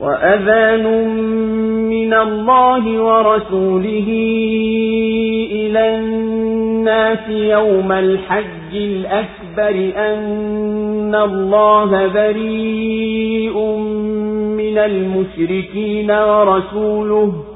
وأذان من الله ورسوله إلى الناس يوم الحج الأكبر أن الله بريء من المشركين ورسوله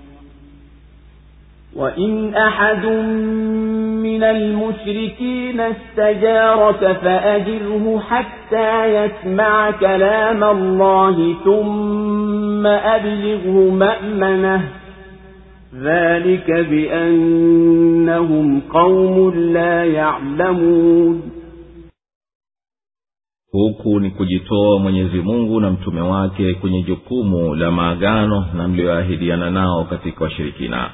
وإن أحد من المشركين استجارك فأجره حتى يسمع كلام الله ثم أبلغه مأمنه ذلك بأنهم قوم لا يعلمون huku ni kujitoa mwenyezi mungu na mtume wake kwenye jukumu la maagano na mlioahidiana nao katika washirikina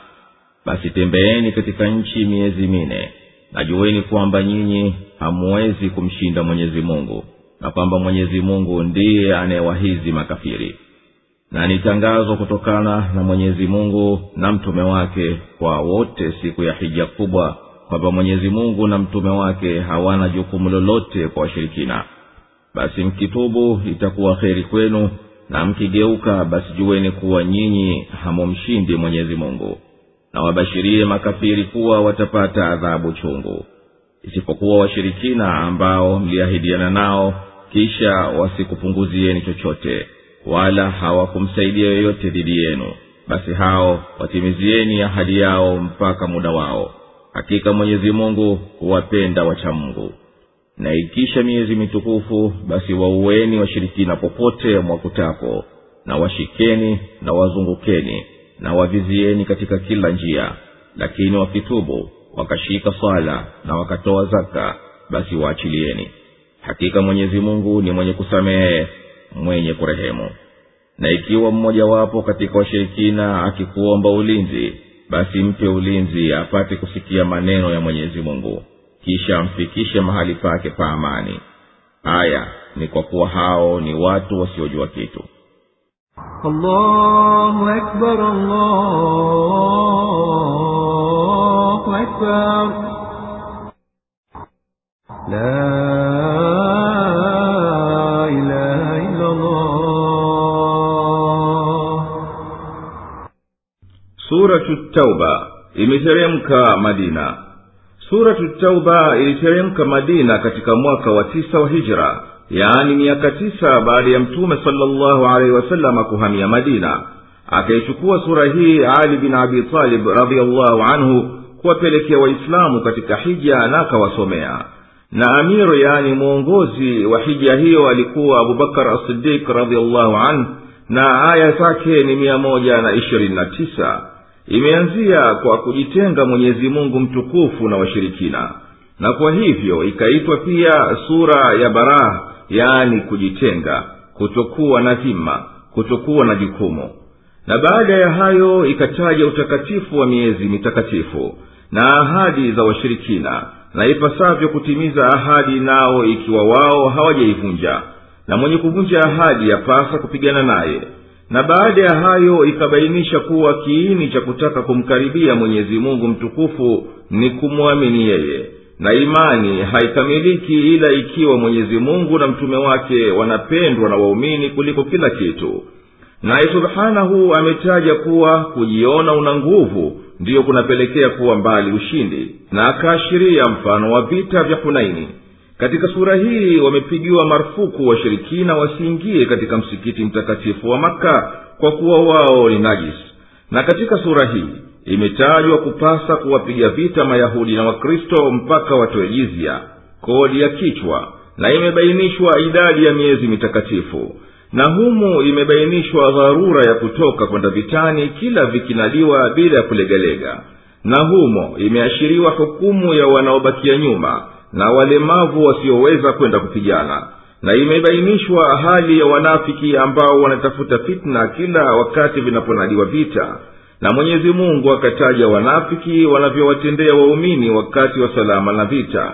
basi tembeeni katika nchi miezi mine najueni kwamba nyinyi hamuwezi kumshinda mwenyezi mungu na kwamba mwenyezi mungu ndiye anayewahizi makafiri. Na ni tangazo kutokana na mwenyezi mungu na mtume wake kwa wote siku ya hija kubwa kwamba mwenyezi mungu na mtume wake hawana jukumu lolote kwa washirikina. Basi mkitubu itakuwa kheri kwenu na mkigeuka basi jueni kuwa nyinyi hamumshindi mwenyezi mungu na wabashirie makafiri kuwa watapata adhabu chungu. Isipokuwa washirikina ambao mliahidiana nao kisha wasikupunguzieni chochote wala hawakumsaidia yoyote dhidi yenu basi hao watimizieni ahadi yao mpaka muda wao. Hakika mwenyezi mungu huwapenda wachamngu na ikisha miezi mitukufu basi waueni washirikina popote mwakutapo na washikeni na wazungukeni na wavizieni katika kila njia. Lakini wakitubu wakashika swala na wakatoa zaka basi waachilieni. Hakika mwenyezi mungu ni mwenye kusamehe mwenye kurehemu. Na ikiwa mmojawapo katika washirikina akikuomba ulinzi basi mpe ulinzi apate kusikia maneno ya mwenyezi mungu. Kisha amfikishe mahali pake pa amani. Haya ni kwa kuwa hao ni watu wasiojua kitu Allahu Ekber, Allahu Ekber. La ilahe illallah. Suratu Tauba imeteremka Madina. Suratu Tauba iliteremka Madina katika mwaka wa tisa wa Hijra yaani miaka tisa baada ya mtume salllahu alaihi wasalama kuhamia madina. Akaichukua sura hii ali bin abi talib radiallahu anhu kuwapelekea waislamu katika hija na akawasomea. Na amiru yaani mwongozi wa hija hiyo alikuwa abubakar asidik radiallahu anhu na aya zake ni mia moja na ishirini na tisa. Imeanzia kwa kujitenga mwenyezi mungu mtukufu na washirikina. Na kwa hivyo ikaitwa pia sura ya baraha yaani kujitenga kutokuwa na dhima kutokuwa na jukumu. Na baada ya hayo ikataja utakatifu wa miezi mitakatifu na ahadi za washirikina na ipasavyo kutimiza ahadi nao ikiwa wao hawajaivunja na mwenye kuvunja ahadi yapasa kupigana naye. Na baada ya hayo ikabainisha kuwa kiini cha kutaka kumkaribia mwenyezi mungu mtukufu ni kumwamini yeye na imani haikamiliki ila ikiwa mwenyezi mungu na mtume wake wanapendwa na waumini kuliko kila kitu. Naye subhanahu ametaja kuwa kujiona una nguvu ndiyo kunapelekea kuwa mbali ushindi na akaashiria mfano wa vita vya hunaini. Katika sura hii wamepigiwa marufuku washirikina wasiingie katika msikiti mtakatifu wa makka kwa kuwa wao ni najis. Na katika sura hii imetajwa kupasa kuwapiga vita mayahudi na wakristo mpaka watoe jizya kodi ya kichwa na imebainishwa idadi ya miezi mitakatifu. Na humu imebainishwa dharura ya kutoka kwenda vitani kila vikinadiwa bila ya kulegalega. Na humo imeashiriwa hukumu ya wanaobakia nyuma na walemavu wasioweza kwenda kupigana. Na imebainishwa hali ya wanafiki ambao wanatafuta fitna kila wakati vinaponadiwa vita na mwenyezi mungu akataja wanafiki wanavyowatendea waumini wakati wa salama na vita.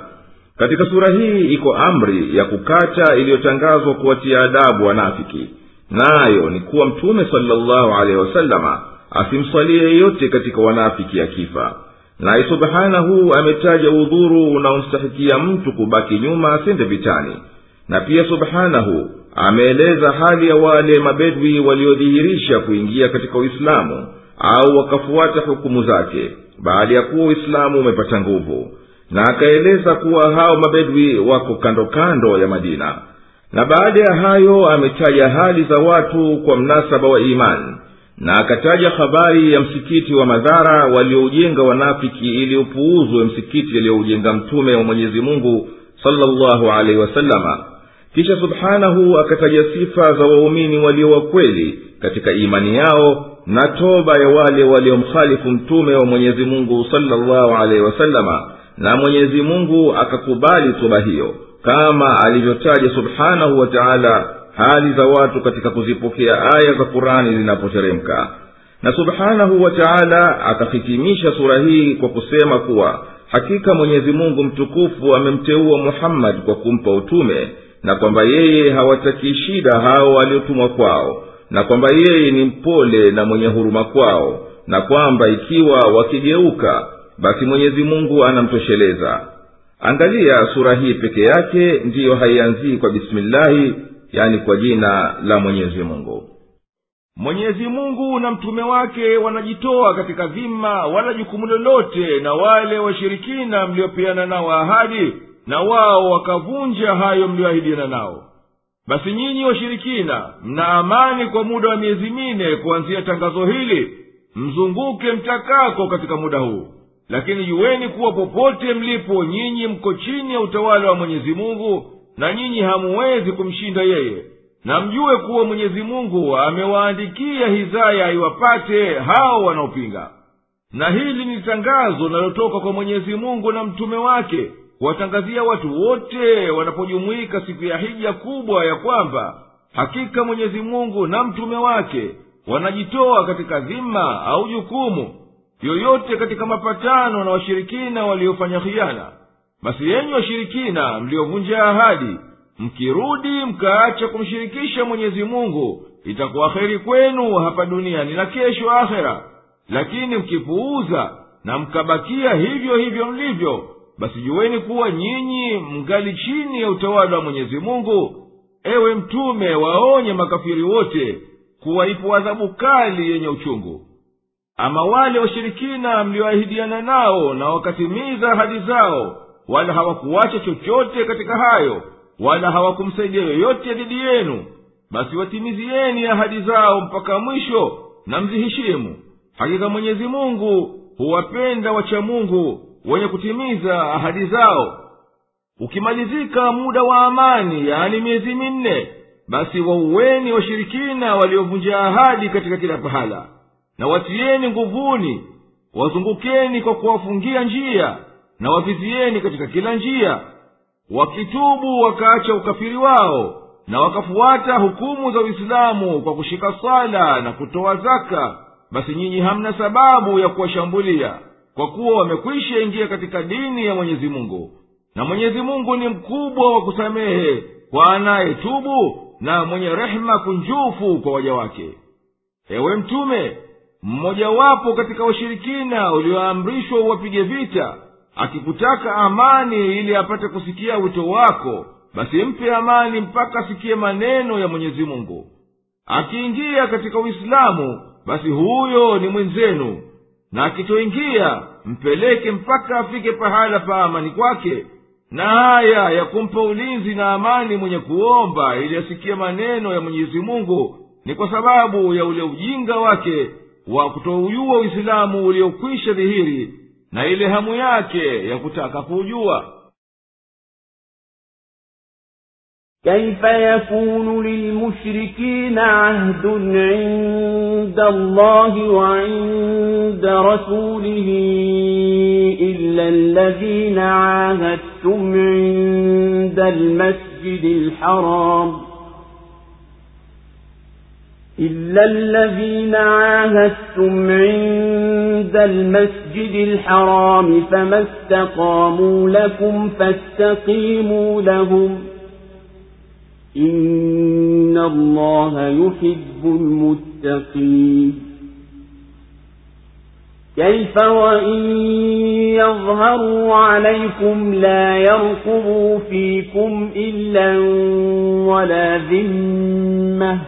Katika sura hii iko amri ya kukata iliyotangazwa kuwatia adabu wanafiki. Nayo ni kuwa mtume salllahu alehi wasalama asimswalie yeyote katika wanafiki akifa. Naye subhanahu ametaja udhuru unaomstahikia mtu kubaki nyuma asende vitani. Na pia subhanahu ameeleza hali ya wale mabedwi waliodhihirisha kuingia katika uislamu au wakafuata hukumu zake baada ya kuwa uislamu umepata nguvu. Na akaeleza kuwa hao mabedwi wako kando kando ya madina. Na baada ya hayo ametaja hali za watu kwa mnasaba wa imani na akataja habari ya msikiti wa madhara walioujenga wanafiki ili upuuzwe msikiti aliyoujenga mtume wa mwenyezi mungu salllahu alaihi wasalama kisha subhanahu akataja sifa za waumini walio wakweli katika imani yao na toba ya wale waliomkhalifu mtume wa mwenyezi mungu salllahu alaihi wasalama na mwenyezi mungu akakubali toba hiyo kama alivyotaja subhanahu wa taala hali za watu katika kuzipokea aya za qurani zinapoteremka. Na subhanahu wa taala akahitimisha sura hii kwa kusema kuwa hakika mwenyezi mungu mtukufu amemteua muhammadi kwa kumpa utume na kwamba yeye hawatakii shida hao waliotumwa kwao na kwamba yeye ni mpole na mwenye huruma kwao na kwamba ikiwa wakigeuka basi mwenyezi mungu anamtosheleza. Angalia sura hii peke yake ndiyo haianzii kwa bismillahi yani kwa jina la mwenyezi mungu. Mwenyezi mungu na mtume wake wanajitoa katika dhima wala jukumu lolote na wale washirikina mliopeana nao ahadi na wao wakavunja hayo mlioahidiana nao basi nyinyi washirikina mna amani kwa muda wa miezi mine kuanzia tangazo hili. Mzunguke mtakako katika muda huu. Lakini juweni kuwa popote mlipo nyinyi mko chini ya utawala wa mwenyezi mungu na nyinyi hamuwezi kumshinda yeye. Na mjue kuwa mwenyezi mungu amewaandikia hizaya iwapate hao wanaopinga. Na hili ni tangazo linalotoka kwa mwenyezi mungu na mtume wake kuwatangazia watu wote wanapojumuika siku ya hija kubwa ya kwamba hakika mwenyezi mungu na mtume wake wanajitoa katika dhima au jukumu yoyote katika mapatano na washirikina waliofanya khiana. Basi yenyi washirikina mliovunja ahadi mkirudi mkaacha kumshirikisha mwenyezi mungu itakuwa heri kwenu hapa duniani na kesho akhera. Lakini mkipuuza na mkabakia hivyo hivyo mlivyo basi juweni kuwa nyinyi mngali chini ya utawala wa mwenyezi mungu. Ewe mtume waonye makafiri wote kuwa ipo adhabu kali yenye uchungu. Ama wale washirikina mlioahidiana nao na wakatimiza ahadi zao wala hawakuwacha chochote katika hayo wala hawakumsaidia yoyote dhidi yenu basi watimizieni ahadi zao mpaka mwisho na mziheshimu. Hakika mwenyezi mungu huwapenda wacha mungu wenye kutimiza ahadi zao. Ukimalizika muda wa amani yaani miezi minne basi wauweni washirikina waliovunja ahadi katika kila pahala. Na watiyeni nguvuni wazungukeni kwa kuwafungia njia na wavizieni katika kila njia. Wakitubu wakaacha ukafiri wao na wakafuata hukumu za uislamu kwa kushika sala na kutoa zaka basi nyinyi hamna sababu ya kuwashambulia kwa kuwa wamekwisha ingia katika dini ya mwenyezi mungu. Na mwenyezi mungu ni mkubwa wa kusamehe kwa anayetubu na mwenye rehema kunjufu kwa waja wake. Ewe mtume mmojawapo katika washirikina ulioamrishwa uwapige vita akikutaka amani ili apate kusikia wito wako basi mpe amani mpaka asikie maneno ya mwenyezi mungu. Akiingia katika uislamu basi huyo ni mwenzenu na akitoingia mpeleke mpaka afike pahala pa amani kwake. Na haya ya kumpa ulinzi na amani mwenye kuomba ili asikie maneno ya mwenyezi mungu ni kwa sababu ya ule ujinga wake wa kutoujua uislamu uliokwisha dhihiri na ile hamu yake ya kutaka kuujua كيف يكون للمشركين عهد عند الله وعند رسوله إلا الذين عاهدتم عند المسجد الحرام؟ إلا الذين عاهدتم عند المسجد الحرام فما استقاموا لكم فاستقيموا لهم إن الله يحب المتقين كيف وإن يظهروا عليكم لا يرقبوا فيكم إلا ولا ذمة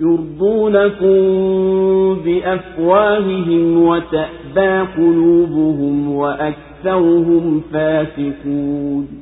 يرضونكم بأفواههم وتأبى قلوبهم وأكثرهم فاسقون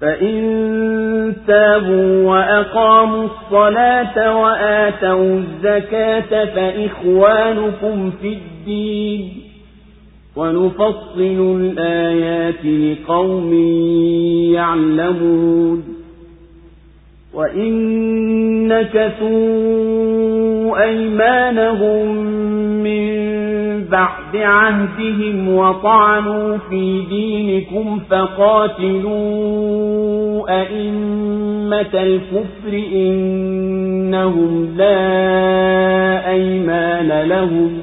فإن تابوا وأقاموا الصلاة وآتوا الزكاة فإخوانكم في الدين ونفصل الآيات لقوم يعلمون وإن نكثوا أيمانهم من بعد عهدهم وطعنوا في دينكم فقاتلوا أئمة الكفر إنهم لا أيمان لهم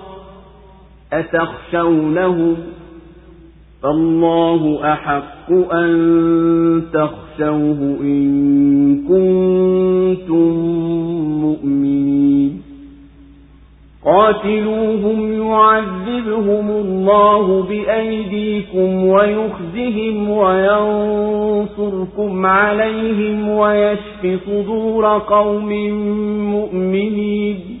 أتخشونهم فالله أحق أن تخشوه إن كنتم مؤمنين. قاتلوهم يعذبهم الله بأيديكم ويخزهم وينصركم عليهم ويشف صدور قوم مؤمنين.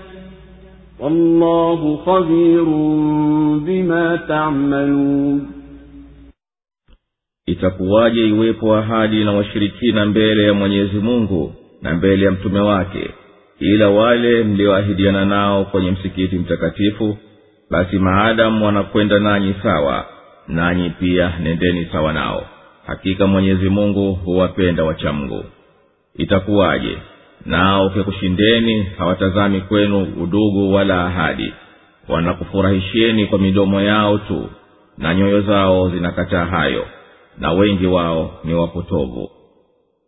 والله خبير بما تعملون itakuwaje iwepo ahadi na washirikina mbele ya mwenyezi mungu na mbele ya mtume wake ila wale mlioahidiana nao kwenye msikiti mtakatifu basi maadamu wanakwenda nanyi sawa nanyi pia nendeni sawa nao hakika mwenyezi mungu huwapenda wachamngu itakuwaje Nao ukikushindeni hawatazami kwenu udugu wala ahadi. Wanakufurahishieni kwa midomo yao tu na nyoyo zao zinakataa hayo na wengi wao ni wapotovu.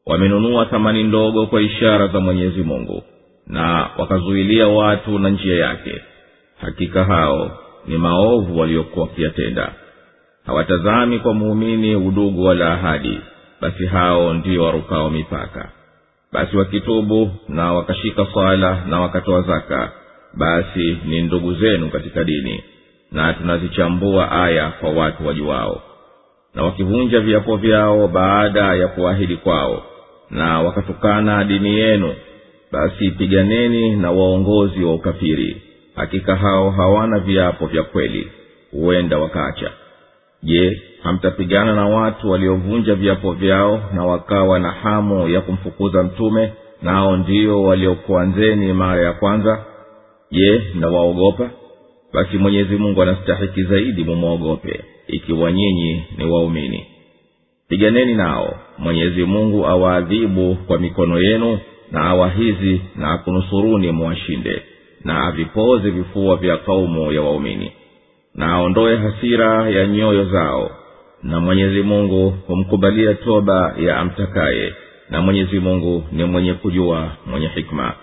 Wamenunua thamani ndogo kwa ishara za mwenyezi mungu na wakazuilia watu na njia yake. Hakika hao ni maovu waliokuwa wakiyatenda. Hawatazami kwa muumini udugu wala ahadi basi hao ndio warukao mipaka basi wakitubu na wakashika swala na wakatoa zaka basi ni ndugu zenu katika dini na tunazichambua aya kwa watu wajuwao na wakivunja viapo vyao baada ya kuahidi kwao na wakatukana dini yenu basi piganeni na waongozi wa ukafiri. Hakika hao hawana viapo vya kweli huenda wakaacha je hamtapigana na watu waliovunja viapo vyao na wakawa na hamu ya kumfukuza mtume nao ndio waliokuanzeni mara ya kwanza? Je mnawaogopa? Basi mwenyezi mungu anastahiki zaidi mumwogope ikiwa nyinyi ni waumini. Piganeni nao mwenyezi mungu awaadhibu kwa mikono yenu na awahizi na akunusuruni muwashinde na avipoze vifua vya kaumu ya waumini na aondoe hasira ya nyoyo zao. Na mwenyezi mungu humkubalia toba ya amtakaye na mwenyezi mungu ni mwenye kujua mwenye hikma.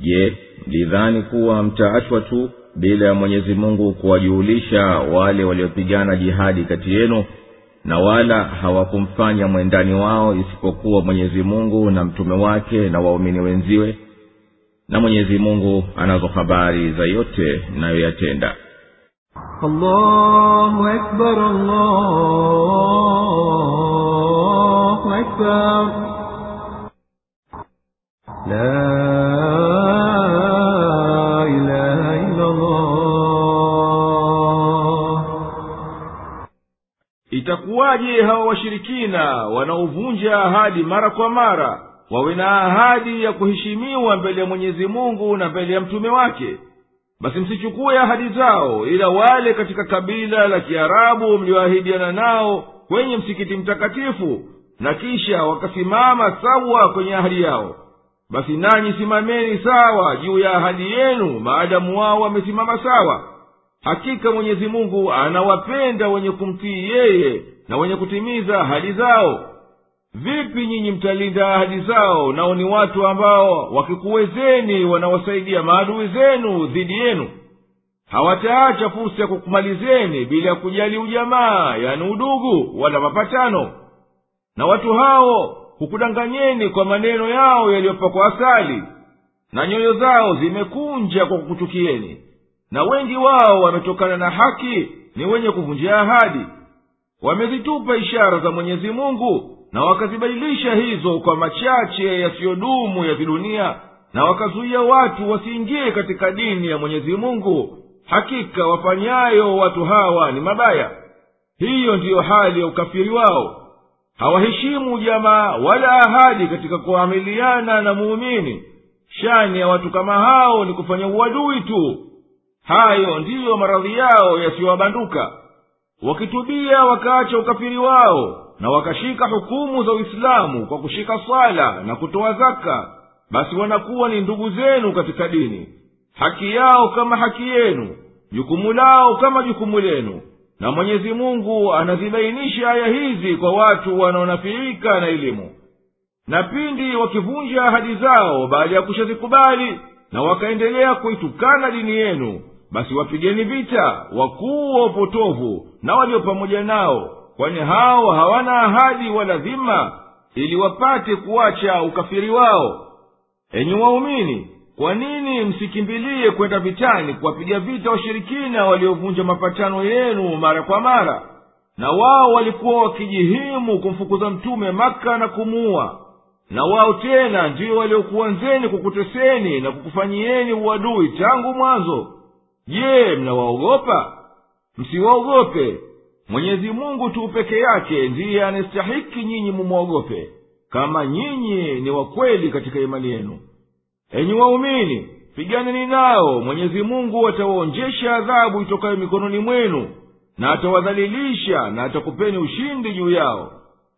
Je mlidhani kuwa mtaachwa tu bila ya mwenyezi mungu kuwajuhulisha wale waliopigana jihadi kati yenu na wala hawakumfanya mwendani wao isipokuwa mwenyezi mungu na mtume wake na waumini wenziwe? Na mwenyezi mungu anazo habari za yote mnayoyatenda الله أكبر الله أكبر لا إله إلا الله itakuwaje hawa washirikina wanaovunja ahadi mara kwa mara wawe na ahadi ya kuheshimiwa mbele ya mwenyezi mungu na mbele ya mtume wake Basi msichukue ahadi zao ila wale katika kabila la kiarabu mlioahidiana nao kwenye msikiti mtakatifu na kisha wakasimama sawa kwenye ahadi yao. Basi nanyi simameni sawa juu ya ahadi yenu maadamu wao wamesimama sawa. Hakika mwenyezi mungu anawapenda wenye kumtii yeye na wenye kutimiza ahadi zao vipi nyinyi mtalinda ahadi zao nao ni watu ambao wakikuwezeni wanawasaidia maadui zenu dhidi yenu? Hawataacha fursa ya kukumalizeni bila ya kujali ujamaa yani udugu wala mapatano. Na watu hao hukudanganyeni kwa maneno yao yaliyopakwa asali na nyoyo zao zimekunja kwa kukuchukieni. Na wengi wao wametokana na haki ni wenye kuvunjia ahadi. Wamezitupa ishara za mwenyezi mungu na wakazibadilisha hizo kwa machache yasiyodumu ya kidunia na wakazuia watu wasiingie katika dini ya mwenyezi mungu. Hakika wafanyayo watu hawa ni mabaya. Hiyo ndiyo hali ya ukafiri wao. Hawaheshimu jamaa wala ahadi katika kuamiliana na muumini. Shani ya watu kama hao ni kufanya uadui tu. Hayo ndiyo maradhi yao yasiyowabanduka wakitubia wakaacha ukafiri wao na wakashika hukumu za uislamu kwa kushika swala na kutoa zaka basi wanakuwa ni ndugu zenu katika dini. Haki yao kama haki yenu jukumu lao kama jukumu lenu. Na mwenyezi mungu anazibainisha aya hizi kwa watu wanaonafiika na elimu. Na pindi wakivunja ahadi zao baada ya kushazikubali na wakaendelea kuitukana dini yenu basi wapigeni vita wakuu wa upotovu na walio pamoja nao kwani hao hawana ahadi wala dhima ili wapate kuacha ukafiri wao. Enyi waumini kwa nini msikimbilie kwenda vitani kuwapiga vita washirikina waliovunja mapatano yenu mara kwa mara? Na wao walikuwa wakijihimu kumfukuza mtume maka na kumuua. Na wao tena ndiyo waliokuanzeni kukuteseni na kukufanyieni uadui tangu mwanzo. Je mnawaogopa? Msiwaogope mwenyezi mungu tu peke yake ndiye anastahiki nyinyi mumwogope kama nyinyi ni wakweli katika imani yenu. Enyi waumini piganeni nao mwenyezi mungu atawaonjesha adhabu itokayo mikononi mwenu na atawadhalilisha na atakupeni ushindi juu yao.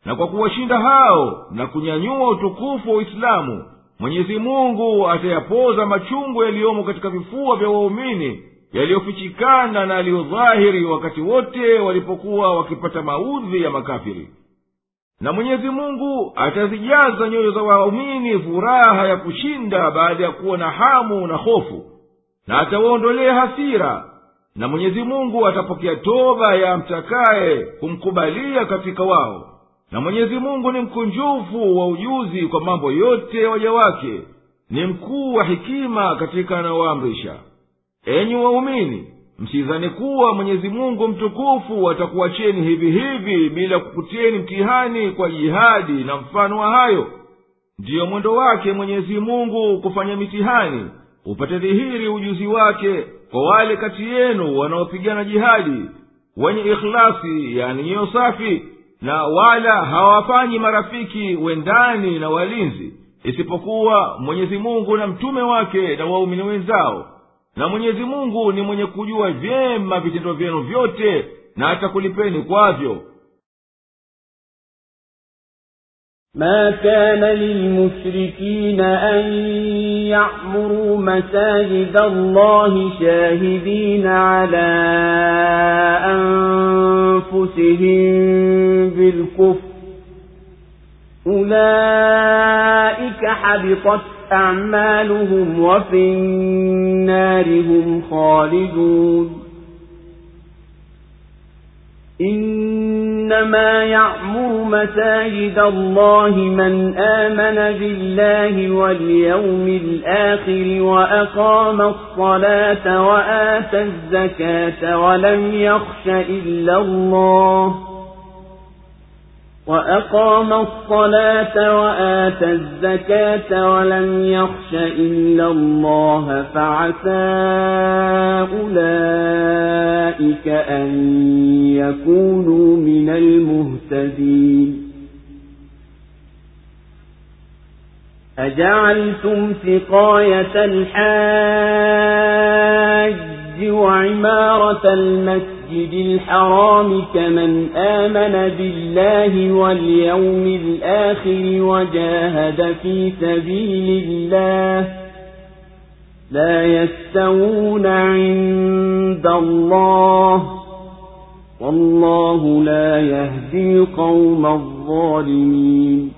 Na kwa kuwashinda hao na kunyanyua utukufu wa uislamu mwenyezi mungu atayapoza machungu yaliyomo katika vifua vya waumini yaliyofichikana na yaliyodhahiri wakati wote walipokuwa wakipata maudhi ya makafiri. Na mwenyezi mungu atazijaza nyoyo za waumini furaha ya kushinda baada ya kuwa na hamu na hofu na atawaondolea hasira. Na mwenyezi mungu atapokea toba ya mtakaye kumkubalia katika wao. Na mwenyezi mungu ni mkunjufu wa ujuzi kwa mambo yote ya waja wake ni mkuu wa hikima katika anayoamrisha enyi waumini msidhani kuwa mwenyezi mungu mtukufu atakuwacheni hivi hivi bila kukutieni mtihani kwa jihadi na mfano wa hayo. Ndiyo mwendo wake mwenyezi mungu kufanya mitihani upate dhihiri ujuzi wake kwa wale kati yenu wanaopigana jihadi wenye ikhlasi yani nyiyo safi na wala hawafanyi marafiki wendani na walinzi isipokuwa mwenyezi mungu na mtume wake na waumini wenzao na mwenyezi mungu ni mwenye kujua vyema vitendo vyenu vyote na atakulipeni kwavyo ما كان للمشركين أن يعمروا مساجد الله شاهدين على أنفسهم بالكفر أولئك حبطت أعمالهم وفي النار هم خالدون. إنما يعمر مساجد الله من آمن بالله واليوم الآخر وأقام الصلاة وآتى الزكاة ولم يخش إلا الله. وأقام الصلاة وآتى الزكاة ولم يخش إلا الله فعسى أولئك أن يكونوا من المهتدين. أجعلتم سقاية الحاج وعمارة المسجد المسجد الحرام كمن آمن بالله واليوم الآخر وجاهد في سبيل الله لا يستوون عند الله والله لا يهدي القوم الظالمين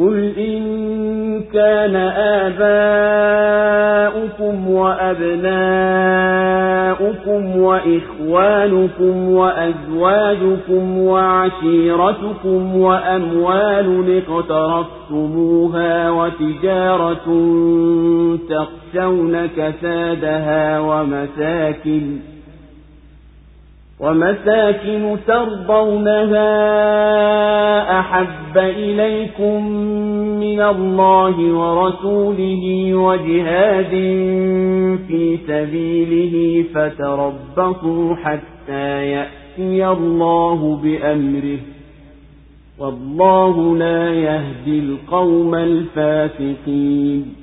قل إن كان آباؤكم وأبناؤكم وإخوانكم وأزواجكم وعشيرتكم وأموال اقترفتموها وتجارة تخشون كسادها ومساكن ومساكن ترضونها أحب إليكم من الله ورسوله وجهاد في سبيله فتربصوا حتى يأتي الله بأمره والله لا يهدي القوم الفاسقين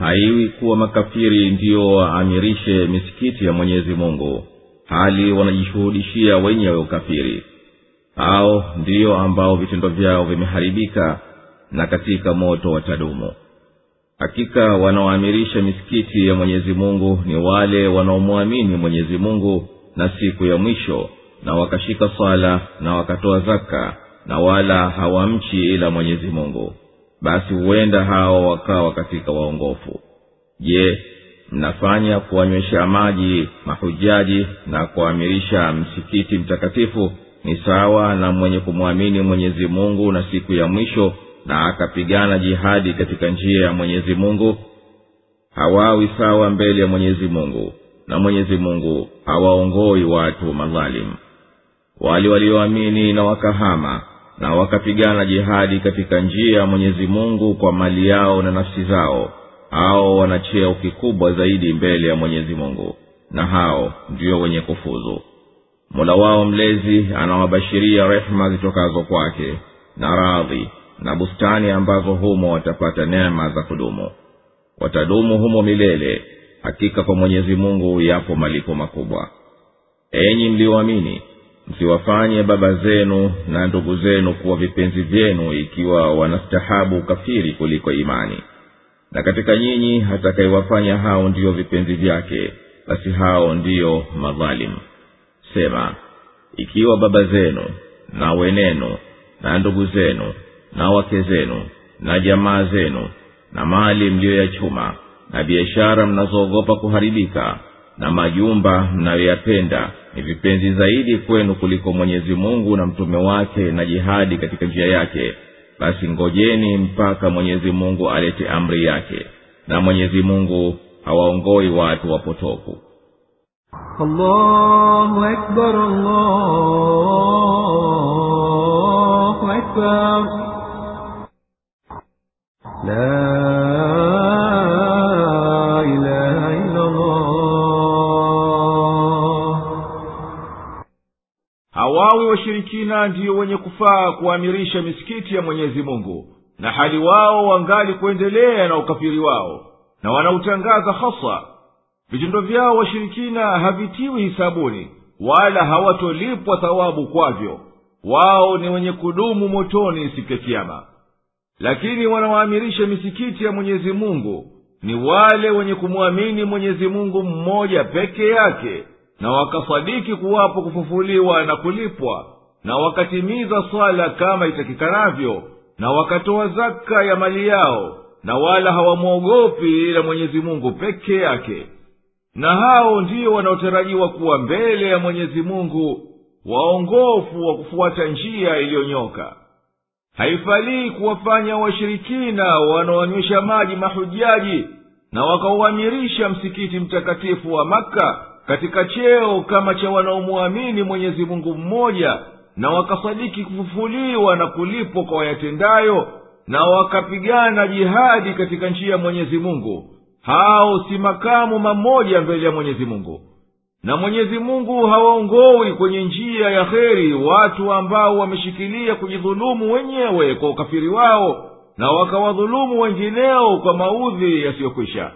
haiwi kuwa makafiri ndiyo waamirishe misikiti ya mwenyezi mungu hali wanajishuhudishia wenyewe ukafiri. Hao ndiyo ambao vitendo vyao vimeharibika na katika moto watadumu hakika wanaoamirisha misikiti ya mwenyezi mungu ni wale wanaomwamini mwenyezi mungu na siku ya mwisho na wakashika swala na wakatoa zaka na wala hawamchi ila mwenyezi mungu basi huenda hao wakawa katika waongofu. Je mnafanya kuwanywesha maji mahujaji na kuamirisha msikiti mtakatifu ni sawa na mwenye kumwamini mwenyezi mungu na siku ya mwisho na akapigana jihadi katika njia ya mwenyezi mungu? Hawawi sawa mbele ya mwenyezi mungu na mwenyezi mungu hawaongoi watu madhalimu wale walioamini na wakahama na wakapigana jihadi katika njia ya mwenyezi mungu kwa mali yao na nafsi zao. Hao wana kikubwa zaidi mbele ya mwenyezi mungu na hao ndio wenye kufuzu. Mola wao mlezi anawabashiria rehema zitokazo kwake na radhi na bustani ambazo humo watapata neema za kudumu. Watadumu humo milele hakika kwa mwenyezi mungu yapo malipo makubwa. Enyi mlioamini msiwafanye baba zenu na ndugu zenu kuwa vipenzi vyenu ikiwa wanastahabu ukafiri kuliko imani. Na katika nyinyi atakaiwafanya hao ndiyo vipenzi vyake basi hao ndiyo madhalimu sema ikiwa baba zenu na wenenu na ndugu zenu na wake zenu na jamaa zenu na mali mliyoyachuma na biashara mnazoogopa kuharibika na majumba mnayoyapenda ni vipenzi zaidi kwenu kuliko mwenyezi mungu na mtume wake na jihadi katika njia yake basi ngojeni mpaka mwenyezi mungu alete amri yake na mwenyezi mungu hawaongoi watu wapotoku. La hawawi washirikina ndiyo wenye kufaa kuamirisha misikiti ya mwenyezi mungu na hali wao wangali kuendelea na ukafiri wao na wanautangaza hasa. Vitendo vyao washirikina havitiwi hisabuni wala hawatolipwa thawabu kwavyo. Wao ni wenye kudumu motoni siku ya kiama lakini wanawaamirisha misikiti ya mwenyezi mungu ni wale wenye kumwamini mwenyezi mungu mmoja peke yake na wakasadiki kuwapo kufufuliwa na kulipwa na wakatimiza swala kama itakikanavyo na wakatoa zaka ya mali yao na wala hawamwogopi ila mwenyezi mungu peke yake. Na hao ndiyo wanaotarajiwa kuwa mbele ya mwenyezi mungu waongofu wa kufuata njia iliyonyoka haifalii kuwafanya washirikina wanaoanywesha maji mahujaji na wakauamirisha msikiti mtakatifu wa makka katika cheo kama cha wanaomwamini mwenyezi mungu mmoja na wakasadiki kufufuliwa na kulipwa kwa wayatendayo na wakapigana jihadi katika njia ya mwenyezi mungu hao si makamu mamoja mbele ya mwenyezi mungu. Na mwenyezi mungu hawaongowi kwenye njia ya kheri watu ambao wameshikilia kujidhulumu wenyewe kwa ukafiri wao na wakawadhulumu wengineo kwa maudhi yasiyokwisha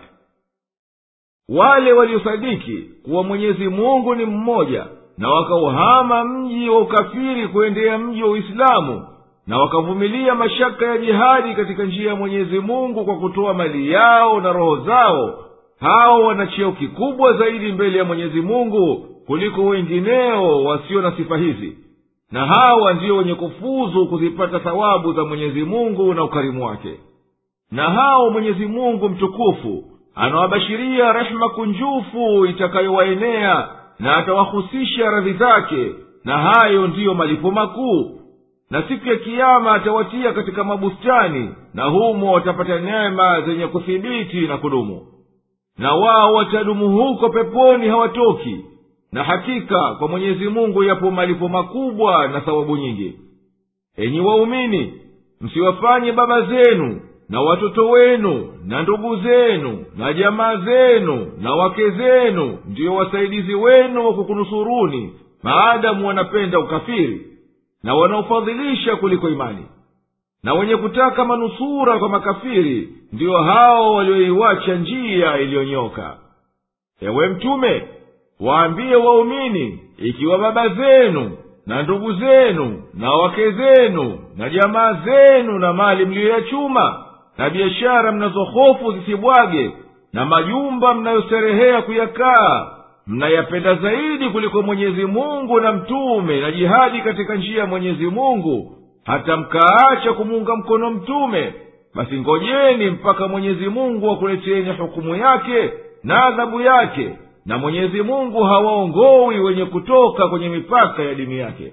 wale waliosadiki kuwa mwenyezi mungu ni mmoja na wakauhama mji wa ukafiri kuendea mji wa uislamu na wakavumilia mashaka ya jihadi katika njia ya mwenyezi mungu kwa kutoa mali yao na roho zao hao wana cheo kikubwa zaidi mbele ya mwenyezi mungu kuliko wengineo wasio na sifa hizi na hawa ndiyo wenye kufuzu kuzipata thawabu za mwenyezi mungu na ukarimu wake. Na hao mwenyezi mungu mtukufu anawabashiria rehema kunjufu itakayowaenea na atawahusisha radhi zake na hayo ndiyo malipo makuu. Na siku ya kiama atawatia katika mabustani na humo watapata neema zenye kuthibiti na kudumu. Na wao watadumu huko peponi hawatoki na hakika kwa mwenyezi mungu yapo malipo makubwa na thawabu nyingi. Enyi waumini msiwafanye baba zenu na watoto wenu na ndugu zenu na jamaa zenu na wake zenu ndiyo wasaidizi wenu wa kukunusuruni maadamu wanapenda ukafiri na wanaofadhilisha kuliko imani. Na wenye kutaka manusura kwa makafiri ndiyo hao walioiwacha njia iliyonyoka. Ewe mtume waambie waumini ikiwa baba zenu na ndugu zenu na wake zenu na jamaa zenu na mali mliyoyachuma na biashara mnazohofu zisibwage na majumba mnayosereheya kuyakaa mnayapenda zaidi kuliko mwenyezi mungu na mtume na jihadi katika njia ya mwenyezi mungu hata mkaacha kumuunga mkono mtume basi ngojeni mpaka mwenyezi mungu akuleteni hukumu yake na adhabu yake na mwenyezi mungu hawaongowi wenye kutoka kwenye mipaka ya dini yake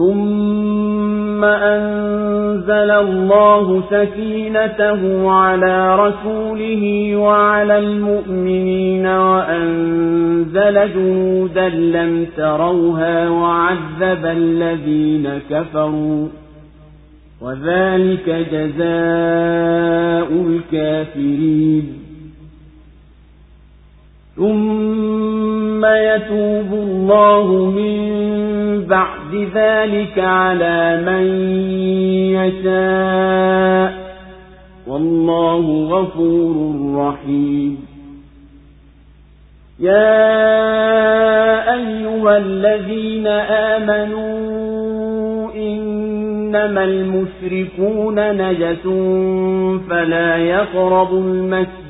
ثم أنزل الله سكينته على رسوله وعلى المؤمنين وأنزل جنودا لم تروها وعذب الذين كفروا وذلك جزاء الكافرين ثم يتوب الله من بعد ذلك على من يشاء والله غفور رحيم. يا أيها الذين آمنوا إنما المشركون نجس فلا يقربوا المسجد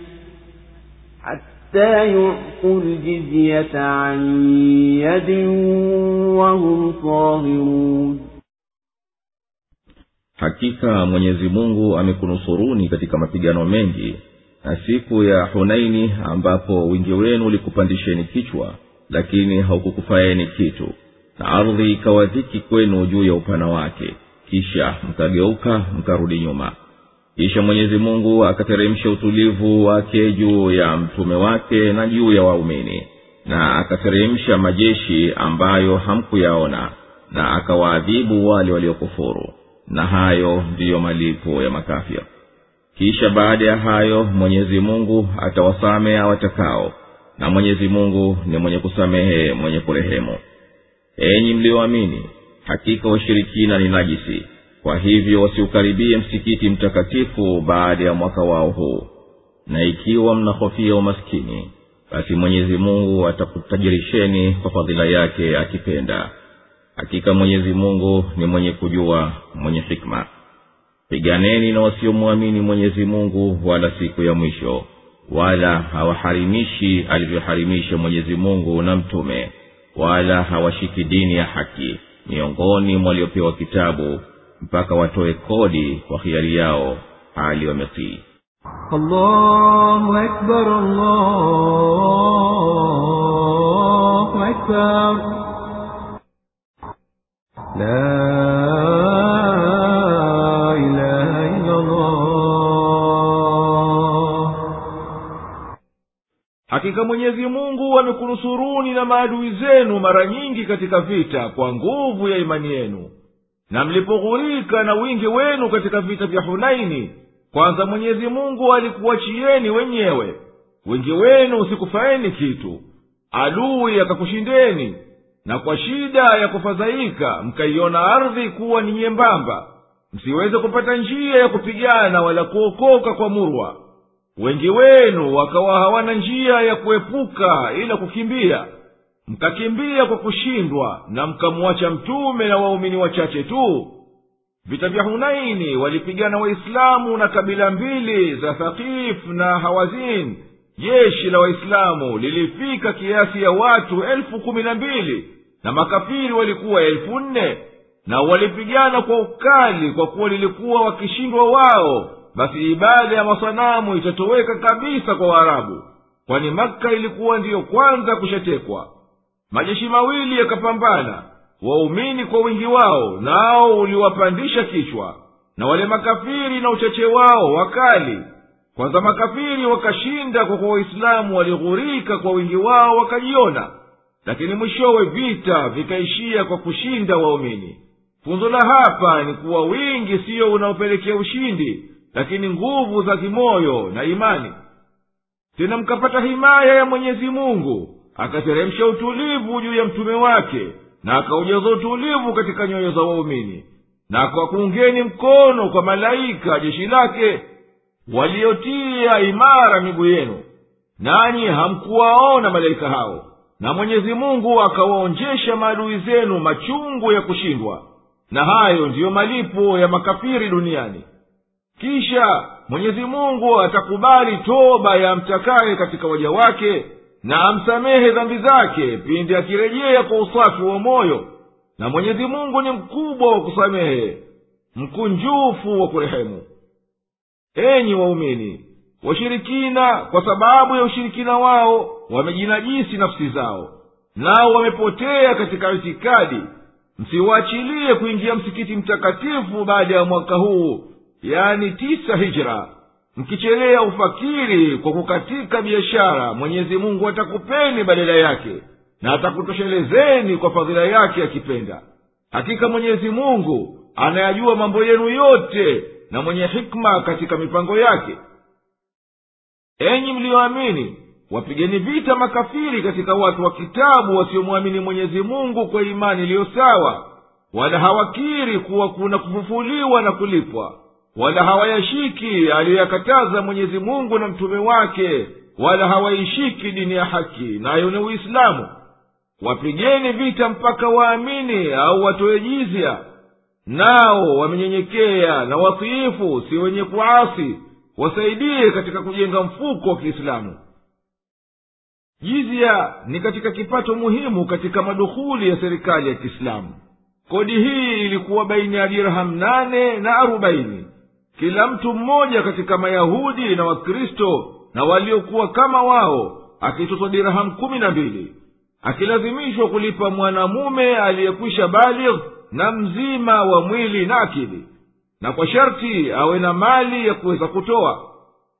حتى يعطوا الجزية عن يد وهم صاغرون hakika mwenyezi mungu amekunusuruni katika mapigano mengi na siku ya hunaini ambapo wingi wenu ulikupandisheni kichwa lakini haukukufaeni kitu na ardhi ikawa dhiki kwenu juu ya upana wake kisha mkageuka mkarudi nyuma kisha mwenyezi mungu akateremsha utulivu wake juu ya mtume wake na juu ya waumini na akateremsha majeshi ambayo hamkuyaona na akawaadhibu wale waliokufuru. Na hayo ndiyo malipo ya makafir kisha baada ya hayo mwenyezi mungu atawasamehe awatakao na mwenyezi mungu ni mwenye kusamehe mwenye kurehemu. Enyi mliyoamini hakika washirikina ni najisi kwa hivyo wasiukaribie msikiti mtakatifu baada ya mwaka wao huu. Na ikiwa mnahofia umaskini basi mwenyezi mungu atakutajirisheni kwa fadhila yake akipenda. Hakika mwenyezi mungu ni mwenye kujua mwenye hikma. Piganeni na wasiomwamini mwenyezi mungu wala siku ya mwisho wala hawaharimishi alivyoharimisha mwenyezi mungu na mtume wala hawashiki dini ya haki miongoni mwa waliopewa kitabu mpaka watoe kodi kwa hiari yao hali wametii hakika mwenyezi mungu amekunusuruni na maadui zenu mara nyingi katika vita kwa nguvu ya imani yenu na mlipoghurika na wingi wenu katika vita vya hunaini kwanza mwenyezi mungu alikuachieni wenyewe. Wingi wenu usikufaeni kitu. Adui akakushindeni na kwa shida ya kufadhaika mkaiona ardhi kuwa ni nyembamba. Msiweze kupata njia ya kupigana wala kuokoka kwa murwa. Wengi wenu wakawa hawana njia ya kuepuka ila kukimbia mkakimbia kwa kushindwa na mkamwacha mtume na waumini wachache tu. Vita vya hunaini walipigana waislamu na kabila mbili za thaqif na hawazin. Jeshi la waislamu lilifika kiasi ya watu elfu kumi na mbili na makafiri walikuwa elfu nne na walipigana kwa ukali kwa kuwa lilikuwa wakishindwa wao. Basi ibada ya masanamu itatoweka kabisa kwa waarabu kwani makka ilikuwa ndiyo kwanza kushatekwa majeshi mawili yakapambana waumini kwa wingi wao nao uliwapandisha kichwa. Na wale makafiri na uchache wao wakali. Kwanza makafiri wakashinda kwa kuwa waislamu walighurika kwa wingi wao wakajiona. Lakini mwishowe vita vikaishia kwa kushinda waumini. Funzo la hapa ni kuwa wingi siyo unaopelekea ushindi lakini nguvu za kimoyo na imani. Tena mkapata himaya ya mwenyezi mungu akateremsha utulivu juu ya mtume wake na akaujaza utulivu katika nyoyo za waumini na akawakuungeni mkono kwa malaika jeshi lake waliotia imara miguu yenu. Nanyi hamkuwaona malaika hao na mwenyezi mungu akawaonjesha maadui zenu machungu ya kushindwa. Na hayo ndiyo malipo ya makafiri duniani. Kisha mwenyezi mungu atakubali toba ya mtakaye katika waja wake na amsamehe dhambi zake pindi akirejea kwa usafi wa moyo. Na mwenyezi mungu ni mkubwa wa kusamehe mkunjufu wa kurehemu. Enyi waumini washirikina kwa sababu ya ushirikina wao wamejinajisi nafsi zao nao wamepotea katika itikadi. Msiwaachilie kuingia msikiti mtakatifu baada ya mwaka huu yani tisa hijra mkichelea ufakiri kwa kukatika biashara mwenyezi mungu atakupeni badala yake na atakutoshelezeni kwa fadhila yake akipenda hakika mwenyezi mungu anayajua mambo yenu yote na mwenye hikma katika mipango yake. Enyi mliyoamini wapigeni vita makafiri katika watu wa kitabu wasiomwamini mwenyezi mungu kwa imani iliyo sawa wala hawakiri kuwa kuna kufufuliwa na kulipwa wala hawayashiki aliyoyakataza mwenyezi mungu na mtume wake wala hawaishiki dini ya haki nayo ni uislamu. Wapigeni vita mpaka waamini au watoe jizya. Nao wamenyenyekea na watiifu si wenye kuasi wasaidie katika kujenga mfuko wa kiislamu. Jizya ni katika kipato muhimu katika madukhuli ya serikali ya kiislamu. Kodi hii ilikuwa baina ya dirham nane na arobaini kila mtu mmoja katika mayahudi na wakristo na waliokuwa kama wao akitozwa dirahamu kumi na mbili akilazimishwa kulipa mwanamume aliyekwisha baligh na mzima wa mwili na akili na kwa sharti awe na mali ya kuweza kutoa.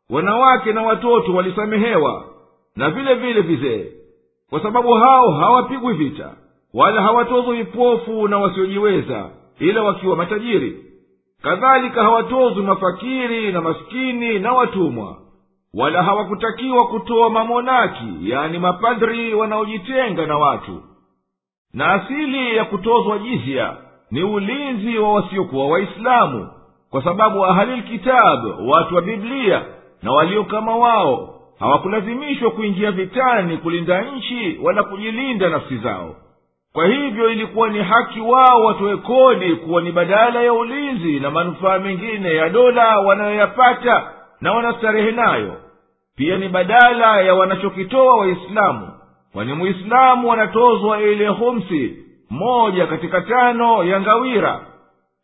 Wanawake na watoto walisamehewa na vile vile vizee kwa sababu hao hawapigwi vita wala hawatozwi vipofu na wasiojiweza ila wakiwa matajiri kadhalika hawatozwi mafakiri na maskini na watumwa wala hawakutakiwa kutoa mamonaki yani mapadri wanaojitenga na watu. Na asili ya kutozwa jizya ni ulinzi wa wasiokuwa waislamu kwa sababu ahalilkitabu watu wa biblia na walio kama wao hawakulazimishwa kuingia vitani kulinda nchi wala kujilinda nafsi zao kwa hivyo ilikuwa ni haki wao watoe kodi kuwa ni badala ya ulinzi na manufaa mengine ya dola wanayoyapata na wanastarehe nayo. Pia ni badala ya wanachokitoa waislamu kwani muislamu anatozwa ile humsi moja katika tano ya ngawira.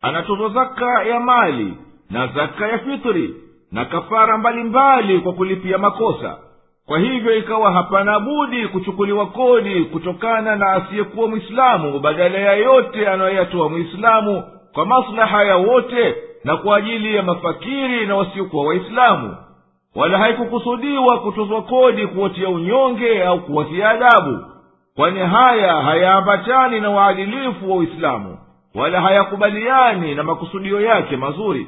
Anatozwa zaka ya mali na zaka ya fitri na kafara mbalimbali kwa kulipia makosa kwa hivyo ikawa hapana budi kuchukuliwa kodi kutokana na asiyekuwa mwislamu badala ya yote anayoyatoa mwislamu kwa maslaha ya wote na kwa ajili ya mafakiri na wasiokuwa waislamu. Wala haikukusudiwa kutozwa kodi kuwatia unyonge au kuwatia adabu kwani haya hayaambatani na uadilifu wa uislamu wala hayakubaliani na makusudio yake mazuri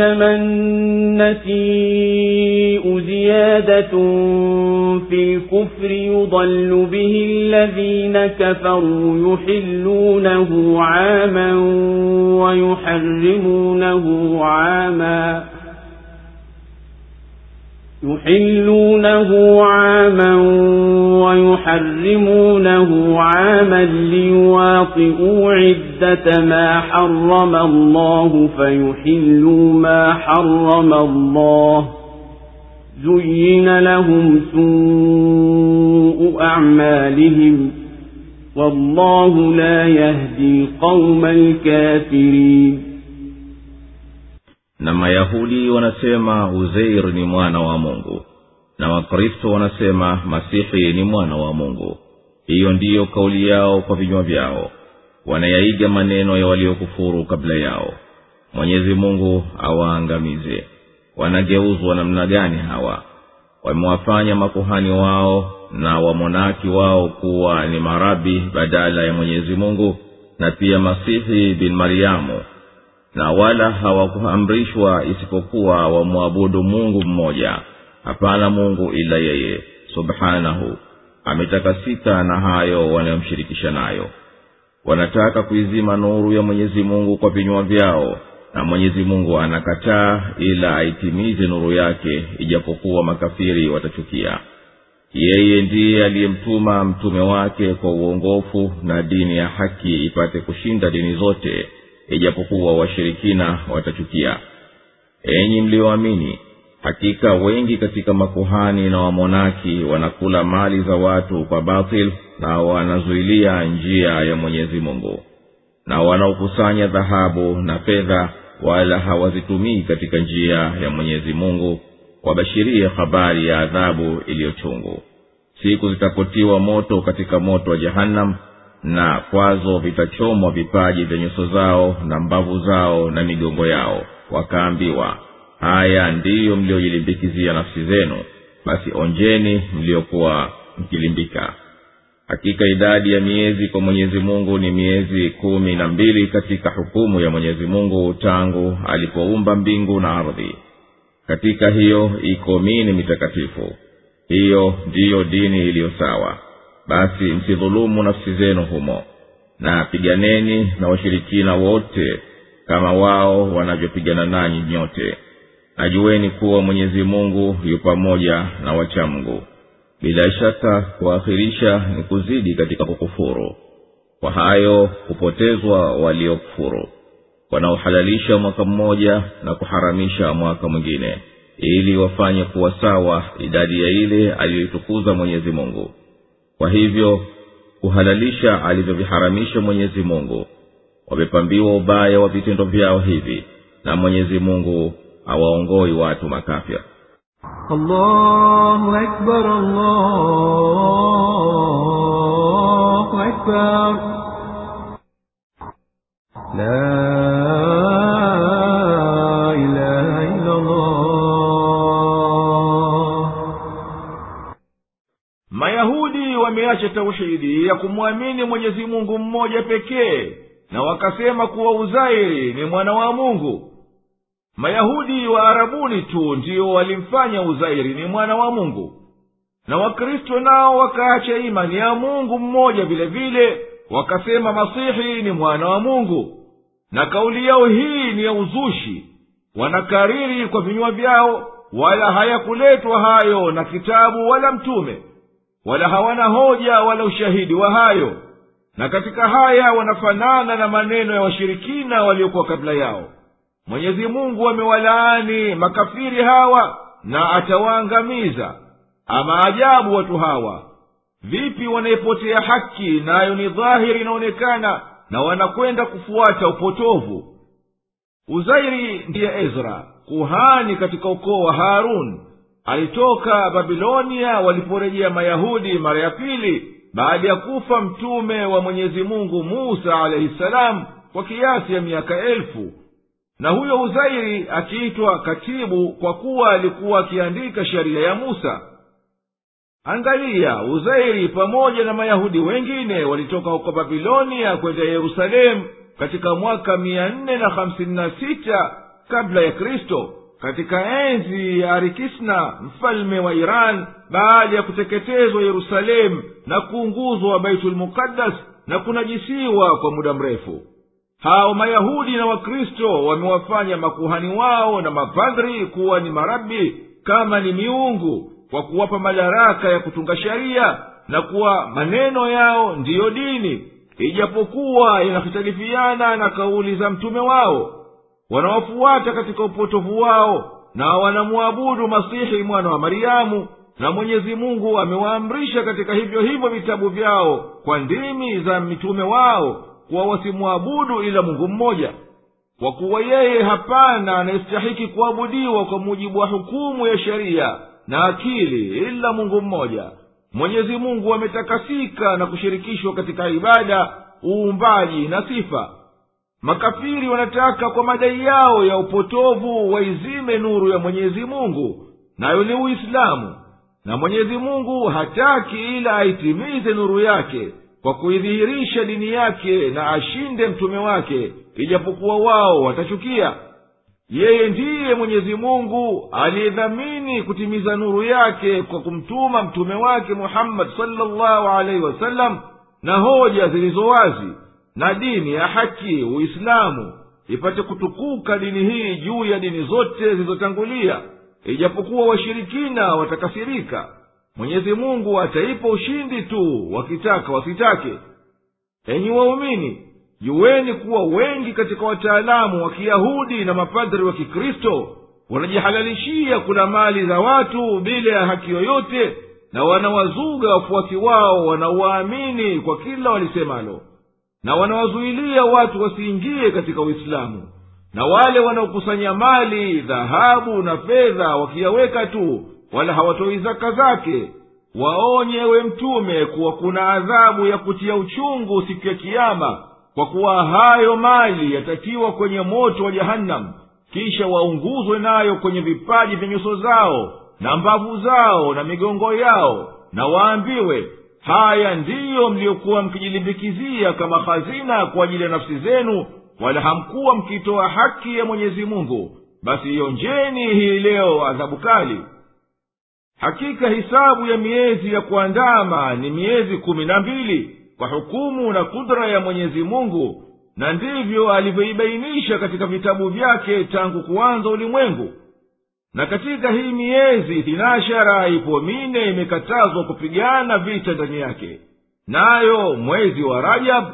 إنما النسيء زيادة في الكفر يضل به الذين كفروا يحلونه عاما ويحرمونه عاما يحلونه عاما ويحرمونه عاما ليواطئوا عدة ما حرم الله فيحلوا ما حرم الله. زين لهم سوء أعمالهم. والله لا يهدي القوم الكافرين. Na mayahudi wanasema uzeir ni mwana wa mungu. Na wakristo wanasema masihi ni mwana wa mungu. Hiyo ndiyo kauli yao kwa vinywa vyao. Wanayaiga maneno ya waliokufuru kabla yao. Mwenyezi mungu awaangamize. Wanageuzwa namna gani hawa? Wamewafanya makuhani wao na wamonaki wao kuwa ni marabi badala ya mwenyezi mungu na pia masihi bin mariamu na wala hawakuamrishwa isipokuwa wamwabudu mungu mmoja. Hapana mungu ila yeye subhanahu. Ametakasika na hayo wanayomshirikisha nayo. Wanataka kuizima nuru ya mwenyezi mungu kwa vinywa vyao na mwenyezi mungu anakataa ila aitimize nuru yake ijapokuwa makafiri watachukia. Yeye ndiye aliyemtuma mtume wake kwa uongofu na dini ya haki ipate kushinda dini zote ijapokuwa washirikina watachukia. Enyi mlioamini hakika wengi katika makuhani na wamonaki wanakula mali za watu kwa batil na wanazuilia njia ya mwenyezi mungu. Na wanaokusanya dhahabu na fedha wala hawazitumii katika njia ya mwenyezi mungu wabashirie habari ya adhabu iliyochungu. Siku zitapotiwa moto katika moto wa jehannam na kwazo vitachomwa vipaji vya nyuso zao na mbavu zao na migongo yao wakaambiwa haya ndiyo mliyojilimbikizia nafsi zenu basi onjeni mliokuwa mkilimbika. Hakika idadi ya miezi kwa mwenyezi mungu ni miezi kumi na mbili katika hukumu ya mwenyezi mungu tangu alipoumba mbingu na ardhi. Katika hiyo iko mini mitakatifu. Hiyo ndiyo dini iliyo sawa basi msidhulumu nafsi zenu humo na piganeni na washirikina wote kama wao wanavyopigana nanyi nyote. Najueni kuwa mwenyezi mungu yu pamoja na wachamgu. Bila shaka kuakhirisha ni kuzidi katika kukufuru. Kwa hayo hupotezwa waliokufuru wanaohalalisha mwaka mmoja na kuharamisha mwaka mwingine ili wafanye kuwa sawa idadi ya ile aliyoitukuza mwenyezi mungu kwa hivyo kuhalalisha alivyoviharamisha mwenyezi mungu wamepambiwa ubaya wa vitendo vyao hivi na mwenyezi mungu awaongoi watu makafya allahu akbar, allahu akbar. La wameacha tauhidi ya kumwamini mwenyezi mungu mmoja pekee na wakasema kuwa uzairi ni mwana wa mungu. Mayahudi wa arabuni tu ndiyo walimfanya uzairi ni mwana wa mungu. Na wakristo nao wakaacha imani ya mungu mmoja vile vile wakasema masihi ni mwana wa mungu. Na kauli yao hii ni ya uzushi wanakariri kwa vinywa vyao wala hayakuletwa hayo na kitabu wala mtume wala hawana hoja wala ushahidi wa hayo. Na katika haya wanafanana na maneno ya washirikina waliokuwa kabla yao. Mwenyezi mungu amewalaani makafiri hawa na atawaangamiza. Ama ajabu watu hawa. Vipi wanaipotea haki nayo ni dhahiri inaonekana na wanakwenda kufuata upotovu. Uzairi ndiye ezra kuhani katika ukoo wa harun alitoka babilonia waliporejea mayahudi mara ya pili baada ya kufa mtume wa mwenyezi mungu musa alaihi salamu kwa kiasi ya miaka elfu. Na huyo uzairi akiitwa katibu kwa kuwa alikuwa akiandika sheria ya musa. Angalia uzairi pamoja na mayahudi wengine walitoka huko babilonia kwenda yerusalemu katika mwaka mia nne na hamsini na sita kabla ya kristo katika enzi ya arikisna mfalme wa iran baada ya kuteketezwa yerusalemu na kuunguzwa baitulmuqaddas na kunajisiwa kwa muda mrefu. Hao mayahudi na wakristo wamewafanya makuhani wao na mapadhri kuwa ni marabi kama ni miungu kwa kuwapa madaraka ya kutunga sheria na kuwa maneno yao ndiyo dini ijapokuwa yanahitalifiana na kauli za mtume wao wanawafuata katika upotovu wao na wanamwabudu masihi mwana wa mariamu na mwenyezi mungu amewaamrisha katika hivyo hivyo vitabu vyao kwa ndimi za mitume wao kuwa wasimwabudu ila mungu mmoja. Kwa kuwa yeye hapana anayestahiki kuabudiwa kwa mujibu wa hukumu ya sheria na akili ila mungu mmoja. Mwenyezi mungu ametakasika na kushirikishwa katika ibada uumbaji na sifa makafiri wanataka kwa madai yao ya upotovu waizime nuru ya mwenyezi mungu. Nayo ni uislamu. Na mwenyezi mungu hataki ila aitimize nuru yake kwa kuidhihirisha dini yake na ashinde mtume wake ijapokuwa wao watachukia. Yeye ndiye mwenyezi mungu aliyedhamini kutimiza nuru yake kwa kumtuma mtume wake muhammadi salllahu alaihi wasallam na hoja zilizo wazi na dini ya haki uislamu ipate kutukuka dini hii juu ya dini zote zilizotangulia ijapokuwa washirikina watakasirika. Mwenyezi mungu ataipa ushindi tu wakitaka wasitake. Enyi waumini juweni kuwa wengi katika wataalamu wa kiyahudi na mapadhri wa kikristo wanajihalalishia kula mali za watu bila ya haki yoyote na wanawazuga wafuasi wao wanaowaamini kwa kila walisemalo na wanawazuilia watu wasiingie katika uislamu na wale wanaokusanya mali dhahabu na fedha wakiyaweka tu wala hawatoi zaka zake waonyewe mtume kuwa kuna adhabu ya kutia uchungu siku ya kiama kwa kuwa hayo mali yatatiwa kwenye moto wa jahannam kisha waunguzwe nayo kwenye vipaji vya nyuso zao na mbavu zao na migongo yao na waambiwe haya ndiyo mliyokuwa mkijilimbikizia kama hazina kwa ajili ya nafsi zenu wala hamkuwa mkitoa haki ya mwenyezi mungu. Basi ionjeni hii leo adhabu kali. Hakika hisabu ya miezi ya kuandama ni miezi kumi na mbili kwa hukumu na kudra ya mwenyezi mungu na ndivyo alivyoibainisha katika vitabu vyake tangu kuanza ulimwengu na katika hii miezi thinashara ipo mine imekatazwa kupigana vita ndani yake. Nayo mwezi wa rajab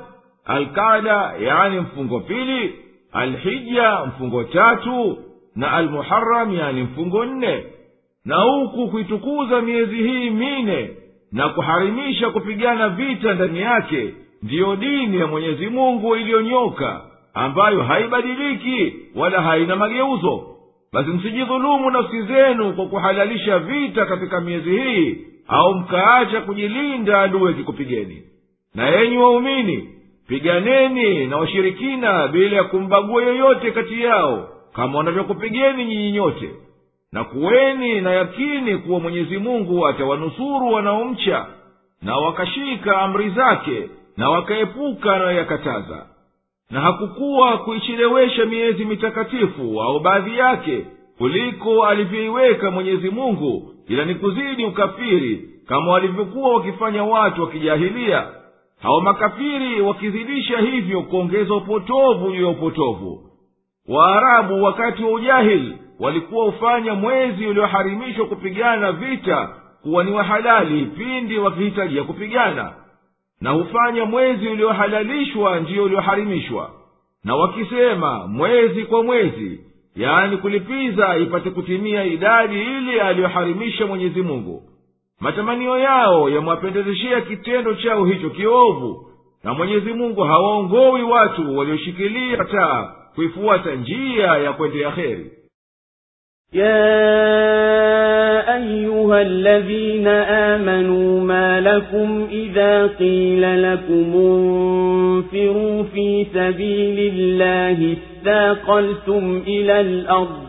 alkada yani mfungo pili alhija mfungo tatu na almuharam yani mfungo nne. Na huku kuitukuza miezi hii mine na kuharimisha kupigana vita ndani yake ndiyo dini ya mwenyezi mungu iliyonyoka ambayo haibadiliki wala haina mageuzo basi msijidhulumu nafsi zenu kwa kuhalalisha vita katika miezi hii au mkaacha kujilinda adui akikupigeni. Na enyi waumini piganeni na washirikina bila ya kumbagua yoyote kati yao kama wanavyokupigeni nyinyi nyote. Na kuweni na yakini kuwa mwenyezi mungu atawanusuru wanaomcha na wakashika amri zake na wakaepuka anayoyakataza na hakukuwa kuichelewesha miezi mitakatifu au baadhi yake kuliko alivyoiweka mwenyezi mungu ila ni kuzidi ukafiri kama walivyokuwa wakifanya watu wakijahilia hao makafiri wakizidisha hivyo kuongeza upotovu juu ya upotovu. Waarabu wakati wa ujahili walikuwa hufanya mwezi ulioharimishwa kupigana vita kuwa ni wahalali pindi wakihitajia kupigana na hufanya mwezi uliohalalishwa ndiyo ulioharimishwa. Na wakisema mwezi kwa mwezi yaani kulipiza ipate kutimia idadi ile aliyoharimisha mwenyezi mungu. Matamanio yao yamwapendezeshea kitendo chao hicho kiovu na mwenyezi mungu hawaongowi watu walioshikilia taa kuifuata njia ya kwendea heri يا أيها الذين آمنوا ما لكم إذا قيل لكم انفروا في سبيل الله استاقلتم إلى الأرض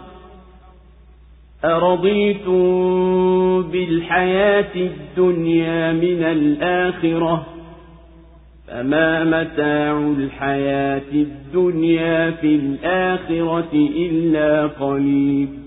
أرضيتم بالحياة الدنيا من الآخرة فما متاع الحياة الدنيا في الآخرة إلا قليل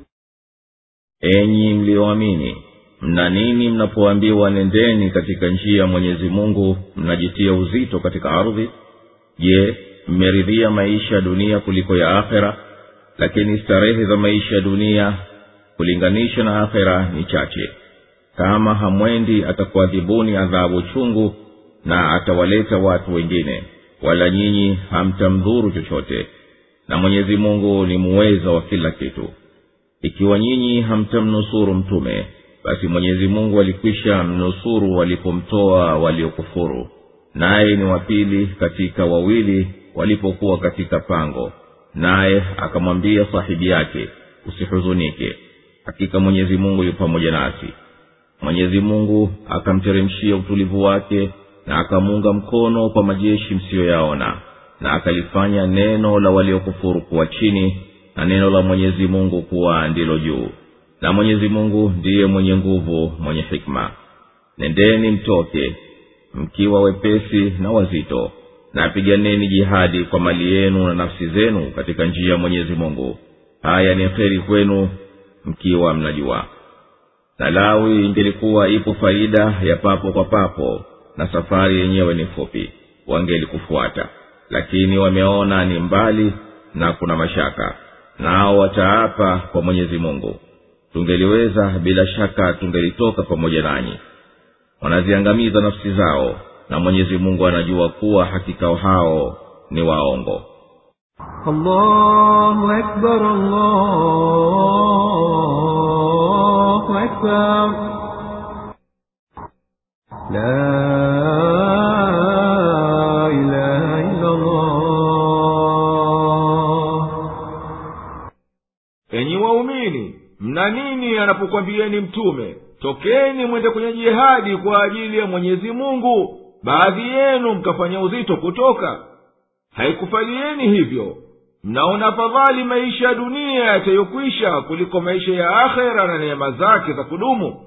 Enyi mlioamini mna nini mnapoambiwa nendeni katika njia ya mwenyezi mungu mnajitia uzito katika ardhi? Je mmeridhia maisha ya dunia kuliko ya akhera? Lakini starehe za maisha ya dunia kulinganisha na akhera ni chache. Kama hamwendi atakuadhibuni adhabu chungu na atawaleta watu wengine wala nyinyi hamtamdhuru chochote. Na mwenyezi mungu ni muweza wa kila kitu ikiwa nyinyi hamtamnusuru mtume basi mwenyezi mungu alikwisha mnusuru walipomtoa waliokufuru. Naye ni wapili katika wawili walipokuwa katika pango. Naye akamwambia sahibi yake usihuzunike. Hakika mwenyezi mungu yu pamoja nasi. Mwenyezi mungu akamteremshia utulivu wake na akamuunga mkono kwa majeshi msiyoyaona na akalifanya neno la waliokufuru kuwa chini na neno la mwenyezi mungu kuwa ndilo juu. Na mwenyezi mungu ndiye mwenye nguvu mwenye hikma. Nendeni mtoke mkiwa wepesi na wazito na piganeni jihadi kwa mali yenu na nafsi zenu katika njia ya mwenyezi mungu. Haya ni kheri kwenu mkiwa mnajua. Na lawi ingelikuwa ipo faida ya papo kwa papo na safari yenyewe ni fupi. Wangelikufuata. Lakini wameona ni mbali na kuna mashaka nao wataapa kwa mwenyezi mungu. Tungeliweza bila shaka tungelitoka pamoja nanyi. Wanaziangamiza nafsi zao na mwenyezi mungu anajua kuwa hakika hao ni waongo. Allahu akbar, allahu akbar. La mna nini anapokwambieni mtume? Tokeni mwende kwenye jihadi kwa ajili ya mwenyezi mungu. Baadhi yenu mkafanya uzito kutoka. Haikufalieni hivyo. Mnaona afadhali maisha ya dunia yatayokwisha kuliko maisha ya akhera na neema zake za kudumu.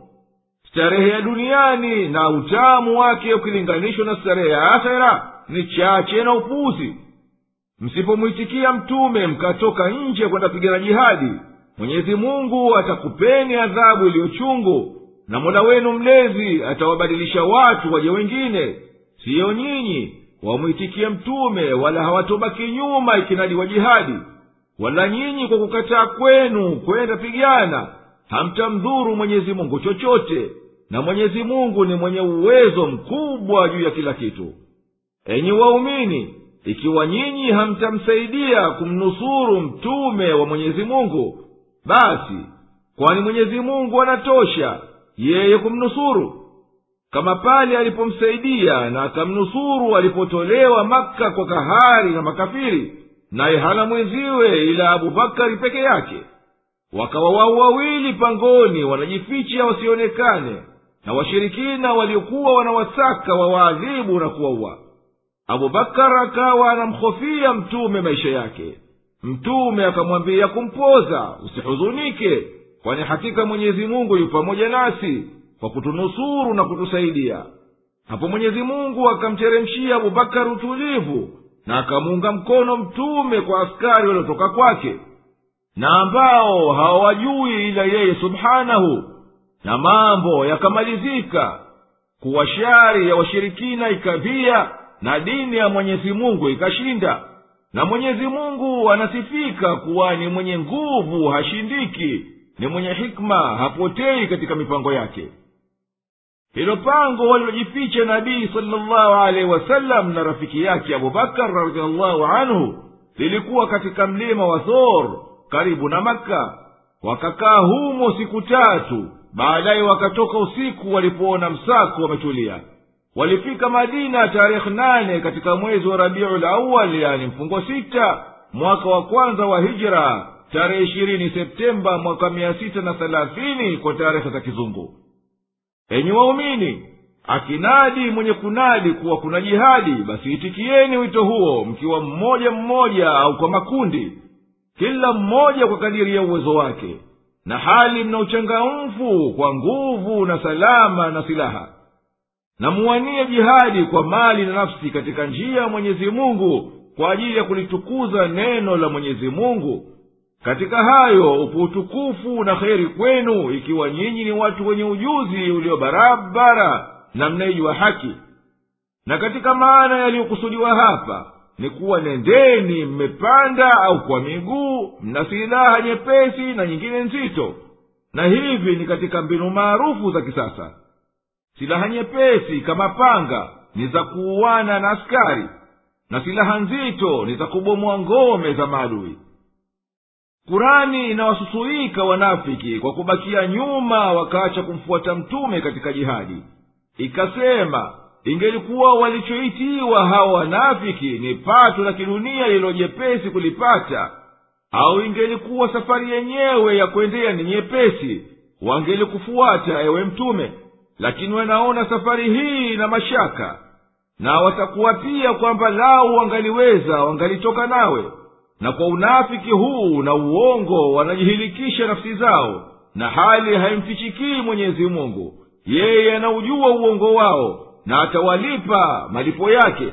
Starehe ya duniani na utamu wake ukilinganishwa na starehe ya akhera ni chache na upuzi. Msipomwitikia mtume mkatoka nje kwenda pigana jihadi mwenyezi mungu atakupeni adhabu iliyochungu na mola wenu mlezi atawabadilisha watu waje wengine. Siyo nyinyi wamwitikie mtume wala hawatobaki nyuma ikinadiwa jihadi. Wala nyinyi kwa kukataa kwenu kwenda pigana hamtamdhuru mwenyezi mungu chochote. Na mwenyezi mungu ni mwenye uwezo mkubwa juu ya kila kitu. Enyi waumini ikiwa nyinyi hamtamsaidia kumnusuru mtume wa mwenyezi mungu basi kwani mwenyezi mungu anatosha yeye kumnusuru? Kama pale alipomsaidia na akamnusuru alipotolewa makka kwa kahari na makafiri naye hana mwenziwe ila abubakari peke yake. Wakawa wao wawili pangoni wanajificha wasionekane na washirikina waliokuwa wanawasaka wawaadhibu na kuwaua. Abubakar akawa anamhofia mtume maisha yake mtume akamwambia kumpoza usihuzunike kwani hakika mwenyezi mungu yu pamoja nasi kwa kutunusuru na kutusaidia. Hapo mwenyezi mungu akamteremshia abubakari utulivu na akamuunga mkono mtume kwa askari waliotoka kwake na ambao hawajui ila yeye subhanahu na mambo yakamalizika. Kuwa shari ya washirikina ikavia na dini ya mwenyezi mungu ikashinda na mwenyezi mungu anasifika kuwa ni mwenye nguvu hashindiki ni mwenye hikma hapotei katika mipango yake. Hilo pango walilojificha nabii salllahu alaihi wasallam na rafiki yake abubakar radiallahu anhu lilikuwa katika mlima wa thor karibu na makka. Wakakaa humo siku tatu baadaye wakatoka usiku walipoona msako wametulia walifika madina tarehe nane katika mwezi wa rabiul awal yani mfungo sita mwaka wa kwanza wa hijra tarehe ishirini septemba mwaka mia sita na thelathini kwa tarehe za kizungu. Enyi waumini akinadi mwenye kunadi kuwa kuna jihadi basi itikieni wito huo mkiwa mmoja mmoja au kwa makundi kila mmoja kwa kadiri ya uwezo wake na hali mna uchangamfu kwa nguvu na salama na silaha na muwanie jihadi kwa mali na nafsi katika njia ya mwenyezi mungu kwa ajili ya kulitukuza neno la mwenyezi mungu. Katika hayo upo utukufu na kheri kwenu ikiwa nyinyi ni watu wenye ujuzi ulio barabara na mnaijua haki. Na katika maana yaliyokusudiwa hapa ni kuwa nendeni mmepanda au kwa miguu mna silaha nyepesi na nyingine nzito. Na hivi ni katika mbinu maarufu za kisasa silaha nyepesi kama panga ni za kuuana na askari na silaha nzito ni za kubomoa ngome za maadui. Kurani inawasusuika wanafiki kwa kubakia nyuma wakaacha kumfuata mtume katika jihadi. Ikasema ingelikuwa walichoitiwa hawa wanafiki ni pato la kidunia lililojepesi kulipata au ingelikuwa safari yenyewe ya kwendea ni nyepesi wangelikufuata ewe mtume lakini wanaona safari hii na mashaka. Na watakuwa pia kwamba lau wangaliweza wangalitoka nawe. Na kwa unafiki huu na uongo wanajihilikisha nafsi zao. Na hali haimfichikii mwenyezi mungu. Yeye anaujua uongo wao na atawalipa malipo yake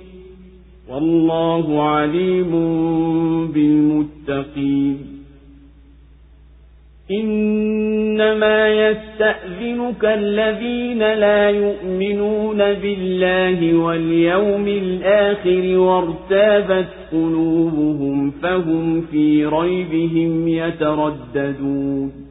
والله عليم بالمتقين. إنما يستأذنك الذين لا يؤمنون بالله واليوم الآخر وارتابت قلوبهم فهم في ريبهم يترددون.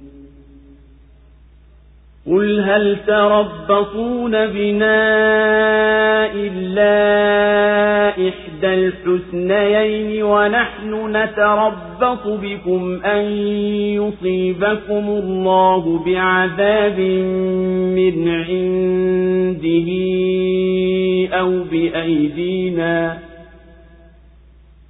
قل هل تربصون بنا إلا إحدى الحسنيين ونحن نتربص بكم أن يصيبكم الله بعذاب من عنده أو بأيدينا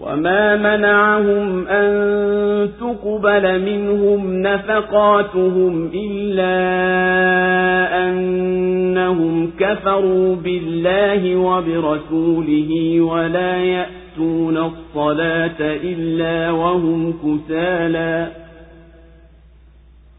وما منعهم أن تقبل منهم نفقاتهم إلا أنهم كفروا بالله وبرسوله ولا يأتون الصلاة إلا وهم كسالى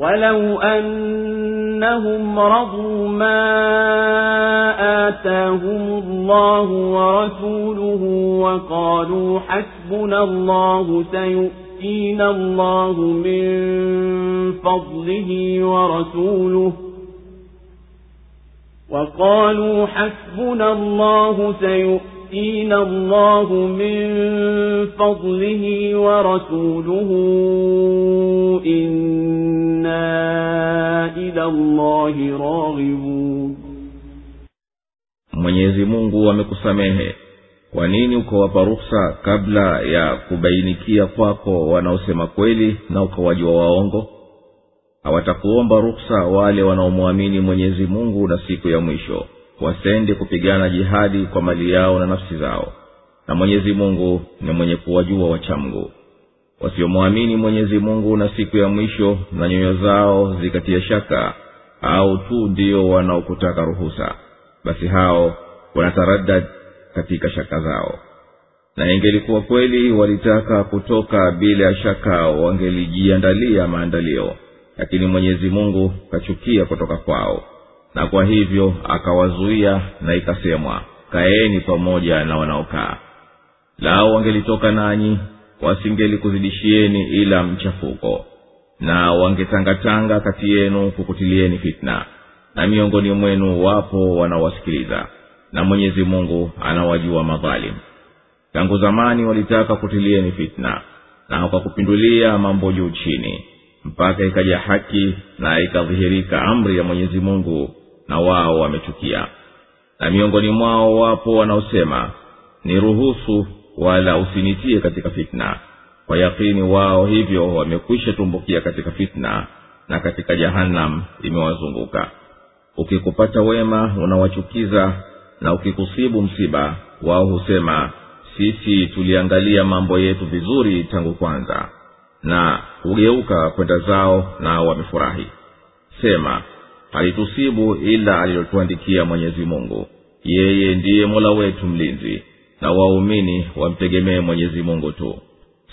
ولو أنهم رضوا ما آتاهم الله ورسوله وقالوا حسبنا الله سيؤتينا الله من فضله ورسوله وقالوا حسبنا الله سيؤتينا الله من فضله ورسوله إنا إلى الله راغبون mwenyezi mungu amekusamehe kwa nini ukawapa ruhusa kabla ya kubainikia kwako wanaosema kweli na ukawajua waongo hawatakuomba ruhusa wale wanaomwamini mwenyezi mungu na siku ya mwisho wasende kupigana jihadi kwa mali yao na nafsi zao na mwenyezi mungu ni mwenye kuwajua wachamgu. Wasiomwamini mwenyezi mungu na siku ya mwisho na nyoyo zao zikatia shaka au tu ndio wanaokutaka ruhusa basi hao wanataradad katika shaka zao. Na ingelikuwa kweli walitaka kutoka bila ya shaka wangelijiandalia maandalio lakini mwenyezi mungu kachukia kutoka kwao na kwa hivyo akawazuia na ikasemwa kaeni pamoja na wanaokaa. Lao wangelitoka nanyi wasingelikuzidishieni ila mchafuko. Na wangetangatanga kati yenu kukutilieni fitna. Na miongoni mwenu wapo wanaowasikiliza. Na mwenyezi mungu anawajua madhalim. Tangu zamani walitaka kutilieni fitna. Na wakakupindulia mambo juu chini. Mpaka ikaja haki na ikadhihirika amri ya mwenyezi mungu na wao wamechukia. Na miongoni mwao wapo wanaosema niruhusu wala usinitie katika fitna. Kwa yakini wao hivyo wamekwisha tumbukia katika fitna na katika jahanam imewazunguka. Ukikupata wema unawachukiza na ukikusibu msiba wao husema sisi tuliangalia mambo yetu vizuri tangu kwanza na hugeuka kwenda zao nao wamefurahi. Sema halitusibu ila alilotuandikia mwenyezi mungu. Yeye ndiye mola wetu mlinzi na waumini wamtegemee mwenyezi mungu tu.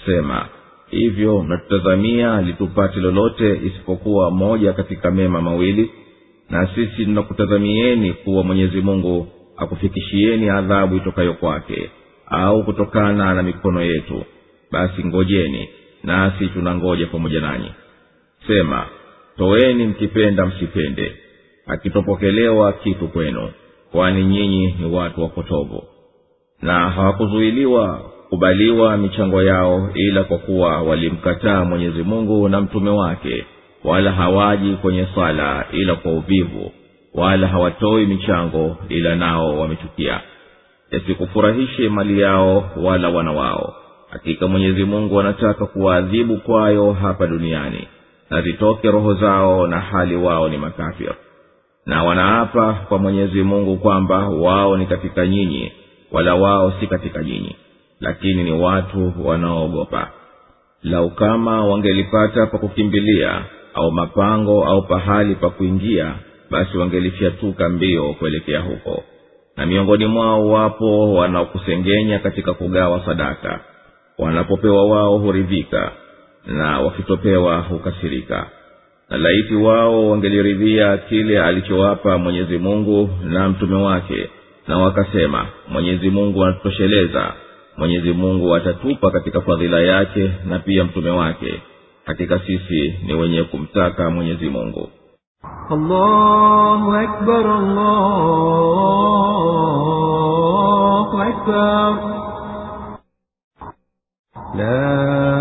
Sema hivyo natutazamia litupate lolote isipokuwa moja katika mema mawili na sisi tunakutazamieni kuwa mwenyezi mungu akufikishieni adhabu itokayo kwake au kutokana na mikono yetu. Basi ngojeni nasi tunangoja pamoja nanyi. Sema toweni mkipenda msipende akitopokelewa kitu kwenu kwani nyinyi ni watu wapotovu na hawakuzuiliwa kubaliwa michango yao ila kwa kuwa walimkataa mwenyezi mungu na mtume wake wala hawaji kwenye swala ila kwa uvivu wala hawatoi michango ila nao wamechukia. Yasikufurahishe mali yao wala wana wao. Hakika mwenyezi mungu anataka kuwaadhibu kwayo hapa duniani na zitoke roho zao na hali wao ni makafir. Na wanaapa kwa mwenyezi mungu kwamba wao ni katika nyinyi wala wao si katika nyinyi lakini ni watu wanaoogopa. Lau kama wangelipata pa kukimbilia au mapango au pahali pa kuingia basi wangelifyatuka mbio kuelekea huko. Na miongoni mwao wapo wanaokusengenya katika kugawa sadaka. Wanapopewa wao huridhika na wakitopewa hukasirika. Na laiti wao wangeliridhia kile alichowapa mwenyezi mungu na mtume wake na wakasema mwenyezi mungu anatutosheleza mwenyezi mungu atatupa katika fadhila yake na pia mtume wake. Hakika sisi ni wenye kumtaka mwenyezi mungu. Allahu akbar, allahu akbar. La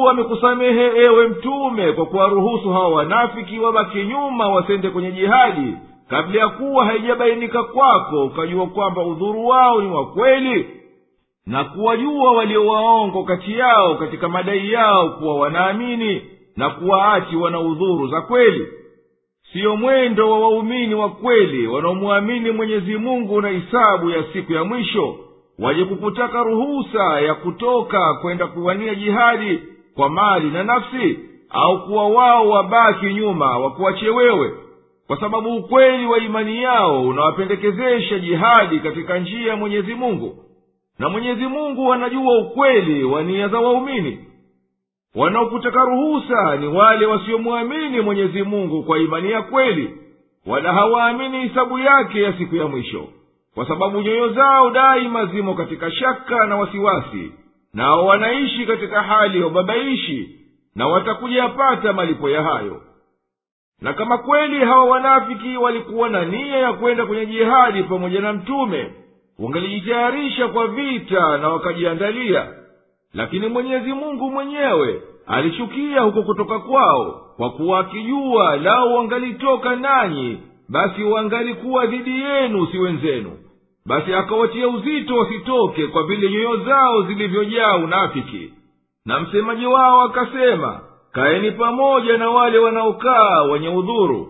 mungu amekusamehe ewe mtume kwa kuwaruhusu hawa wanafiki wabaki nyuma wasende kwenye jihadi kabla ya kuwa haijabainika kwako ukajua kwamba udhuru wao ni wa kweli na kuwajua waliowaongo kati yao katika madai yao kuwa wanaamini na kuwaati wana udhuru za kweli. Siyo mwendo wa waumini wa kweli wanaomwamini mwenyezi mungu na hisabu ya siku ya mwisho waje kukutaka ruhusa ya kutoka kwenda kuwania jihadi kwa mali na nafsi au kuwa wao wabaki nyuma wakuache wewe. Kwa sababu ukweli wa imani yao unawapendekezesha jihadi katika njia ya mwenyezi mungu. Na mwenyezi mungu anajua ukweli wa nia za waumini. Wanaokutaka ruhusa ni wale wasiomwamini mwenyezi mungu kwa imani ya kweli wala hawaamini hisabu yake ya siku ya mwisho. Kwa sababu nyoyo zao daima zimo katika shaka na wasiwasi nao wanaishi katika hali ya ubabaishi na watakujayapata malipo ya hayo. Na kama kweli hawa wanafiki walikuwa na nia ya kwenda kwenye jihadi pamoja na mtume wangelijitayarisha kwa vita na wakajiandalia. Lakini mwenyezi mungu mwenyewe alichukia huko kutoka kwao kwa kuwa akijua lau wangalitoka nanyi basi wangalikuwa dhidi yenu si wenzenu basi akawatia uzito wasitoke kwa vile nyoyo zao zilivyojaa unafiki. Na msemaji wao akasema kaeni pamoja na wale wanaokaa wenye udhuru.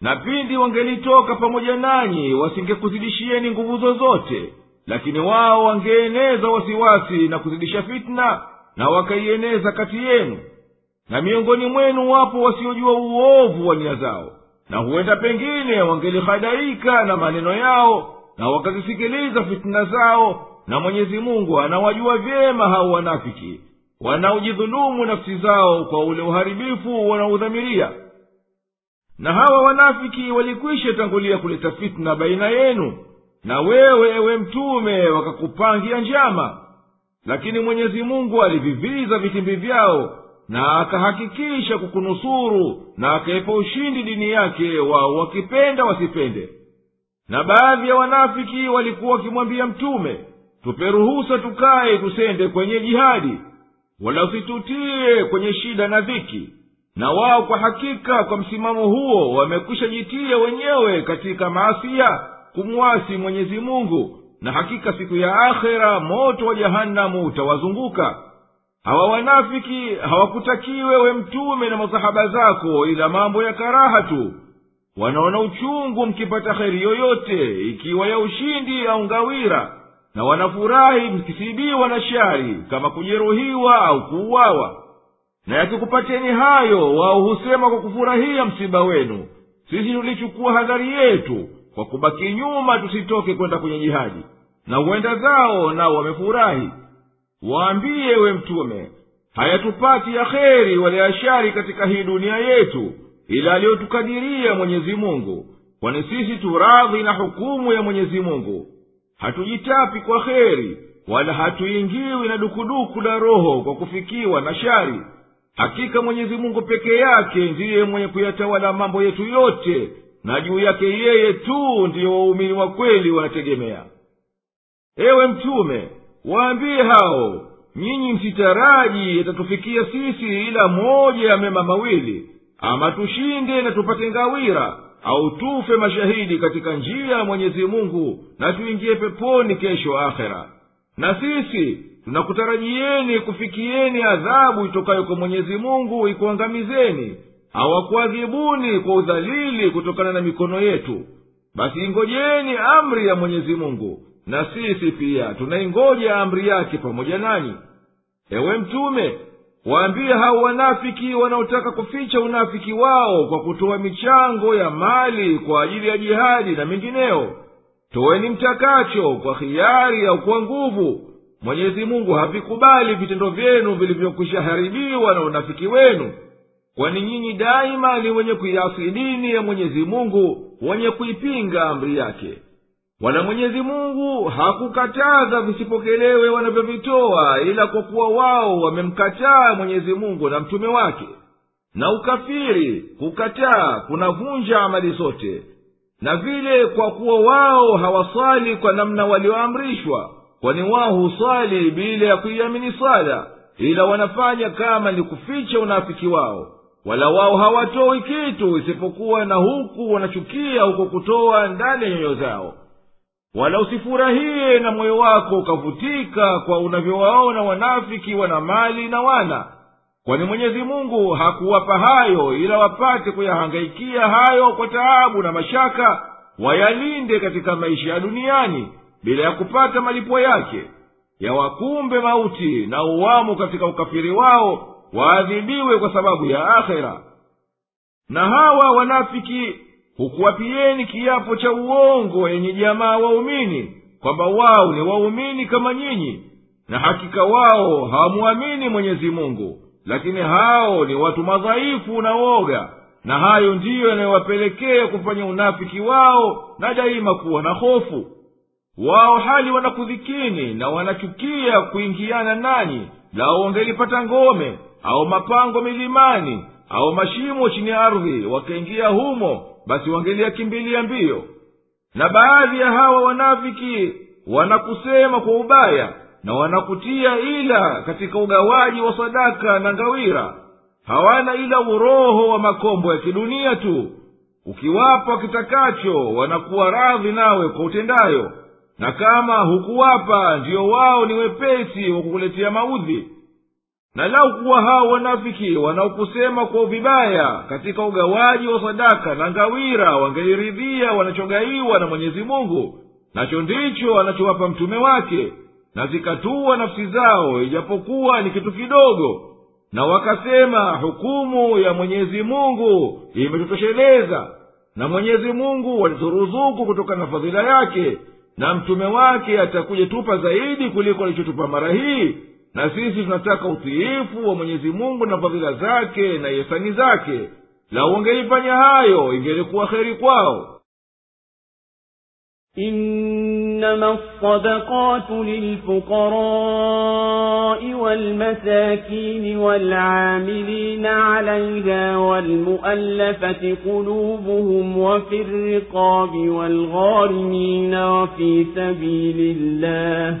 Na pindi wangelitoka pamoja nanyi wasingekuzidishieni nguvu zozote. Lakini wao wangeeneza wasiwasi na kuzidisha fitna na wakaieneza kati yenu. Na miongoni mwenu wapo wasiojua uovu wa nia zao. Na huenda pengine wangelihadaika na maneno yao na wakazisikiliza fitina zao na mwenyezi mungu anawajua vyema hao wanafiki wanaojidhulumu nafsi zao kwa ule uharibifu wanaodhamiria. Na hawa wanafiki walikwisha tangulia kuleta fitna baina yenu na wewe ewe mtume wakakupangia njama. Lakini mwenyezi mungu aliviviza vitimbi vyao na akahakikisha kukunusuru na akaipa ushindi dini yake wao wakipenda wasipende na baadhi ya wanafiki walikuwa wakimwambia mtume tupe ruhusa tukaye tusende kwenye jihadi wala usitutie kwenye shida na dhiki. Na wao kwa hakika kwa msimamo huo wamekwisha jitia wenyewe katika maasia kumwasi mwenyezi mungu na hakika siku ya akhera moto wa jahanamu utawazunguka. Hawa wanafiki hawakutakiwe we mtume na masahaba zako ila mambo ya karaha tu wanaona uchungu mkipata kheri yoyote ikiwa ya ushindi au ngawira na wanafurahi mkisibiwa na shari kama kujeruhiwa au kuuawa. Na yakikupateni hayo wao husema kwa kufurahia msiba wenu. Sisi tulichukua hadhari yetu kwa kubaki nyuma tusitoke kwenda kwenye jihadi. Na huenda zao nao wamefurahi. Waambiye we mtume hayatupati ya kheri wala ya katika hii dunia yetu ila aliyotukadiria mwenyezi mungu. Kwani sisi turadhi na hukumu ya mwenyezi mungu. Hatujitapi kwa kheri wala hatuingiwi na dukuduku la roho kwa kufikiwa na shari. Hakika mwenyezi mungu peke yake ndiye mwenye kuyatawala mambo yetu yote na juu yake yeye tu ndiyo waumini wa kweli wanategemea. Ewe mtume waambie hao nyinyi msitaraji yatatufikia sisi ila moja ya mema mawili ama tushinde na tupate ngawira au tufe mashahidi katika njia ya mwenyezi mungu na tuingie peponi kesho akhera. Na sisi tunakutarajieni kufikieni adhabu itokayo kwa mwenyezi mungu ikuangamizeni hawakuadhibuni kwa udhalili kutokana na mikono yetu. Basi ingojeni amri ya mwenyezi mungu na sisi pia tunaingoja amri yake pamoja nanyi. Ewe mtume waambie hao wanafiki wanaotaka kuficha unafiki wao kwa kutoa michango ya mali kwa ajili ya jihadi na mengineyo toweni mtakacho kwa hiari au kwa nguvu. Mwenyezi mungu havikubali vitendo vyenu vilivyokwisha haribiwa na unafiki wenu. Kwani nyinyi daima ni wenye kuiasi dini ya mwenyezi mungu wenye kuipinga amri yake wala mwenyezi mungu hakukataza visipokelewe wanavyovitoa ila kwa kuwa wao wamemkataa mwenyezi mungu na mtume wake. Na ukafiri kukataa kunavunja amali zote. Na vile kwa kuwa wao hawaswali kwa namna walioamrishwa kwani wao huswali bila ya kuiamini swala ila wanafanya kama ni kuficha unafiki wao. Wala wao hawatoi kitu isipokuwa na huku wanachukia huko kutoa ndani ya nyoyo zao wala usifurahie na moyo wako ukavutika kwa unavyowaona wanafiki wana mali na wana. Kwani mwenyezi mungu hakuwapa hayo ila wapate kuyahangaikia hayo kwa taabu na mashaka wayalinde katika maisha ya duniani bila ya kupata malipo yake. Yawakumbe mauti na uwamo katika ukafiri wao waadhibiwe kwa sababu ya akhera. Na hawa wanafiki hukuwapieni kiapo cha uongo yenye jamaa waumini kwamba wao ni waumini kama nyinyi na hakika wao hawamwamini mwenyezi mungu lakini hao ni watu madhaifu na woga na hayo ndiyo yanayowapelekea kufanya unafiki wao na daima kuwa na hofu. Wao hali wanakudhikini na wanachukia kuingiana nanyi lao wangelipata ngome au mapango milimani au mashimo chini ya ardhi wakaingia humo basi wangeliakimbilia mbio. Na baadhi ya hawa wanafiki wanakusema kwa ubaya na wanakutia ila katika ugawaji wa sadaka na ngawira. Hawana ila uroho wa makombo ya kidunia tu. Ukiwapa kitakacho wanakuwa radhi nawe kwa utendayo. Na kama hukuwapa ndiyo wao ni wepesi wa kukuletea maudhi na lau kuwa hao wanafiki wanaokusema kwa vibaya katika ugawaji wa sadaka na ngawira wangeiridhia wanachogaiwa na mwenyezi mungu nacho ndicho anachowapa mtume wake na zikatuwa nafsi zao ijapokuwa ni kitu kidogo na wakasema hukumu ya mwenyezi mungu imetutosheleza na mwenyezi mungu walituruzuku kutokana na fadhila yake na mtume wake atakuja tupa zaidi kuliko alichotupa mara hii na sisi tunataka utiifu wa mwenyezi mungu na fadhila zake na ihsani zake la wangelifanya hayo ingelikuwa kheri kwao إنما الصدقات للفقراء والمساكين والعاملين عليها والمؤلفة قلوبهم وفي الرقاب والغارمين وفي سبيل الله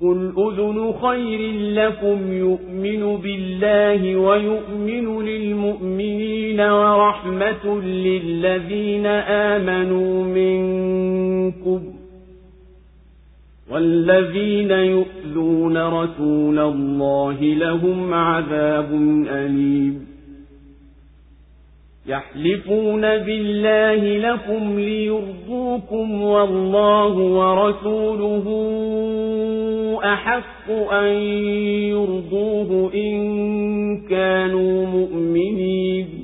قل أذن خير لكم يؤمن بالله ويؤمن للمؤمنين ورحمة للذين آمنوا منكم والذين يؤذون رسول الله لهم عذاب أليم يحلفون بالله لكم ليرضوكم والله ورسوله أحق أن يرضوه إن كانوا مؤمنين.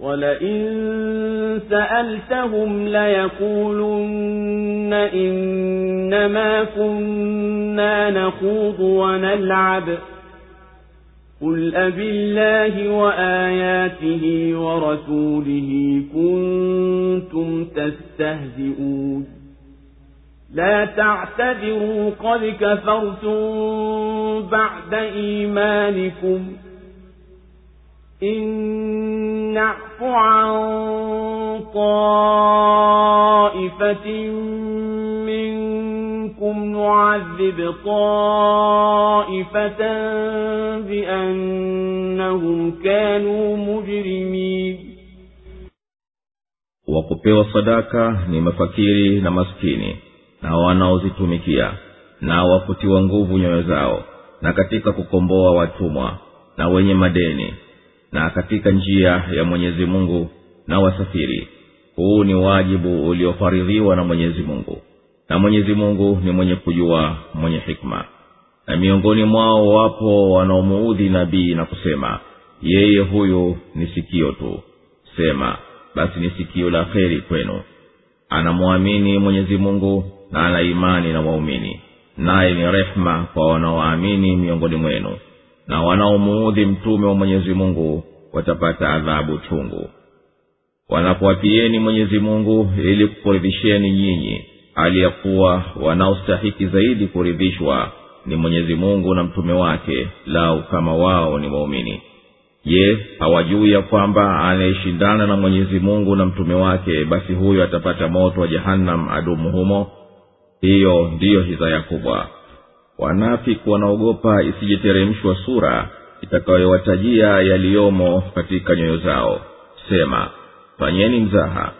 ولئن سألتهم ليقولن إنما كنا نخوض ونلعب. قل أبالله وآياته ورسوله كنتم تستهزئون. لا تعتذروا قد كفرتم بعد إيمانكم. إن نعف عن طائفة منكم نعذب طائفة بأنهم كانوا مجرمين wakupewa sadaka ni mafakiri na maskini na wanaozitumikia na wakutiwa nguvu nyoyo zao na katika kukomboa watumwa na wenye madeni na katika njia ya mwenyezi mungu na wasafiri. Huu ni wajibu uliofaridhiwa na mwenyezi mungu na mwenyezi mungu ni mwenye kujua mwenye hikma. Na miongoni mwao wapo wanaomuudhi nabii na kusema yeye huyu ni sikio tu. Sema basi ni sikio la kheri kwenu. Anamwamini mwenyezi mungu na ana imani na waumini naye ni rehma kwa wanaoamini miongoni mwenu na wanaomuudhi mtume wa mwenyezi mungu watapata adhabu chungu. Wanapowapieni mwenyezi mungu ili kukuridhisheni nyinyi. Hali ya kuwa wanaostahiki zaidi kuridhishwa ni mwenyezi mungu na mtume wake lau kama wao ni waumini. Je hawajui ya kwamba anayeshindana na mwenyezi mungu na mtume wake basi huyo atapata moto wa jahannam adumu humo? Hiyo ndiyo hizaya kubwa wanafiki wanaogopa isijiteremshwa sura itakayowatajia yaliyomo katika nyoyo zao. Sema fanyeni mzaha.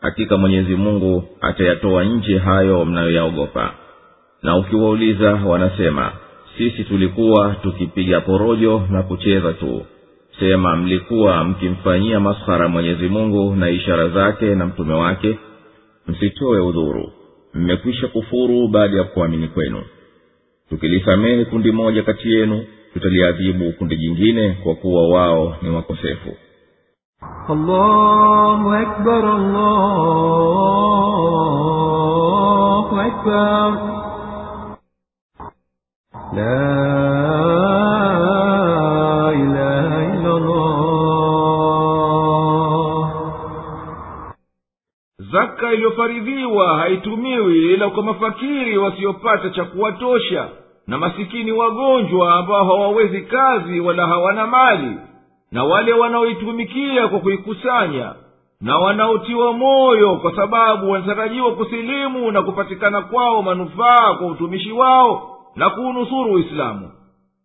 Hakika mwenyezi mungu atayatoa nje hayo mnayoyaogopa. Na ukiwauliza wanasema sisi tulikuwa tukipiga porojo na kucheza tu. Sema mlikuwa mkimfanyia maskhara mwenyezi mungu na ishara zake na mtume wake? Msitoe udhuru. Mmekwisha kufuru baada ya kuamini kwenu tukilisamehe kundi moja kati yenu tutaliadhibu kundi jingine kwa kuwa wao ni wakosefu. Allahu akbar, allahu akbar. La zaka iliyofaridhiwa haitumiwi ila kwa mafakiri wasiyopata cha kuwatosha na masikini wagonjwa ambao hawawezi kazi wala hawana mali na wale wanaoitumikia kwa kuikusanya na wanaotiwa moyo kwa sababu wanatarajiwa kusilimu na kupatikana kwao manufaa kwa utumishi wao na kuunusuru uislamu.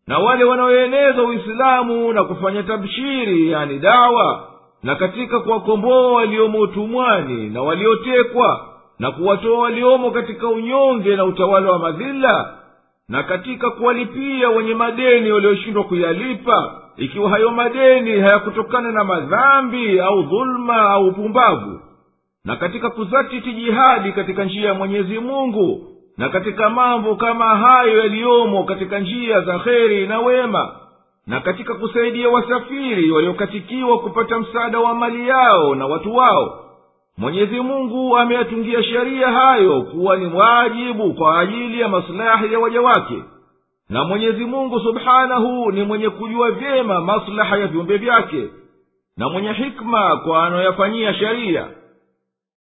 Na wale wanaoeneza uislamu na kufanya tabshiri yani dawa na katika kuwakomboa waliomo utumwani na waliotekwa na kuwatoa waliomo katika unyonge na utawala wa madhila na katika kuwalipia wenye madeni walioshindwa kuyalipa ikiwa hayo madeni hayakutokana na madhambi au dhuluma au upumbavu na katika kuzatiti jihadi katika njia ya mwenyezi mungu na katika mambo kama hayo yaliyomo katika njia za kheri na wema na katika kusaidia wasafiri waliokatikiwa kupata msaada wa mali yao na watu wao mwenyezi mungu ameyatungia sheria hayo kuwa ni wajibu kwa ajili ya maslahi ya waja wake. Na mwenyezi mungu subhanahu ni mwenye kujua vyema maslaha ya viumbe vyake na mwenye hikma kwa anayoyafanyia sheria.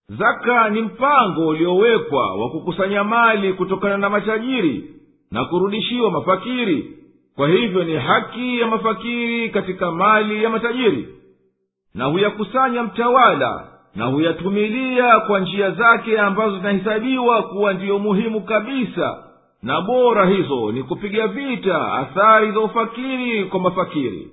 Zaka ni mpango uliowekwa wa kukusanya mali kutokana na matajiri na kurudishiwa mafakiri. Kwa hivyo ni haki ya mafakiri katika mali ya matajiri na huyakusanya mtawala na huyatumilia kwa njia zake ambazo zinahesabiwa kuwa ndiyo muhimu kabisa. Na bora hizo ni kupiga vita athari za ufakiri kwa mafakiri.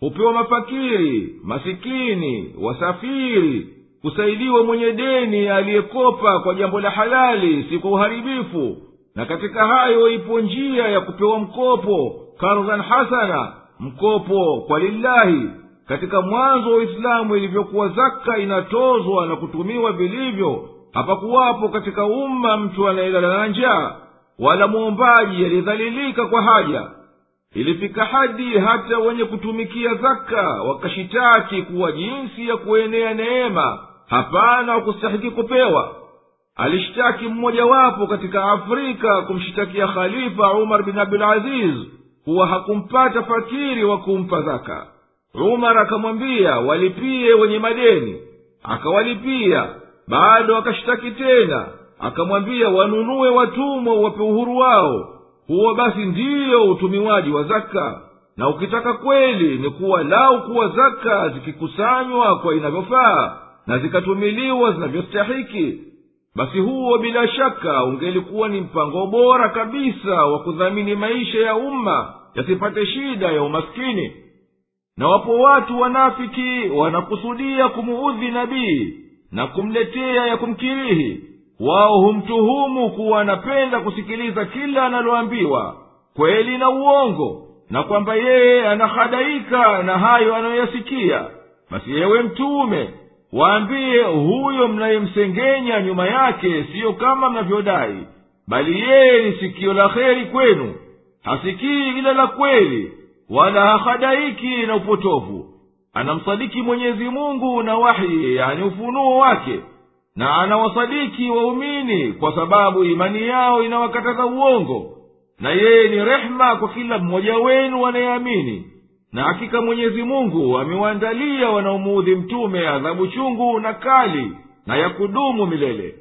Hupewa mafakiri masikini wasafiri kusaidiwa mwenye deni aliyekopa kwa jambo la halali si kwa uharibifu. Na katika hayo ipo njia ya kupewa mkopo kardhan hasana mkopo kwa lillahi katika mwanzo wa uislamu ilivyokuwa zaka inatozwa na kutumiwa vilivyo hapakuwapo katika umma mtu anayelala na njaa wala mwombaji aliyedhalilika kwa haja. Ilifika hadi hata wenye kutumikia zaka wakashitaki kuwa jinsi ya kuenea neema hapana wakustahiki kupewa. Alishitaki mmojawapo katika afrika kumshitakia khalifa umar bin abdulaziz kuwa hakumpata fakiri wa kumpa zaka umar akamwambia walipie wenye madeni. Akawalipia bado akashitaki tena. Akamwambia wanunue watumwa uwape uhuru wao. Huo basi ndiyo utumiwaji wa zaka. Na ukitaka kweli ni kuwa lau kuwa zaka zikikusanywa kwa inavyofaa na zikatumiliwa zinavyostahiki basi huo bila shaka ungelikuwa ni mpango bora kabisa wa kudhamini maisha ya umma yasipate shida ya umaskini na wapo watu wanafiki wanakusudia kumuudhi nabii na kumletea ya kumkirihi. Wao humtuhumu kuwa anapenda kusikiliza kila analoambiwa kweli na uongo na kwamba yeye anahadaika na hayo anayoyasikia. Basi yewe mtume waambiye huyo mnayemsengenya nyuma yake siyo kama mnavyodai bali yeye ni sikio la heri kwenu hasikii ila la kweli wala hahadaiki na upotovu. Anamsadiki mwenyezi mungu na wahi yani ufunuo wake na anawasadiki waumini kwa sababu imani yao inawakataza uongo na yeye ni rehema kwa kila mmoja wenu anayeamini na hakika mwenyezi mungu amewaandalia wanaomuudhi mtume adhabu chungu na kali na ya kudumu milele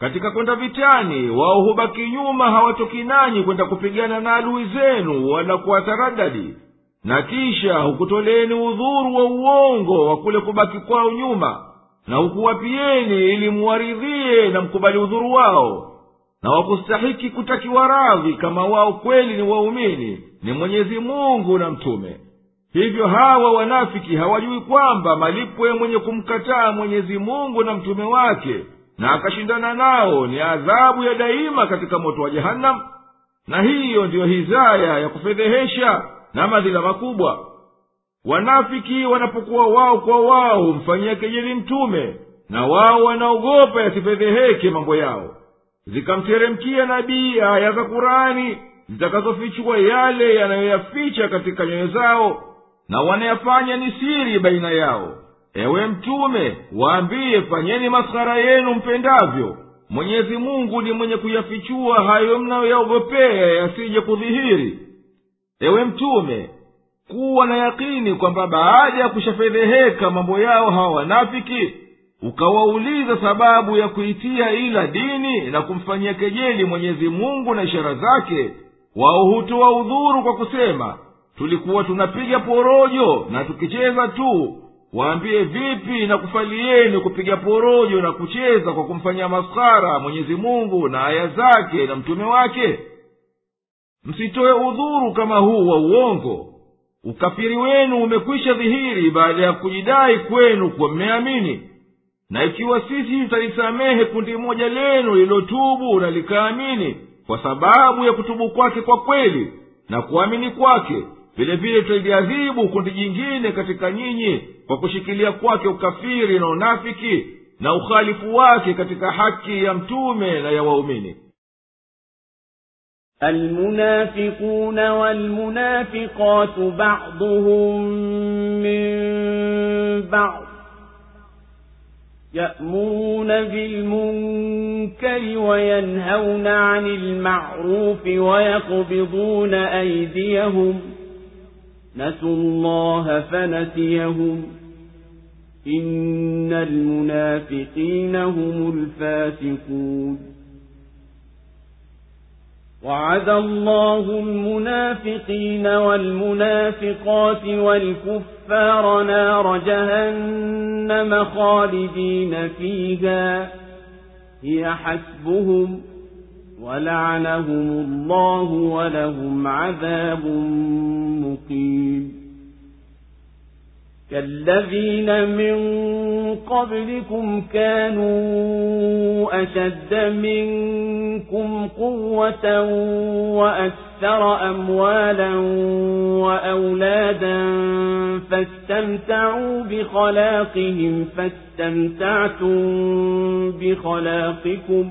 katika kwenda vitani wao hubaki nyuma hawatoki nanyi kwenda kupigana na adui zenu wala kuwataradadi na kisha hukutoleeni udhuru wa uongo wa kule kubaki kwao nyuma na hukuwapieni ili muwaridhie na mkubali udhuru wao. Na wakustahiki kutakiwa radhi kama wao kweli ni waumini ni mwenyezi mungu na mtume. Hivyo hawa wanafiki hawajui kwamba malipo ya mwenye kumkataa mwenyezi mungu na mtume wake na akashindana nao ni adhabu ya daima katika moto wa jehanamu na hiyo ndiyo hizaya ya kufedhehesha na madhila makubwa. Wanafiki wanapokuwa wao kwa wao humfanyia kejeli mtume na wao wanaogopa yasifedheheke mambo yao. Zikamteremkia nabii aya za kurani zitakazofichua yale yanayoyaficha katika nyoyo zao na wanayafanya ni siri baina yao ewe mtume waambiye fanyeni maskhara yenu mpendavyo. Mwenyezi mungu ni mwenye kuyafichua hayo mnayoyaogopea yasije kudhihiri. Ewe mtume kuwa na yakini kwamba baada ya kushafedheheka mambo yao hawa wanafiki ukawauliza sababu ya kuitia ila dini na kumfanyia kejeli mwenyezi mungu na ishara zake wao hutoa udhuru kwa kusema tulikuwa tunapiga porojo na tukicheza tu waambie vipi na kufalieni kupiga porojo na kucheza kwa kumfanyia maskhara mwenyezi mungu na aya zake na mtume wake? Msitoe udhuru kama huu wa uongo. Ukafiri wenu umekwisha dhihiri baada ya kujidai kwenu kuwa mmeamini. Na ikiwa sisi tutalisamehe kundi moja lenu lililotubu na likaamini kwa sababu ya kutubu kwake kwa kweli na kuamini kwake vile vile tutaliadhibu kundi jingine katika nyinyi kwa kushikilia kwake ukafiri na unafiki na ukhalifu wake katika haki ya mtume na ya waumini المنافقون والمنافقات بعضهم من بعض يأمرون بالمنكر وينهون عن المعروف ويقبضون أيديهم نسوا الله فنسيهم. إن المنافقين هم الفاسقون. وعد الله المنافقين والمنافقات والكفار نار جهنم خالدين فيها. هي حسبهم ولعنهم الله ولهم عذاب مقيم كالذين من قبلكم كانوا أشد منكم قوة وأكثر أموالا وأولادا فاستمتعوا بخلاقهم فاستمتعتم بخلاقكم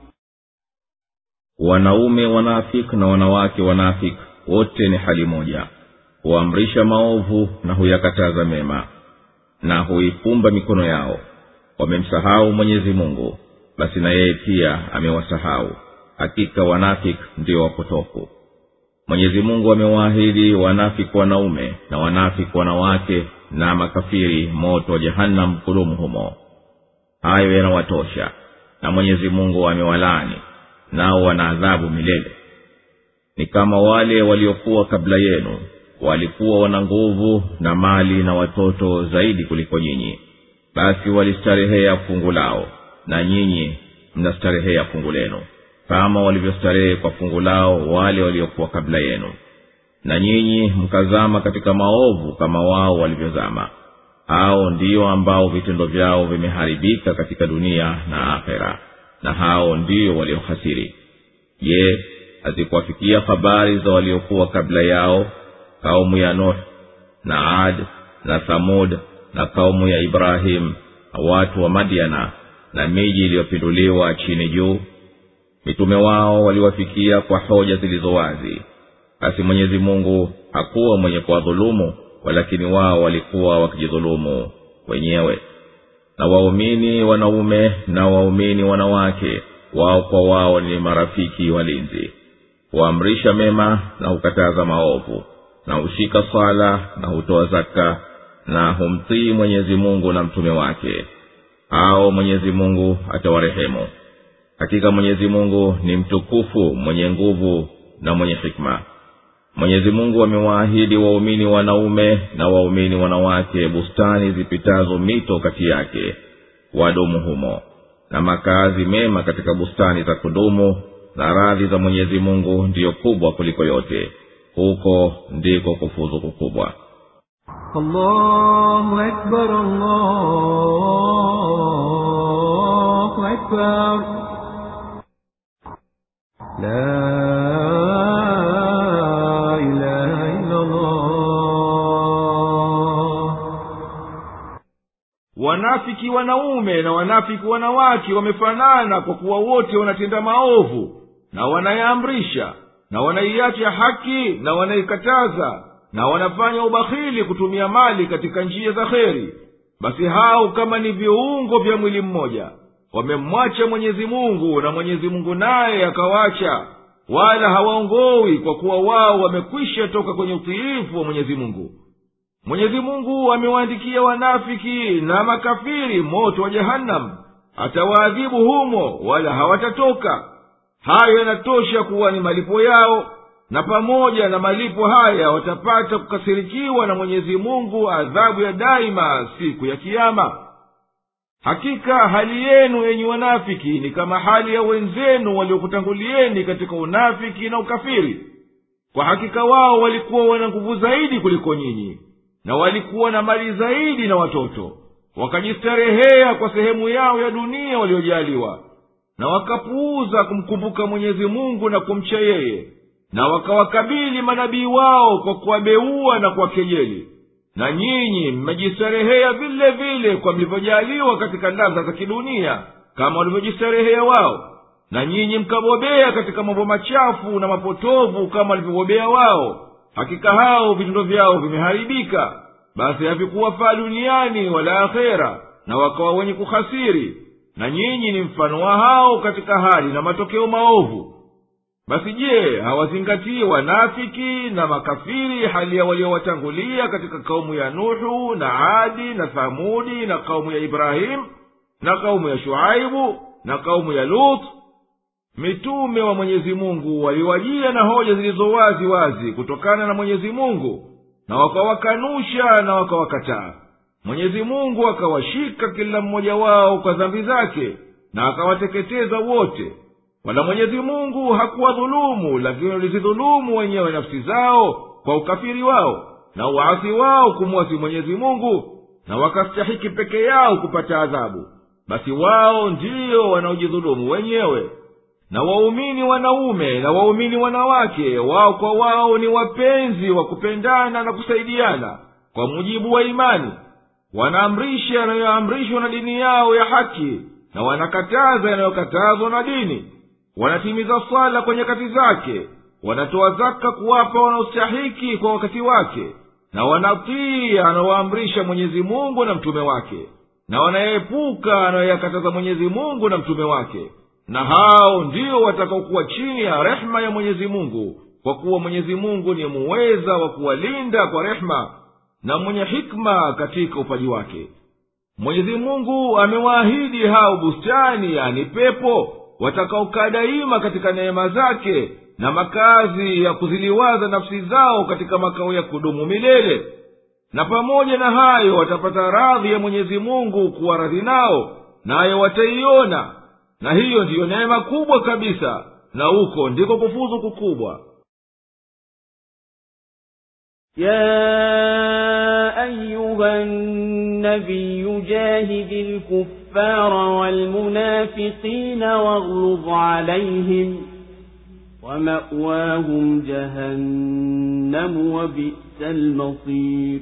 Wanaume wanafik na wanawake wanafik wote ni hali moja. Huamrisha maovu na huyakataza mema na huifumba mikono yao. Wamemsahau mwenyezi mungu basi na yeye pia amewasahau. Hakika wanafik ndio wapotofu. Mwenyezi mungu amewaahidi wanafik wanaume na wanafik wanawake na makafiri moto wa jehannam kudumu humo. Hayo yanawatosha na mwenyezi mungu amewalaani nao wana adhabu milele. Ni kama wale waliokuwa kabla yenu walikuwa wana nguvu na mali na watoto zaidi kuliko nyinyi. Basi walistarehea fungu lao na nyinyi mnastarehea fungu lenu kama walivyostarehe kwa fungu lao wale waliokuwa kabla yenu. Na nyinyi mkazama katika maovu kama wao walivyozama. Hao ndio ambao vitendo vyao vimeharibika katika dunia na akhera na hao ndio waliohasiri. Je hazikuwafikia habari za waliokuwa kabla yao kaumu ya nuh na ad na thamud na kaumu ya ibrahimu na watu wa madiana na miji iliyopinduliwa chini juu? Mitume wao waliwafikia kwa hoja zilizo wazi. Basi mwenyezi mungu hakuwa mwenye kuwadhulumu walakini wao walikuwa wakijidhulumu wenyewe na waumini wanaume na waumini wanawake wao kwa wao ni marafiki walinzi. Huamrisha mema na hukataza maovu na hushika swala na hutoa zaka na humtii mwenyezi mungu na mtume wake. Hao mwenyezi mungu atawarehemu. Hakika mwenyezi mungu ni mtukufu mwenye nguvu na mwenye hikma mwenyezi mungu amewaahidi waumini wanaume na waumini wanawake bustani zipitazo mito kati yake wadumu humo na makazi mema katika bustani za kudumu na radhi za mwenyezi mungu ndiyo kubwa kuliko yote huko ndiko kufuzu kukubwa. La wanafiki wanaume na wanafiki wanawake wamefanana kwa kuwa wote wanatenda maovu na wanayaamrisha na wanaiacha haki na wanaikataza na wanafanya ubakhili kutumia mali katika njia za kheri. Basi hao kama ni viungo vya mwili mmoja wamemwacha mwenyezi mungu na mwenyezi mungu naye akawacha wala hawaongowi kwa kuwa wao wamekwisha toka kwenye utiifu wa mwenyezi mungu mwenyezi mungu amewaandikia wanafiki na makafiri moto wa jehanamu atawaadhibu humo wala hawatatoka. Hayo yanatosha kuwa ni malipo yao na pamoja na malipo haya watapata kukasirikiwa na mwenyezi mungu adhabu ya daima siku ya kiama hakika hali yenu yenye wanafiki ni kama hali ya wenzenu waliokutangulieni katika unafiki na ukafiri. Kwa hakika wao walikuwa wana nguvu zaidi kuliko nyinyi na walikuwa na mali zaidi na watoto. Wakajistarehea kwa sehemu yao ya dunia waliojaliwa na wakapuuza kumkumbuka mwenyezi mungu na kumcha yeye na wakawakabili manabii wao kwa kuwabeua na kuwakejeli na nyinyi mmejistarehea vile vile kwa mlivyojaliwa katika ladha za kidunia kama walivyojistarehea wao. Na nyinyi mkabobea katika mambo machafu na mapotovu kama walivyobobea wao hakika hao vitendo vyao vimeharibika. Basi havikuwafaa duniani wala akhera na wakawa wenye kuhasiri na nyinyi ni mfano wa hao katika hali na matokeo maovu. Basi je hawazingatii wanafiki na makafiri hali ya waliowatangulia katika kaumu ya nuhu na adi na thamudi na kaumu ya ibrahimu na kaumu ya shuaibu na kaumu ya lutu mitume wa mwenyezi mungu waliwajia na hoja zilizo wazi wazi kutokana na mwenyezi mungu na wakawakanusha na wakawakataa. Mwenyezi mungu akawashika kila mmoja wao kwa dhambi zake na akawateketeza wote. Wala mwenyezi mungu hakuwadhulumu lakini walizidhulumu wenyewe nafsi zao kwa ukafiri wao na uasi wao kumwasi mwenyezi mungu na wakastahiki peke yao kupata adhabu. Basi wao ndiyo wanaojidhulumu wenyewe na waumini wanaume na waumini wanawake wao kwa wao ni wapenzi wa kupendana na kusaidiana kwa mujibu wa imani. Wanaamrisha yanayoamrishwa na dini yao ya haki na wanakataza yanayokatazwa na dini. Wanatimiza swala kwa nyakati zake wanatoa zaka kuwapa wanaostahiki kwa wakati wake na wanatii anawaamrisha mwenyezi mungu na mtume wake na wanayeepuka anayoyakataza mwenyezi mungu na mtume wake na hao ndio watakaokuwa chini ya rehema ya mwenyezi mungu kwa kuwa mwenyezi mungu ni muweza wa kuwalinda kwa rehema na mwenye hikma katika upaji wake. Mwenyezi mungu amewaahidi hao bustani yani pepo watakaokaa daima katika neema zake na makazi ya kuziliwaza nafsi zao katika makao ya kudumu milele. Na pamoja na hayo watapata radhi ya mwenyezi mungu kuwa radhi nao nayo wataiona na hiyo ndiyo neema kubwa kabisa na uko ndiko kufuzu kukubwa. Ya ayuha nabiyu jahidi lkufara walmunafiqina waghlub alaihim wama'wahum jahannamu wabisa lmasir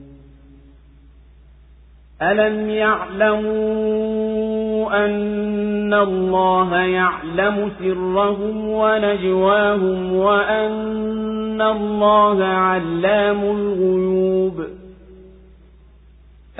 ألم يعلموا أن الله يعلم سرهم ونجواهم وأن الله علام الغيوب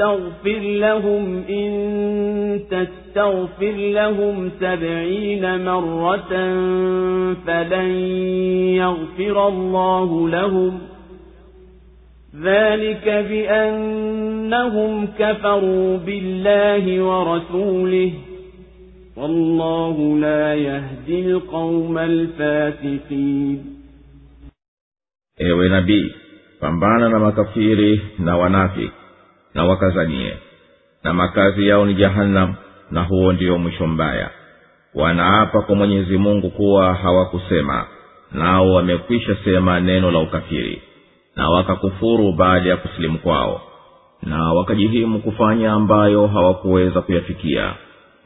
لهم إن تستغفر لهم سبعين مرة فلن يغفر الله لهم. ذلك بأنهم كفروا بالله ورسوله. والله لا يهدي القوم الفاسقين. Ewe nabii pambana na makafiri na wanafiki. Na wakazanie na makazi yao ni jahanam na huo ndio mwisho mbaya. Wanaapa kwa mwenyezi mungu kuwa hawakusema nao wamekwisha sema neno la ukafiri na wakakufuru baada ya kusilimu kwao na wakajihimu kufanya ambayo hawakuweza kuyafikia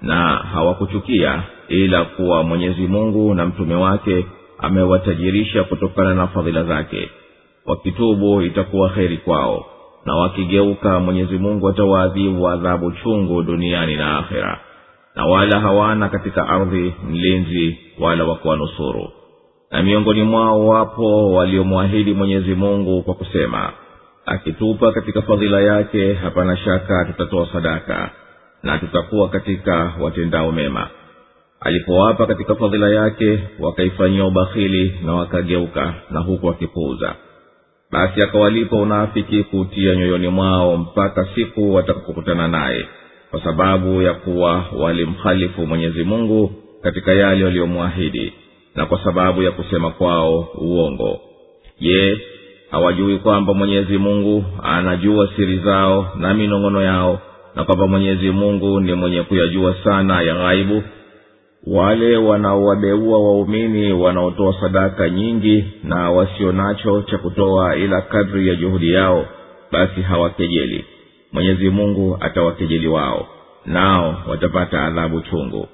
na hawakuchukia ila kuwa mwenyezi mungu na mtume wake amewatajirisha kutokana na fadhila zake. Wakitubu itakuwa heri kwao na wakigeuka mwenyezi mungu atawaadhibu adhabu chungu duniani na akhera. Na wala hawana katika ardhi mlinzi wala wakuwanusuru na miongoni mwao wapo waliomwahidi mwenyezi mungu kwa kusema akitupa katika fadhila yake hapana shaka tutatoa sadaka na tutakuwa katika watendao mema. Alipowapa katika fadhila yake wakaifanyia ubakhili na wakageuka na huku wakipuuza basi akawalipa unafiki kuutia nyoyoni mwao mpaka siku watakapokutana naye kwa sababu ya kuwa walimhalifu mwenyezi mungu katika yale waliyomwahidi na kwa sababu ya kusema kwao uongo. Je hawajui kwamba mwenyezi mungu anajua siri zao na minong'ono yao na kwamba mwenyezi mungu ni mwenye kuyajua sana ya ghaibu wale wanaowabeua waumini wanaotoa sadaka nyingi na wasio nacho cha kutoa ila kadri ya juhudi yao basi hawakejeli. Mwenyezi mungu atawakejeli wao nao watapata adhabu chungu.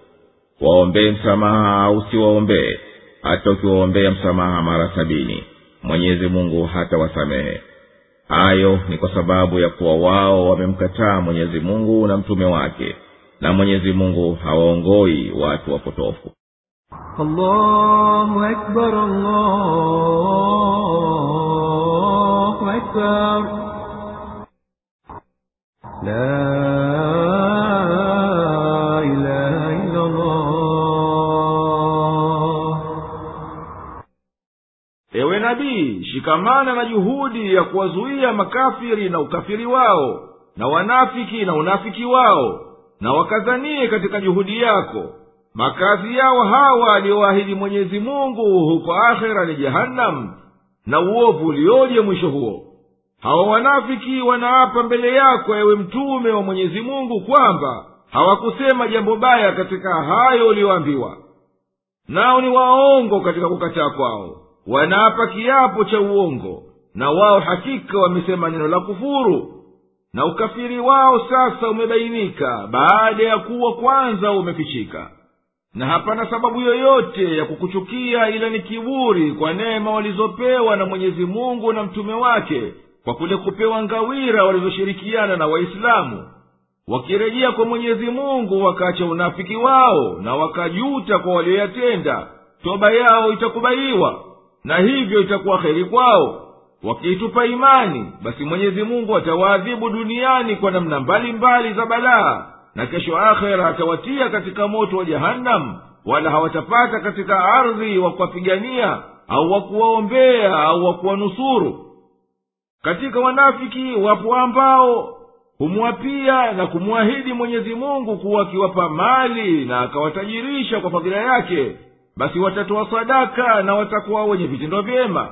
Waombee msamaha au siwaombee hata ukiwaombea msamaha mara sabini mwenyezi mungu hatawasamehe. Hayo ni kwa sababu ya kuwa wao wamemkataa mwenyezi mungu na mtume wake na mwenyezi mungu hawaongoi watu wapotofu. Ewe nabii, shikamana na juhudi ya kuwazuia makafiri na ukafiri wao na wanafiki na unafiki wao na wakazanie katika juhudi yako. Makazi yao hawa aliyoahidi mwenyezi mungu huko akhera ni jehanamu na uovu ulioje mwisho huo. Hawa wanafiki wanaapa mbele yako ewe mtume wa mwenyezi mungu kwamba hawakusema jambo baya katika hayo uliyoambiwa. Nao ni waongo katika kukataa kwao. Wanaapa kiapo cha uongo na wao hakika wamesema neno la kufuru na ukafiri wao sasa umebainika baada ya kuwa kwanza umefichika. Na hapana sababu yoyote ya kukuchukia ila ni kiburi kwa neema walizopewa na mwenyezi mungu na mtume wake kwa kule kupewa ngawira walizoshirikiana na waislamu. Wakirejea kwa mwenyezi mungu wakaacha unafiki wao na wakajuta kwa walioyatenda. Toba yao itakubaliwa na hivyo itakuwa heri kwao wakiitupa imani basi mwenyezi mungu atawaadhibu duniani kwa namna mbalimbali za balaa na kesho akhera atawatia katika moto wa jahannam wala hawatapata katika ardhi wa kuwapigania au wa kuwaombea au wa kuwanusuru. Katika wanafiki wapo ambao humwapia na kumwahidi mwenyezi mungu kuwa akiwapa mali na akawatajirisha kwa fadhila yake basi watatoa sadaka na watakuwa wenye vitendo vyema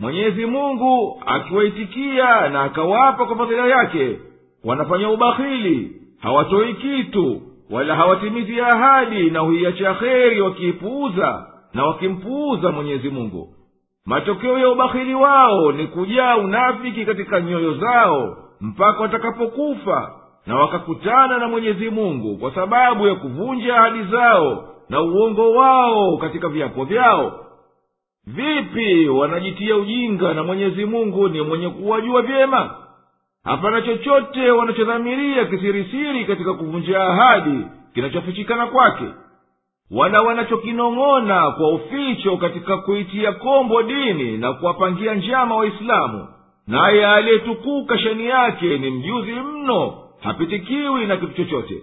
mwenyezi mungu akiwaitikia na akawapa kwa fadhila yake wanafanya ubakhili hawatoi kitu wala hawatimizi ahadi na huiacha kheri wakiipuuza na wakimpuuza mwenyezi mungu. Matokeo ya ubakhili wao ni kujaa unafiki katika nyoyo zao mpaka watakapokufa na wakakutana na mwenyezi mungu kwa sababu ya kuvunja ahadi zao na uongo wao katika viapo vyao vipi wanajitia ujinga na mwenyezi mungu ni mwenye kuwajua vyema? Hapana chochote wanachodhamiria kisirisiri katika kuvunja ahadi kinachofichikana kwake wala wanachokinong'ona kwa uficho katika kuitia kombo dini na kuwapangia njama waislamu. Naye aliyetukuka shani yake ni mjuzi mno hapitikiwi na kitu chochote.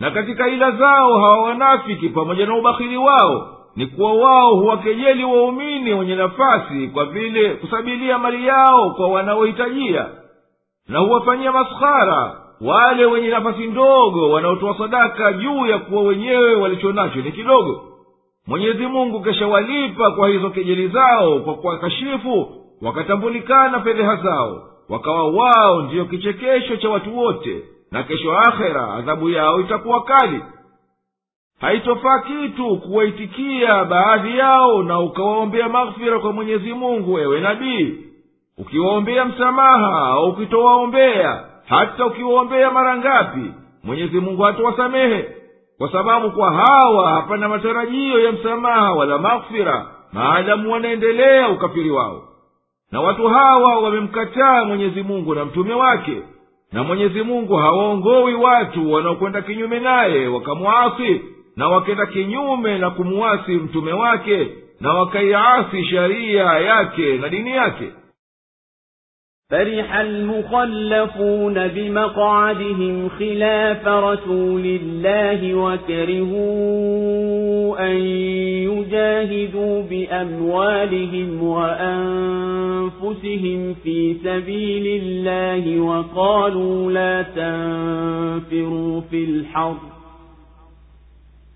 Na katika ila zao hawa wanafiki pamoja na ubakhili wao ni kuwa wao huwakejeli waumini wenye nafasi kwa vile kusabilia mali yao kwa wanaohitajia na huwafanyia maskhara wale wenye nafasi ndogo wanaotoa sadaka juu ya kuwa wenyewe walicho nacho ni kidogo. Mwenyezi mungu keshawalipa kwa hizo kejeli zao kwa kuwakashifu wakatambulikana fedheha zao wakawa wao ndiyo kichekesho cha watu wote na kesho akhera adhabu yao itakuwa kali haitofaa kitu kuwaitikia baadhi yao na ukawaombea maghfira kwa mwenyezi mungu ewe nabii. Ukiwaombea msamaha au ukitowaombea hata ukiwaombea mara ngapi mwenyezi mungu hatowasamehe kwa sababu kwa hawa hapana matarajio ya msamaha wala maghfira maadamu wanaendelea ukafiri wao. Na watu hawa wamemkataa mwenyezi mungu na mtume wake. Na mwenyezi mungu hawaongowi watu wanaokwenda kinyume naye wakamwasi na wakenda kinyume na kumuwasi mtume wake na wakaiasi sharia yake na dini yake. فرح المخلفون بمقعدهم خلاف رسول الله وكرهوا أن يجاهدوا بأموالهم وأنفسهم في سبيل الله وقالوا لا تنفروا في الحر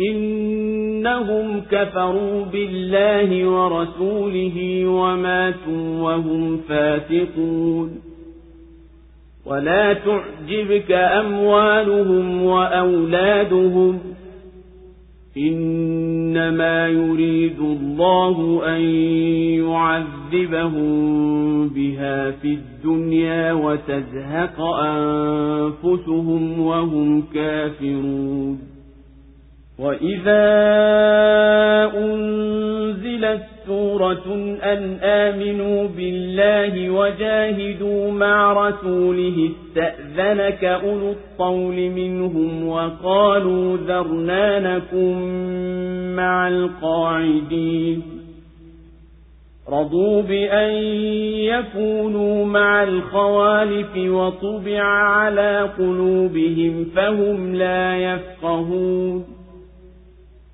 إنهم كفروا بالله ورسوله وماتوا وهم فاتقون ولا تعجبك أموالهم وأولادهم. إنما يريد الله أن يعذبهم بها في الدنيا وتزهق أنفسهم وهم كافرون. وإذا أنزلت سورة أن آمنوا بالله وجاهدوا مع رسوله استأذنك أولو الطول منهم وقالوا ذرنا نكن مع القاعدين رضوا بأن يكونوا مع الخوالف وطبع على قلوبهم فهم لا يفقهون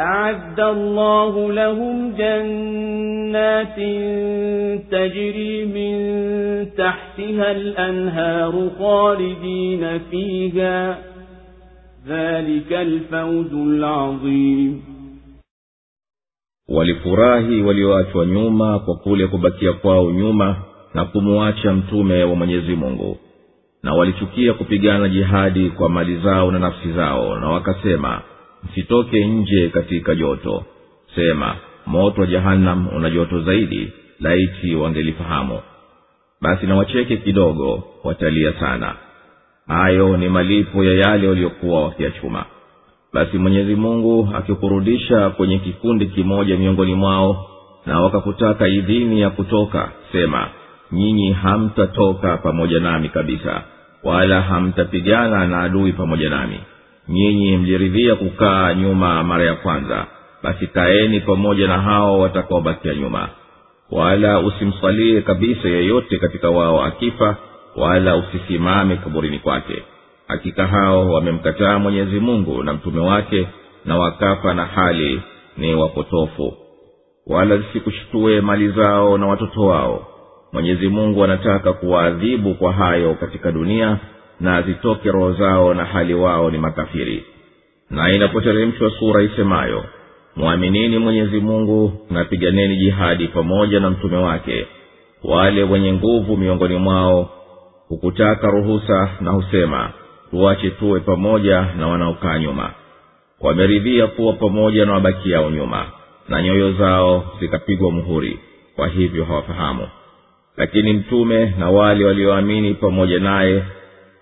أعد الله لهم جنات تجري من تحتها الأنهار خالدين فيها ذلك الفوز العظيم walifurahi walioachwa nyuma kwa kule kubakia kwao nyuma na kumuacha mtume wa mwenyezi mungu na walichukia kupigana jihadi kwa mali zao na nafsi zao na wakasema msitoke nje katika joto. Sema moto wa jahannam una joto zaidi laiti wangelifahamu. Basi na wacheke kidogo watalia sana. Hayo ni malipo ya yale waliokuwa wakiyachuma. Basi mwenyezi mungu akikurudisha kwenye kikundi kimoja miongoni mwao na wakakutaka idhini ya kutoka sema nyinyi hamtatoka pamoja nami kabisa wala hamtapigana na adui pamoja nami nyinyi mliridhia kukaa nyuma mara ya kwanza. Basi kaeni pamoja na hao watakaobakia nyuma. Wala usimsalie kabisa yeyote katika wao akifa wala usisimame kaburini kwake. Hakika hao wamemkataa mwenyezi mungu na mtume wake na wakafa na hali ni wapotofu. Wala zisikushtue mali zao na watoto wao. Mwenyezi mungu anataka kuwaadhibu kwa hayo katika dunia na zitoke roho zao na hali wao ni makafiri. Na inapoteremshwa sura isemayo mwaminini mwenyezi mungu na piganeni jihadi pamoja na mtume wake wale wenye nguvu miongoni mwao hukutaka ruhusa na husema tuache tuwe pamoja na wanaokaa nyuma. Wameridhia kuwa pamoja na wabakiao nyuma na nyoyo zao zikapigwa muhuri kwa hivyo hawafahamu. Lakini mtume na wale walioamini pamoja naye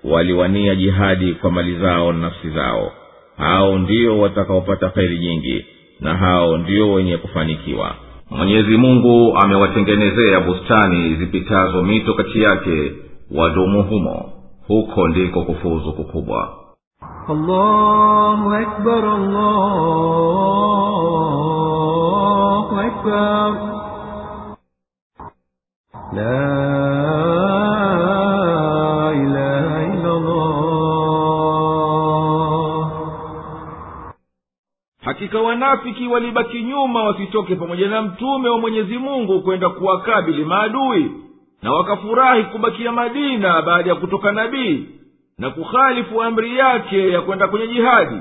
waliwania jihadi kwa mali zao na nafsi zao. Hao ndio watakaopata kheri nyingi na hao ndio wenye kufanikiwa. Mwenyezi mungu amewatengenezea bustani zipitazo mito kati yake wadumu humo. Huko ndiko kufuzu kukubwa. La hakika wanafiki walibaki nyuma wasitoke pamoja na mtume wa mwenyezi mungu kwenda kuwakabili maadui na wakafurahi kubakia madina baada ya kutoka nabii na kukhalifu amri yake ya kwenda kwenye jihadi.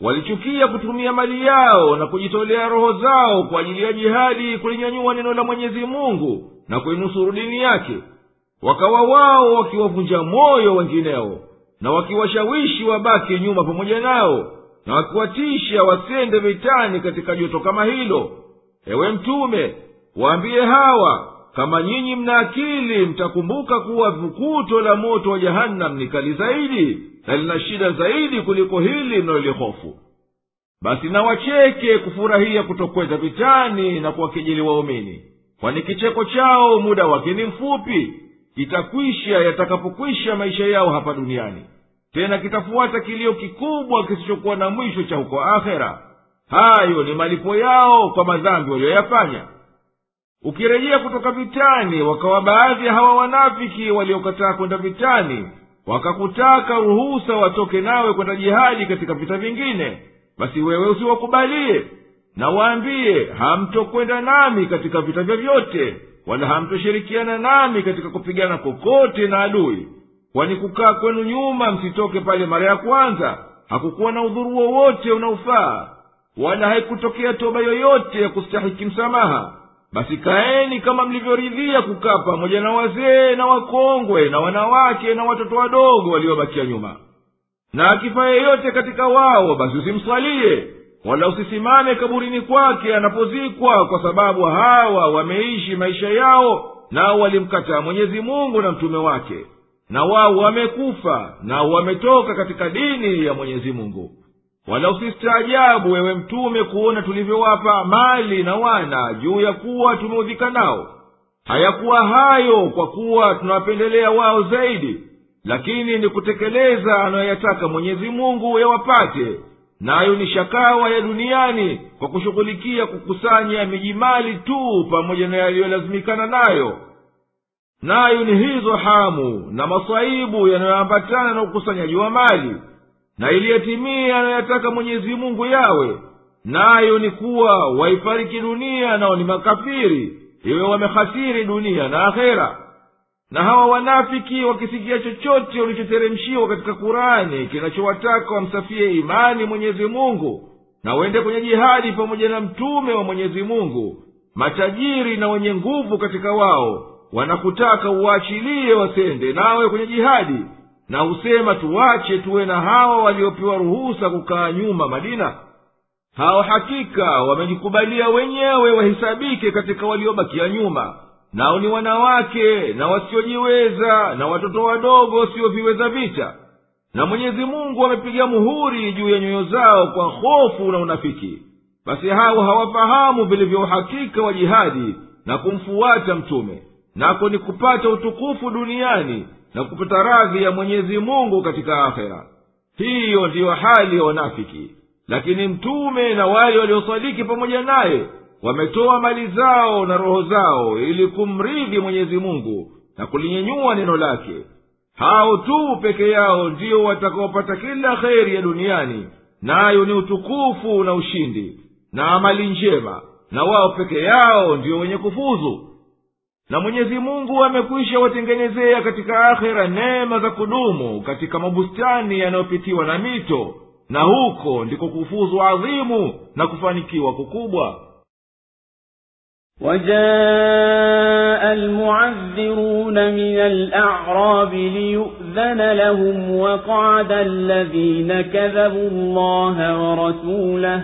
Walichukia kutumia mali yao na kujitolea roho zao kwa ajili ya jihadi kulinyanyua neno la mwenyezi mungu na kuinusuru dini yake. Wakawa wao wakiwavunja moyo wengineo na wakiwashawishi wabaki nyuma pamoja nao na wakiwatisha wasende vitani katika joto kama hilo. Ewe mtume waambiye hawa kama nyinyi mna akili mtakumbuka kuwa vukuto la moto wa jahannam ni kali zaidi na lina shida zaidi kuliko hili mnalolihofu basi na wacheke kufurahia kutokwenda vitani na kuwakejeli waumini. Kwani kicheko chao muda wake ni mfupi kitakwisha yatakapokwisha maisha yao hapa duniani tena kitafuata kilio kikubwa kisichokuwa na mwisho cha huko akhera. Hayo ni malipo yao kwa madhambi waliyoyafanya. Ukirejea kutoka vitani wakawa baadhi ya hawa wanafiki waliokataa kwenda vitani wakakutaka ruhusa watoke nawe kwenda jihadi katika vita vingine. Basi wewe usiwakubalie na waambie hamtokwenda nami katika vita vyovyote wala hamtoshirikiana nami katika kupigana kokote na adui kwani kukaa kwenu nyuma msitoke pale mara ya kwanza. Hakukuwa na udhuru wowote unaofaa. Wala haikutokea toba yoyote ya kustahiki msamaha. Basi kaeni kama mlivyoridhia kukaa pamoja na wazee na wakongwe na wanawake na watoto wadogo waliobakia nyuma. Na akifa yeyote katika wao basi usimswalie. Wala usisimame kaburini kwake anapozikwa kwa sababu hawa wameishi maisha yao nao walimkataa mwenyezi mungu na mtume wake na wao wamekufa na wametoka katika dini ya mwenyezi mungu. Wala usistaajabu wewe mtume kuona tulivyowapa mali na wana juu ya kuwa tumeudhika nao. Hayakuwa hayo kwa kuwa tunawapendelea wao zaidi lakini ni kutekeleza anayoyataka mwenyezi mungu yawapate. Nayo ni shakawa ya duniani kwa kushughulikia kukusanya miji mali tu pamoja na yaliyolazimikana nayo nayo ni hizo hamu na masaibu yanayoambatana na ukusanyaji wa mali na iliyetimia anayoyataka mwenyezi mungu yawe. Nayo ni kuwa waifariki dunia nao ni makafiri iwe wamehasiri dunia na akhera. Na hawa wanafiki wakisikia chochote ulichoteremshiwa katika kurani kinachowataka wamsafie imani mwenyezi mungu na wende kwenye jihadi pamoja na mtume wa mwenyezi mungu matajiri na wenye nguvu katika wao wanakutaka uwaachilie wasende nawe kwenye jihadi na husema tuwache tuwe na hawa waliopewa ruhusa kukaa nyuma madina. Hao hakika wamejikubalia wenyewe wahisabike katika waliobakia nyuma. Nao ni wanawake na wasiojiweza na watoto wadogo wasioviweza vita. Na mwenyezi mungu amepiga muhuri juu ya nyoyo zao kwa hofu na unafiki. Basi hao hawafahamu vilivyo uhakika wa jihadi na kumfuata mtume nako ni kupata utukufu duniani na kupata radhi ya mwenyezi mungu katika akhera. Hiyo ndiyo hali ya wanafiki. Lakini mtume na wale waliosadiki pamoja naye wametoa mali zao na roho zao ili kumridhi mwenyezi mungu na kulinyenyua neno lake. Hao tu peke yao ndiyo watakaopata kila kheri ya duniani nayo ni utukufu na ushindi na amali njema na wao peke yao ndiyo wenye kufuzu na mwenyezi mungu amekwisha watengenezea katika akhera neema za kudumu katika mabustani yanayopitiwa na mito na huko ndiko kufuzu adhimu na kufanikiwa kukubwa وجاء المعذرون من الأعراب ليؤذن لهم وقعد الذين كذبوا الله ورسوله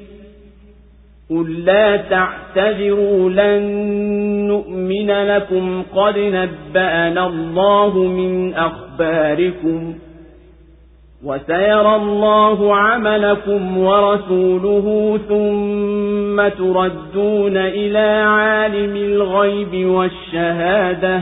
قل لا تعتذروا لن نؤمن لكم قد نبأنا الله من أخباركم وسيرى الله عملكم ورسوله ثم تردون إلى عالم الغيب والشهادة.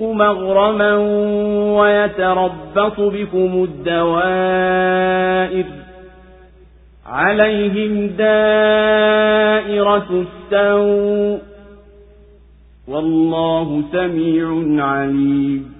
مغرما ويتربص بكم الدوائر عليهم دائرة السوء والله سميع عليم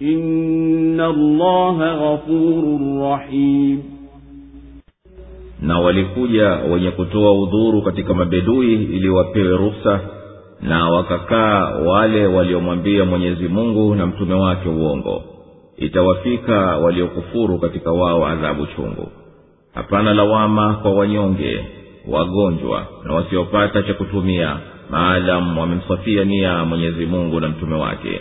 inna allaha ghafurur rahim. Na walikuja wenye kutoa udhuru katika mabedui ili wapewe ruhsa na wakakaa wale waliomwambia mwenyezi mungu na mtume wake uongo. Itawafika waliokufuru katika wao adhabu chungu. Hapana lawama kwa wanyonge wagonjwa na wasiopata cha kutumia maadamu wamemsafia nia mwenyezi mungu na mtume wake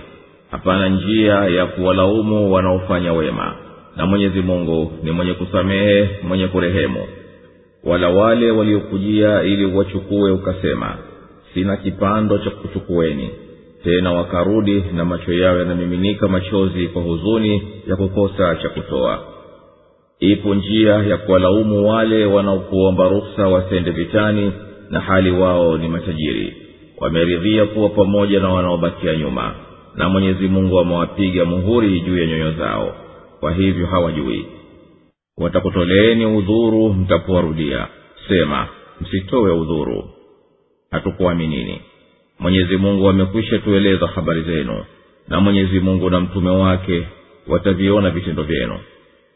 hapana njia ya kuwalaumu wanaofanya wema. Na mwenyezi mungu ni mwenye kusamehe mwenye kurehemu. Wala wale waliokujia ili wachukue ukasema sina kipando cha kuchukueni tena wakarudi na macho yao yanamiminika machozi kwa huzuni ya kukosa cha kutoa. Ipo njia ya kuwalaumu wale wanaokuomba ruksa wasende vitani na hali wao ni matajiri. Wameridhia kuwa pamoja na wanaobakia nyuma na mwenyezi mungu amewapiga muhuri juu ya nyoyo zao. Kwa hivyo hawajui. Watakutoleeni udhuru mtapowarudia sema msitowe udhuru. Hatukuaminini. Mwenyezi mungu amekwisha tueleza habari zenu na mwenyezi mungu na mtume wake wataviona vitendo vyenu.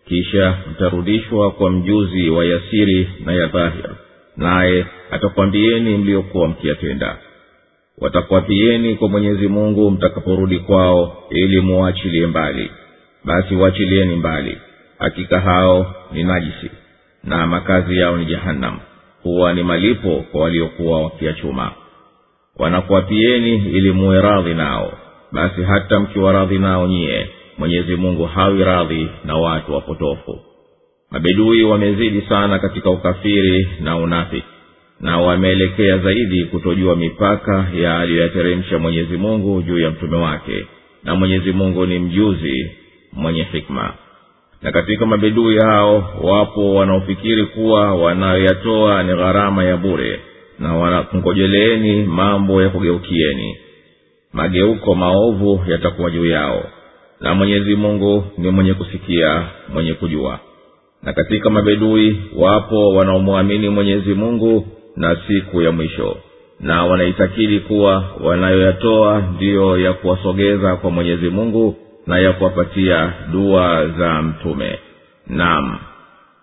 Kisha mtarudishwa kwa mjuzi wa yasiri na ya dhahir naye atakwambieni mliokuwa mkiyatenda watakuapieni kwa mwenyezi mungu mtakaporudi kwao ili muwaachilie mbali. Basi waachilieni mbali. Hakika hao ni najisi na makazi yao ni jahannam. Huwa ni malipo kwa waliokuwa wakiyachuma wanakuapieni ili muwe radhi nao. Basi hata mkiwa radhi nao nyiye mwenyezi mungu hawi radhi na watu wapotofu. Mabedui wamezidi sana katika ukafiri na unafiki na wameelekea zaidi kutojua mipaka ya aliyoyateremsha mungu juu ya mtume wake. Na mwenyezi mungu ni mjuzi mwenye hikma. Na katika mabedui hao wapo wanaofikiri kuwa wanayoyatoa ni gharama ya bure na wanakungojeleeni mambo ya kugeukieni. Mageuko maovu yatakuwa juu yao na mwenyezi mungu ni mwenye kusikia mwenye kujua. Na katika mabedui wapo wanaomwamini mwenyezi mungu na siku ya mwisho. Na wanaitakili kuwa wanayoyatoa ndiyo ya kuwasogeza kwa mwenyezi mungu na ya kuwapatia dua za mtume. Nam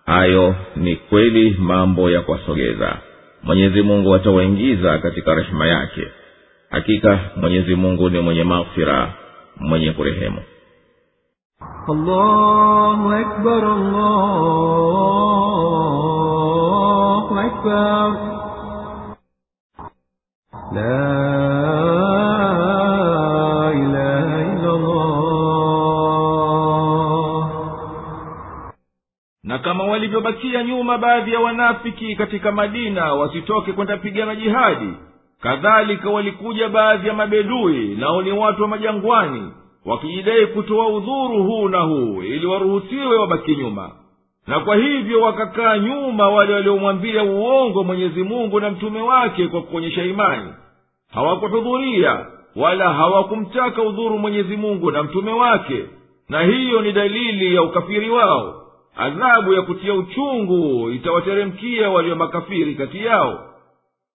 hayo ni kweli mambo ya kuwasogeza. Mwenyezi mungu atawaingiza katika rehema yake. Hakika mwenyezi mungu ni mwenye maghfira mwenye kurehemu. Allahu akbar, allahu akbar لا إله إلا الله na kama walivyobakia nyuma baadhi ya wanafiki katika madina wasitoke kwenda pigana jihadi kadhalika walikuja baadhi ya mabedui nao ni watu wa majangwani wakijidai kutoa udhuru huu na huu ili waruhusiwe wabaki nyuma na kwa hivyo wakakaa nyuma wale waliomwambia uongo mwenyezi mungu na mtume wake kwa kuonyesha imani. Hawakuhudhuria wala hawakumtaka udhuru mwenyezi mungu na mtume wake. Na hiyo ni dalili ya ukafiri wao. Adhabu ya kutia uchungu itawateremkia walio makafiri kati yao.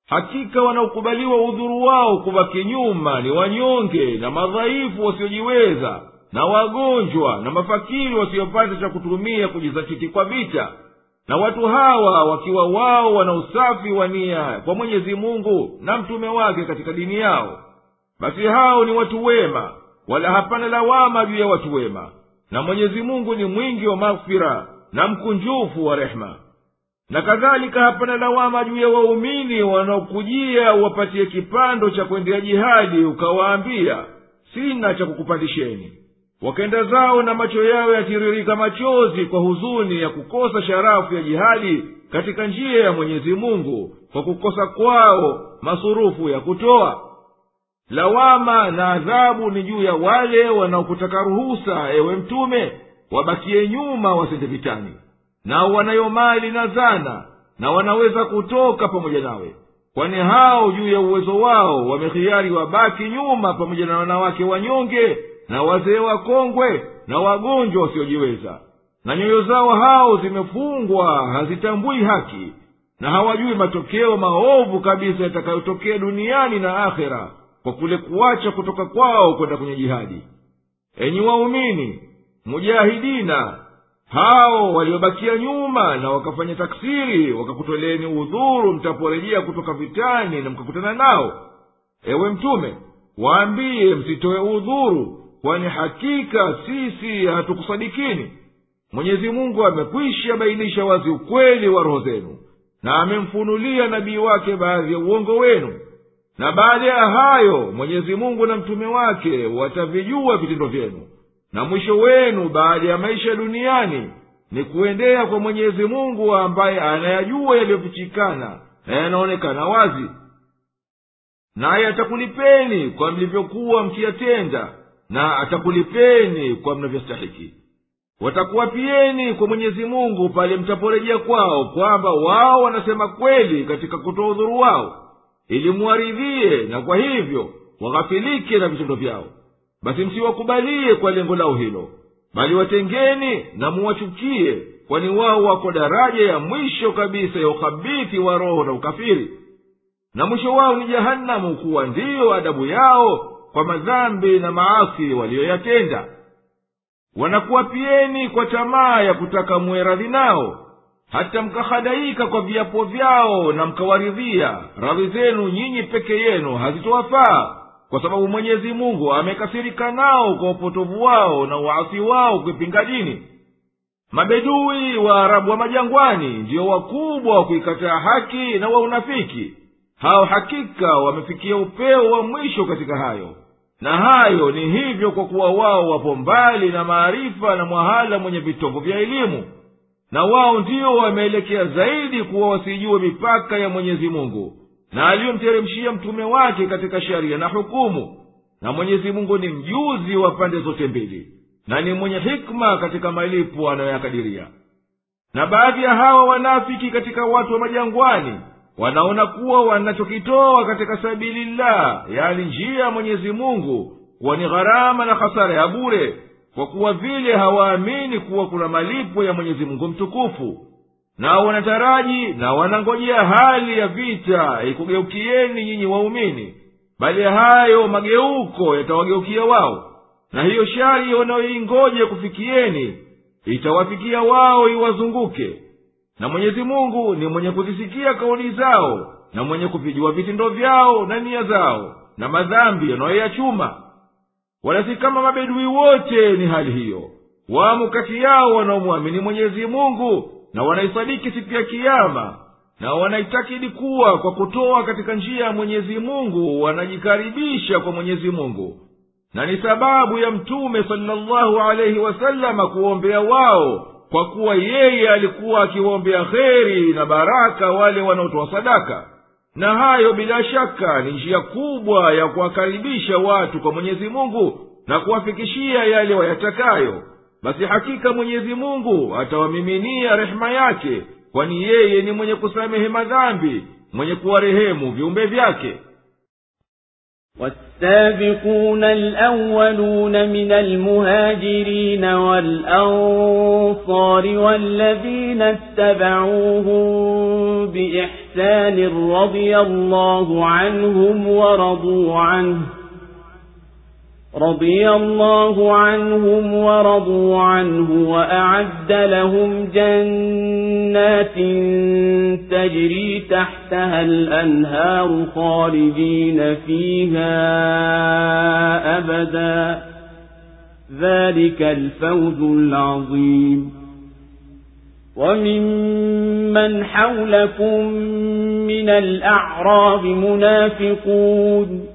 Hakika wanaokubaliwa udhuru wao kubaki nyuma ni wanyonge na madhaifu wasiojiweza na wagonjwa na mafakiri wasiopata cha kutumia kujizatiti kwa vita na watu hawa wakiwa wao wana usafi wa nia kwa mwenyezi mungu na mtume wake katika dini yao basi hao ni watu wema wala hapana lawama juu ya watu wema na mwenyezi mungu ni mwingi wa maghfira na mkunjufu wa rehema na kadhalika hapana lawama juu ya waumini wanaokujia uwapatie kipando cha kwendea jihadi ukawaambia sina cha kukupandisheni wakaenda zao na macho yao yatiririka machozi kwa huzuni ya kukosa sharafu ya jihadi katika njia ya mwenyezi mungu kwa kukosa kwao masurufu ya kutoa. Lawama na adhabu ni juu ya wale wanaokutaka ruhusa ewe mtume wabakie nyuma wasende vitani. Nao wanayo mali na zana na wanaweza kutoka pamoja nawe. Kwani hao juu ya uwezo wao wamehiari wabaki nyuma pamoja na wanawake wanyonge na wazee wakongwe na wagonjwa wasiojiweza. Na nyoyo zao hao zimefungwa hazitambui haki. Na hawajui matokeo maovu kabisa yatakayotokea duniani na akhera kwa kule kuacha kutoka kwao kwenda kwenye jihadi. Enyi waumini mujahidina. Hao waliobakia nyuma na wakafanya taksiri wakakutoleeni udhuru mtaporejea kutoka vitani na mkakutana nao. Ewe mtume waambiye msitoe udhuru kwani hakika sisi hatukusadikini. Mwenyezi mungu amekwisha bainisha wazi ukweli wa roho zenu na amemfunulia nabii wake baadhi ya uongo wenu. Na baada ya hayo mwenyezi mungu na mtume wake watavijua vitendo vyenu. Na mwisho wenu baada ya maisha duniani ni kuendea kwa mwenyezi mungu ambaye anayajua yaliyofichikana na yanaonekana wazi. Naye atakulipeni kwa mlivyokuwa mkiyatenda na atakulipeni kwa mnavyostahiki. Watakuwapieni kwa mwenyezi mungu pale mtaporejea kwao kwamba wao wanasema kweli katika kutoa udhuru wao ili muwaridhie na kwa hivyo waghafilike na vitendo vyao. Basi msiwakubalie kwa lengo lao hilo bali watengeni na muwachukie kwani wao wako daraja ya mwisho kabisa ya ukhabithi wa roho na ukafiri. Na mwisho wao ni jahanamu kuwa ndiyo adabu yao kwa madhambi na maasi waliyoyatenda. Wanakuwapieni kwa tamaa ya kutaka muwe radhi nao hata mkahadaika kwa viapo vyao na mkawaridhia. Radhi zenu nyinyi peke yenu hazitowafaa kwa sababu mwenyezi mungu amekasirika nao kwa upotovu wao na uasi wao kuipinga dini. Mabedui waarabu wa majangwani ndiyo wakubwa wa kuikataa haki na wa unafiki. Hao hakika wamefikia upeo wa mwisho katika hayo na hayo ni hivyo kwa kuwa wao wapo mbali na maarifa na mwahala mwenye vitovu vya elimu. Na wao ndiyo wameelekea zaidi kuwa wasijue mipaka ya mwenyezi mungu na aliyomteremshia mtume wake katika sharia na hukumu. Na mwenyezi mungu ni mjuzi wa pande zote mbili na ni mwenye hikma katika malipo anayoyakadiria na baadhi ya hawa wanafiki katika watu wa majangwani wanaona kuwa wanachokitoa katika sabilillah yani njia ya mwenyezi mungu kuwa ni gharama na hasara ya bure kwa kuwa vile hawaamini kuwa kuna malipo ya mwenyezi mungu mtukufu. Na wanataraji na wanangojea hali ya vita ikugeukieni nyinyi waumini bali hayo mageuko yatawageukia wao. Na hiyo shari wanayoingoja kufikieni itawafikia wao iwazunguke na mwenyezi mungu ni mwenye kuzisikia kauli zao na mwenye kuvijua vitendo vyao na nia zao na madhambi yanayoyachuma. Wala si kama mabedui wote ni hali hiyo. Wamo kati yao wanaomwamini mwenyezi mungu na wanaisadiki siku ya kiama na wanaitakidi kuwa kwa kutoa katika njia ya mwenyezi mungu wanajikaribisha kwa mwenyezi mungu. Na ni sababu ya mtume salllahu alaihi wasalama kuwaombea wao kwa kuwa yeye alikuwa akiwaombea kheri na baraka wale wanaotoa sadaka. Na hayo bila shaka ni njia kubwa ya kuwakaribisha watu kwa mwenyezi mungu na kuwafikishia yale wayatakayo. Basi hakika mwenyezi mungu atawamiminia rehema yake kwani yeye ni mwenye kusamehe madhambi mwenye kuwarehemu viumbe vyake والسابقون الأولون من المهاجرين والأنصار والذين اتبعوهم بإحسان رضي الله عنهم ورضوا عنه رضي الله عنهم ورضوا عنه وأعد لهم جنات تجري تحتها الأنهار خالدين فيها أبدا. ذلك الفوز العظيم. وممن حولكم من الأعراب منافقون.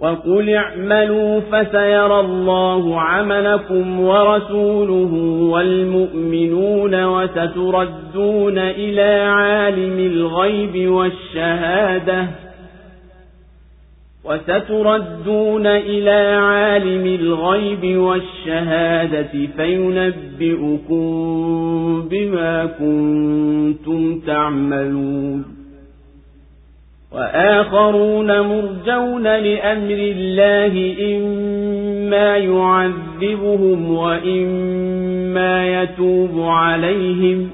وقل اعملوا فسيرى الله عملكم ورسوله والمؤمنون وستردون إلى عالم الغيب والشهادة وستردون إلى عالم الغيب والشهادة فينبئكم بما كنتم تعملون وآخرون مرجون لأمر الله إما يعذبهم وإما يتوب عليهم.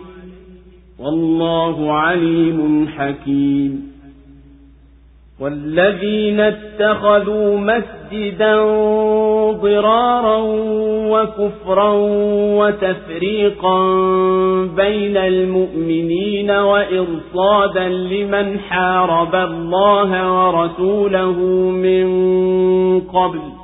والله عليم حكيم. والذين اتخذوا مسجدا ضرارا وكفرا وتفريقا بين المؤمنين وإرصادا لمن حارب الله ورسوله من قبل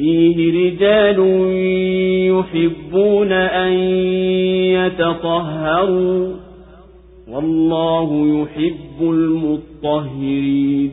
فيه رجال يحبون أن يتطهروا والله يحب المطهرين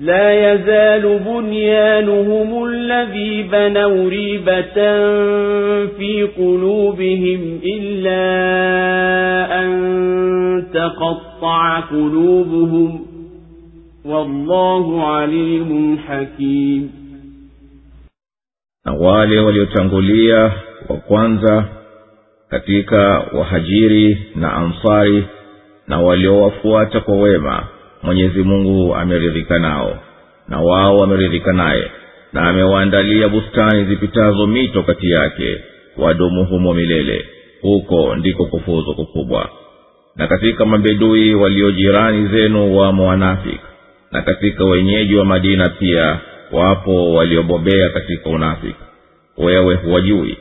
لا يزال بنيانهم الذي بنوا ريبة في قلوبهم إلا أن تقطع قلوبهم والله عليم حكيم na wale waliotangulia wa kwanza katika wahajiri na ansari na waliowafuata kwa wema mwenyezi mungu ameridhika nao na wao wameridhika naye na amewaandalia bustani zipitazo mito kati yake wadumu humo milele. Huko ndiko kufuzo kukubwa. Na katika mabedui walio jirani zenu wamo wanafik. Na katika wenyeji wa madina pia wapo waliobobea katika unafik. Wewe huwajui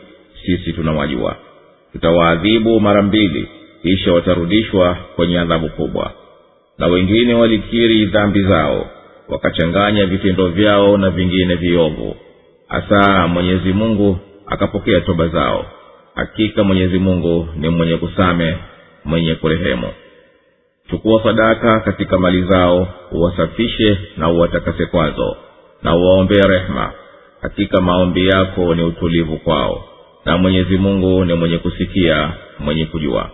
sisi tunawajua. Tutawaadhibu mara mbili kisha watarudishwa kwenye adhabu kubwa na wengine walikiri dhambi zao wakachanganya vitendo vyao na vingine viovu. Hasa mwenyezi mungu akapokea toba zao. Hakika mwenyezi mungu ni mwenye kusame mwenye kurehemu. Chukua sadaka katika mali zao uwasafishe na uwatakase kwazo na uwaombee rehema. Hakika maombi yako ni utulivu kwao na mwenyezi mungu ni mwenye kusikia mwenye kujua.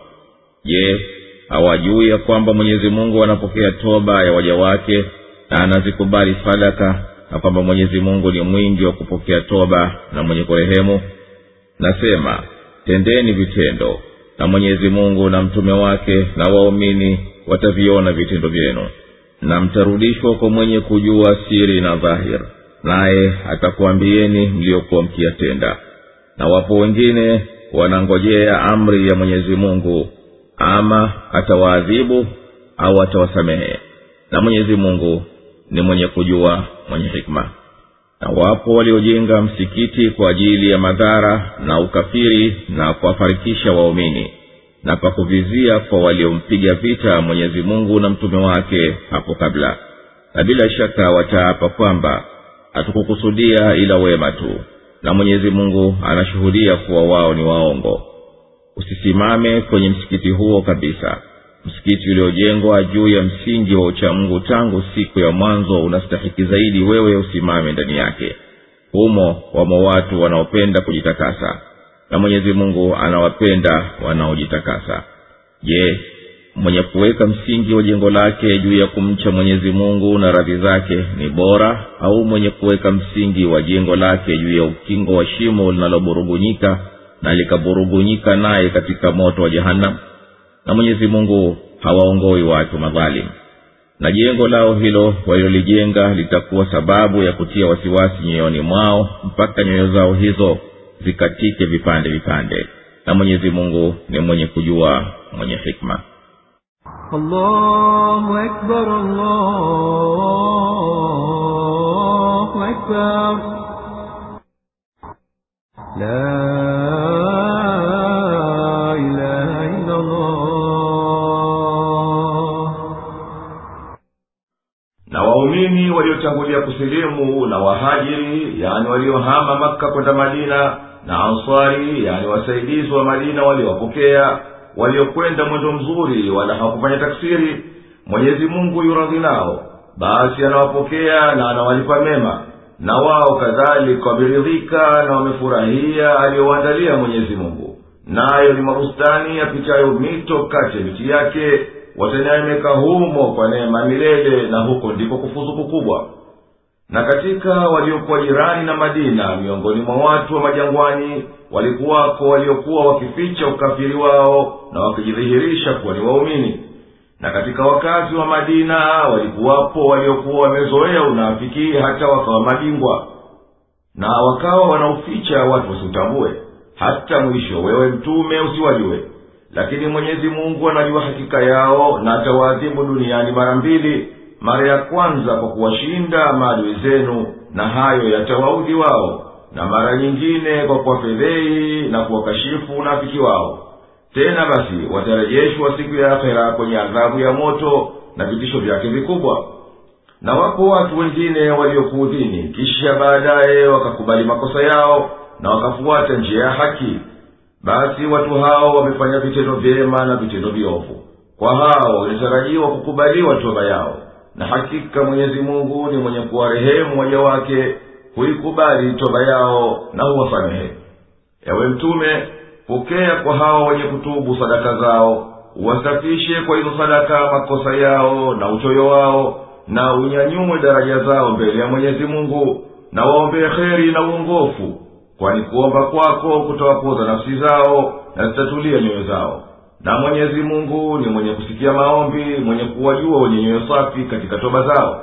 Je hawajui ya kwamba mwenyezi mungu anapokea toba ya waja wake na anazikubali sadaka na kwamba mwenyezi mungu ni mwingi wa kupokea toba na mwenye kurehemu. Nasema tendeni vitendo na mwenyezi mungu na mtume wake na waumini wataviona vitendo vyenu. Na mtarudishwa kwa mwenye kujua siri na dhahir naye atakuambieni mliokuwa mkiyatenda. Na wapo wengine wanangojea amri ya mwenyezi mungu ama atawaadhibu au atawasamehe. Na mwenyezi mungu ni mwenye kujua mwenye hikma. Na wapo waliojenga msikiti kwa ajili ya madhara na ukafiri na kuwafarikisha waumini na kwa kuvizia kwa waliompiga vita mwenyezi mungu na mtume wake hapo kabla. Na bila shaka wataapa kwamba hatukukusudia ila wema tu na mwenyezi mungu anashuhudia kuwa wao ni waongo usisimame kwenye msikiti huo kabisa. Msikiti uliojengwa juu ya msingi wa uchamungu tangu siku ya mwanzo unastahiki zaidi wewe usimame ndani yake. Humo wamo watu wanaopenda kujitakasa na mwenyezi mungu anawapenda wanaojitakasa. Je mwenye kuweka msingi wa jengo lake juu ya kumcha mwenyezi mungu na radhi zake ni bora au mwenye kuweka msingi wa jengo lake juu ya ukingo wa shimo linaloburugunyika na likaburughunyika naye katika moto wa jehanamu na mwenyezi mungu hawaongoi watu madhalimu na jengo lao hilo walilolijenga litakuwa sababu ya kutia wasiwasi nyoyoni mwao mpaka nyoyo zao hizo zikatike vipande vipande. Na mwenyezi mungu ni mwenye kujua mwenye hikma. Allahu akbar, allahu akbar. La waumini waliotangulia kusilimu na wahajiri yani waliohama makka kwenda madina na ansari yani wasaidizi wa madina waliowapokea waliokwenda mwendo mzuri wala hawakufanya taksiri mwenyezi mungu yuradhi nao. Basi anawapokea na anawalipa mema na wao kadhalika wameridhika na wamefurahia aliyowaandalia mwenyezi mungu. Nayo ni mabustani yapitayo mito kati ya miti yake wataneemeka humo kwa neema milele na huko ndiko kufuzu kukubwa na katika waliokuwa jirani na madina miongoni mwa watu wa majangwani walikuwako waliokuwa wakificha ukafiri wao na wakijidhihirisha kuwa ni waumini. Na katika wakazi wa madina walikuwapo waliokuwa wamezoea unafiki hata wakawa mabingwa. Na wakawa wanaoficha watu wasiutambue hata mwisho wewe mtume usiwajue. Lakini mwenyezi mungu anajua hakika yao na atawaadhibu duniani mara mbili mara ya kwanza kwa kuwashinda maadui zenu na hayo yatawaudhi wao na mara nyingine kwa kuwafedhei na kuwakashifu unafiki wao. Tena basi watarejeshwa siku ya akhera kwenye adhabu ya moto na vitisho vyake vikubwa. Na wapo watu wengine waliokuudhini kisha baadaye wakakubali makosa yao na wakafuata njia ya haki. Basi watu hao wamefanya vitendo vyema na vitendo viovu. Kwa hao walitarajiwa kukubaliwa toba yao na hakika mwenyezi mungu ni mwenye kuwarehemu waja wake huikubali toba yao na huwasamehe. Ewe mtume pokea kwa hao wenye kutubu sadaka zao wasafishe kwa hizo sadaka makosa yao na uchoyo wao na unyanyue daraja zao mbele ya mwenyezi mungu na waombee kheri na uongofu kwani kuomba kwako kutawapoza nafsi zao na zitatulia nyoyo zao na mwenyezi mungu ni mwenye kusikia maombi mwenye kuwajua wenye nyoyo safi katika toba zao.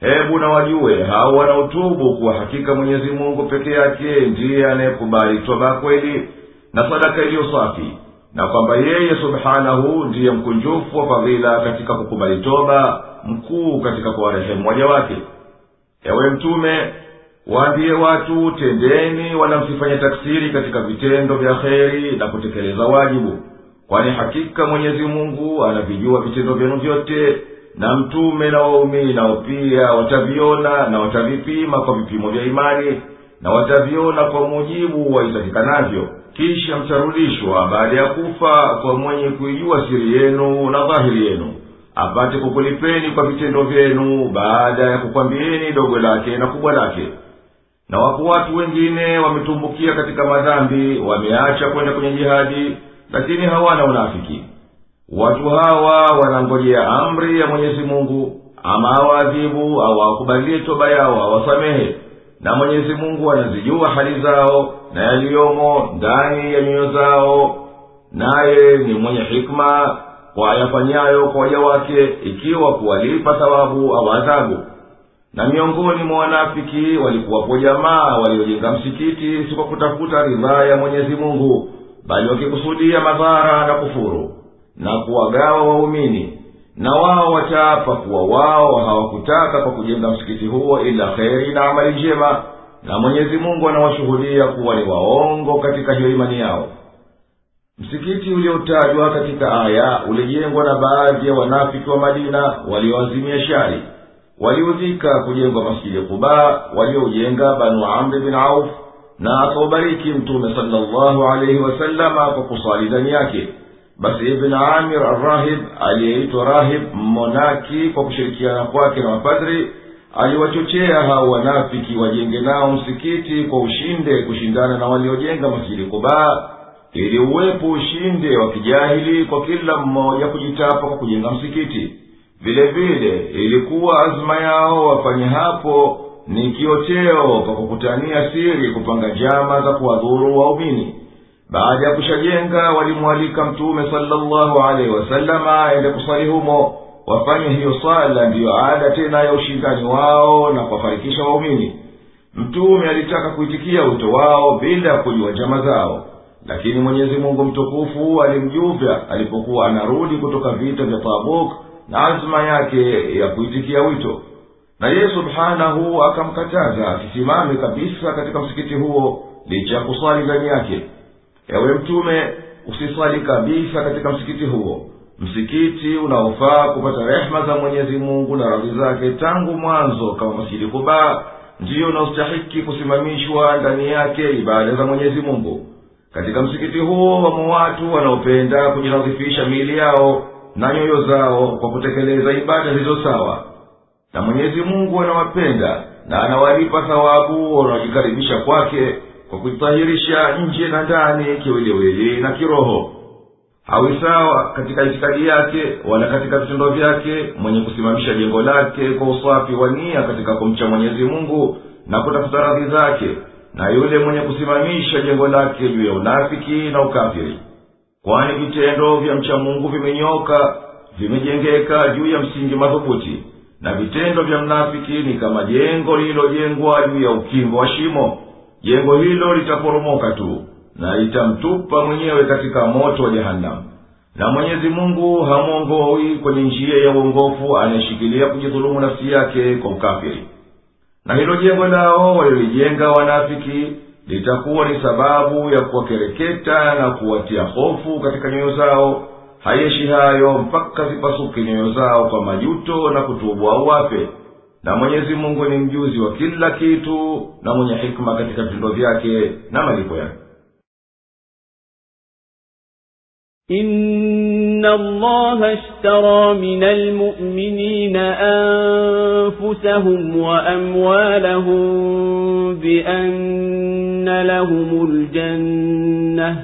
Hebu na wajue hao wanaotubu kuwa hakika mwenyezi mungu peke yake ndiye anayekubali toba kweli na sadaka iliyo safi na kwamba yeye subhanahu ndiye mkunjufu wa fadhila katika kukubali toba mkuu katika kuwarehemu waja wake. Ewe mtume waambie watu tendeni wala msifanye taksiri katika vitendo vya kheri na kutekeleza wajibu kwani hakika mwenyezi mungu anavijua vitendo vyenu vyote na mtume na waumini nao pia wataviona na watavipima kwa vipimo vya imani na wataviona kwa mujibu waitakikanavyo kisha mtarudishwa baada ya kufa kwa mwenye kuijua siri yenu na dhahiri yenu apate kukulipeni kwa vitendo vyenu baada ya kukwambieni dogo lake na kubwa lake. Na wapo watu wengine wametumbukia katika madhambi wameacha kwenda kwenye jihadi lakini hawana unafiki. Watu hawa wanangojea amri ya mwenyezi mungu ama awaadhibu au awakubalie toba yao awasamehe na mwenyezi mungu anazijua hali zao na yaliyomo ndani ya nyoyo zao. Naye ni mwenye hikma kwa yafanyayo kwa waja wake ikiwa kuwalipa thawabu au na miongoni mwa wanafiki walikuwapo jamaa waliojenga msikiti si kwa kutafuta ridhaa ya mwenyezi mungu bali wakikusudia madhara na kufuru na kuwagawa waumini na wao wataapa kuwa wao hawakutaka kwa kujenga msikiti huo ila kheri na amali njema na mwenyezi mungu anawashuhudia kuwa ni waongo katika hiyo imani yao. Msikiti uliotajwa katika aya ulijengwa na baadhi ya wanafiki wa madina walioazimia shari waliudhika kujengwa masjidi kubaa walioujenga banu amri bin auf na akaubariki mtume salllahu alaihi wasalama kwa kusali ndani yake. Basi ibn amir arrahib aliyeitwa rahib mmonaki kwa kushirikiana kwake na mapadri aliwachochea hao wanafiki wajenge nao msikiti kwa ushinde kushindana na waliojenga masjidi kubaa ili uwepo ushinde wa kijahili kwa kila mmoja kujitapa kwa kujenga msikiti. Vile vile ilikuwa azma yao wafanye hapo ni kiocheo kwa kukutania siri kupanga njama za kuwadhuru waumini. Baada ya kushajenga walimwalika mtume salllahu alaihi wasalama aende kusali humo. Wafanye hiyo swala ndiyo ada tena ya ushindani wao na kuwafarikisha waumini. Mtume alitaka kuitikia wito wao bila ya kujua njama zao. Lakini mwenyezi mungu mtukufu alimjuvya alipokuwa anarudi kutoka vita vya tabuk na azma yake ya kuitikia wito na yeye subhanahu akamkataza asisimame kabisa katika msikiti huo licha ya kuswali ndani yake. Ewe mtume usiswali kabisa katika msikiti huo. Msikiti unaofaa kupata rehema za mwenyezi mungu na radhi zake tangu mwanzo kama masjidi kubaa ndiyo unaostahiki kusimamishwa ndani yake ibada za mwenyezi mungu. Katika msikiti huo wamo watu wanaopenda kujinadhifisha miili yao na nyoyo zao kwa kutekeleza ibada zilizo sawa na mwenyezi mungu anawapenda na anawalipa thawabu wanaojikaribisha kwake kwa kujitahirisha nje na ndani kiwiliwili na kiroho. Hawi sawa katika itikadi yake wala katika vitendo vyake mwenye kusimamisha jengo lake kwa usafi wa nia katika kumcha mwenyezi mungu na kutafuta radhi zake na yule mwenye kusimamisha jengo lake juu ya unafiki na ukafiri. Kwani vitendo vya mcha mungu vimenyoka vimejengeka juu ya msingi madhubuti na vitendo vya mnafiki ni kama jengo lililojengwa juu ya ukingo wa shimo. Jengo hilo litaporomoka tu na litamtupa mwenyewe katika moto wa jehanamu na mwenyezi mungu hamwongoi kwenye njia ya uongofu anayeshikilia kujidhulumu nafsi yake kwa ukafiri. Na hilo jengo lao walilolijenga wanafiki litakuwa ni sababu ya kuwakereketa na kuwatia hofu katika nyoyo zao hayeshi hayo mpaka zipasuke nyoyo zao kwa majuto na kutubu au wafe na mwenyezi mungu ni mjuzi wa kila kitu na mwenye hikma katika vitendo vyake na malipo yake إن الله اشترى من المؤمنين أنفسهم وأموالهم بأن لهم الجنة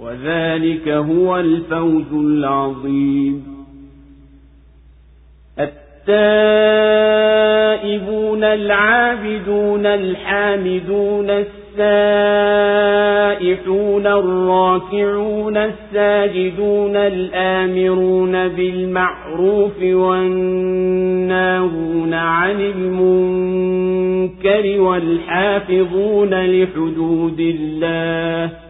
وذلك هو الفوز العظيم. التائبون العابدون الحامدون السائحون الراكعون الساجدون الآمرون بالمعروف والناهون عن المنكر والحافظون لحدود الله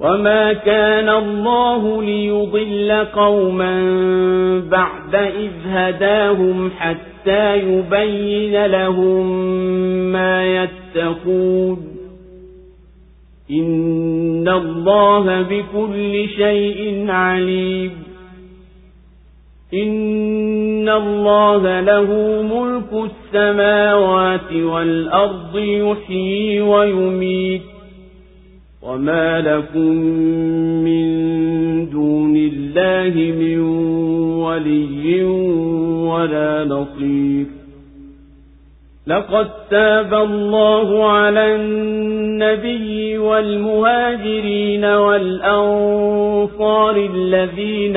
وما كان الله ليضل قوما بعد إذ هداهم حتى يبين لهم ما يتقون إن الله بكل شيء عليم إن الله له ملك السماوات والأرض يحيي ويميت وما لكم من دون الله من ولي ولا نصير لقد تاب الله على النبي والمهاجرين والأنصار الذين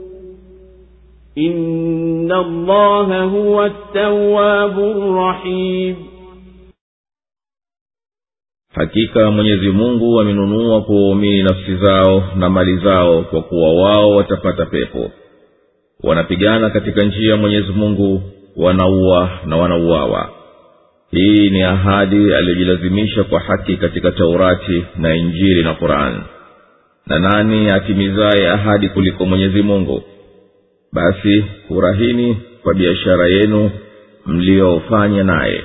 إن الله هو التواب الرحيم hakika mwenyezi mungu amenunua kwa waumini nafsi zao na mali zao kwa kuwa wao watapata pepo wanapigana katika njia ya mwenyezi mungu wanaua na wanauawa hii ni ahadi aliyojilazimisha kwa haki katika taurati na injili na qurani na nani atimizaye ahadi kuliko mwenyezi mungu Basi furahini kwa biashara yenu mliyofanya naye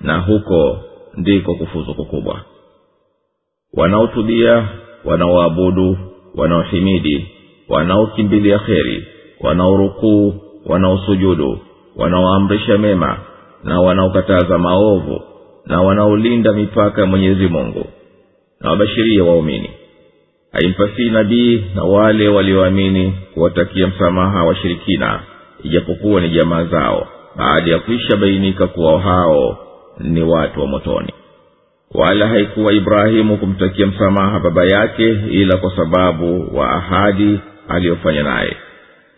na huko ndiko kufuzu kukubwa. Wanaotubia wanaoabudu wanaohimidi wanaokimbilia kheri wanaorukuu wanaosujudu wanaoamrisha mema na wanaokataza maovu na wanaolinda mipaka ya mwenyezi mungu na wabashirie waumini haimpasii nabii na wale walioamini kuwatakia msamaha washirikina ijapokuwa ni jamaa zao. Baada ya kuisha bainika kuwa hao ni watu wa motoni. Wala haikuwa ibrahimu kumtakia msamaha baba yake ila kwa sababu wa ahadi aliyofanya naye.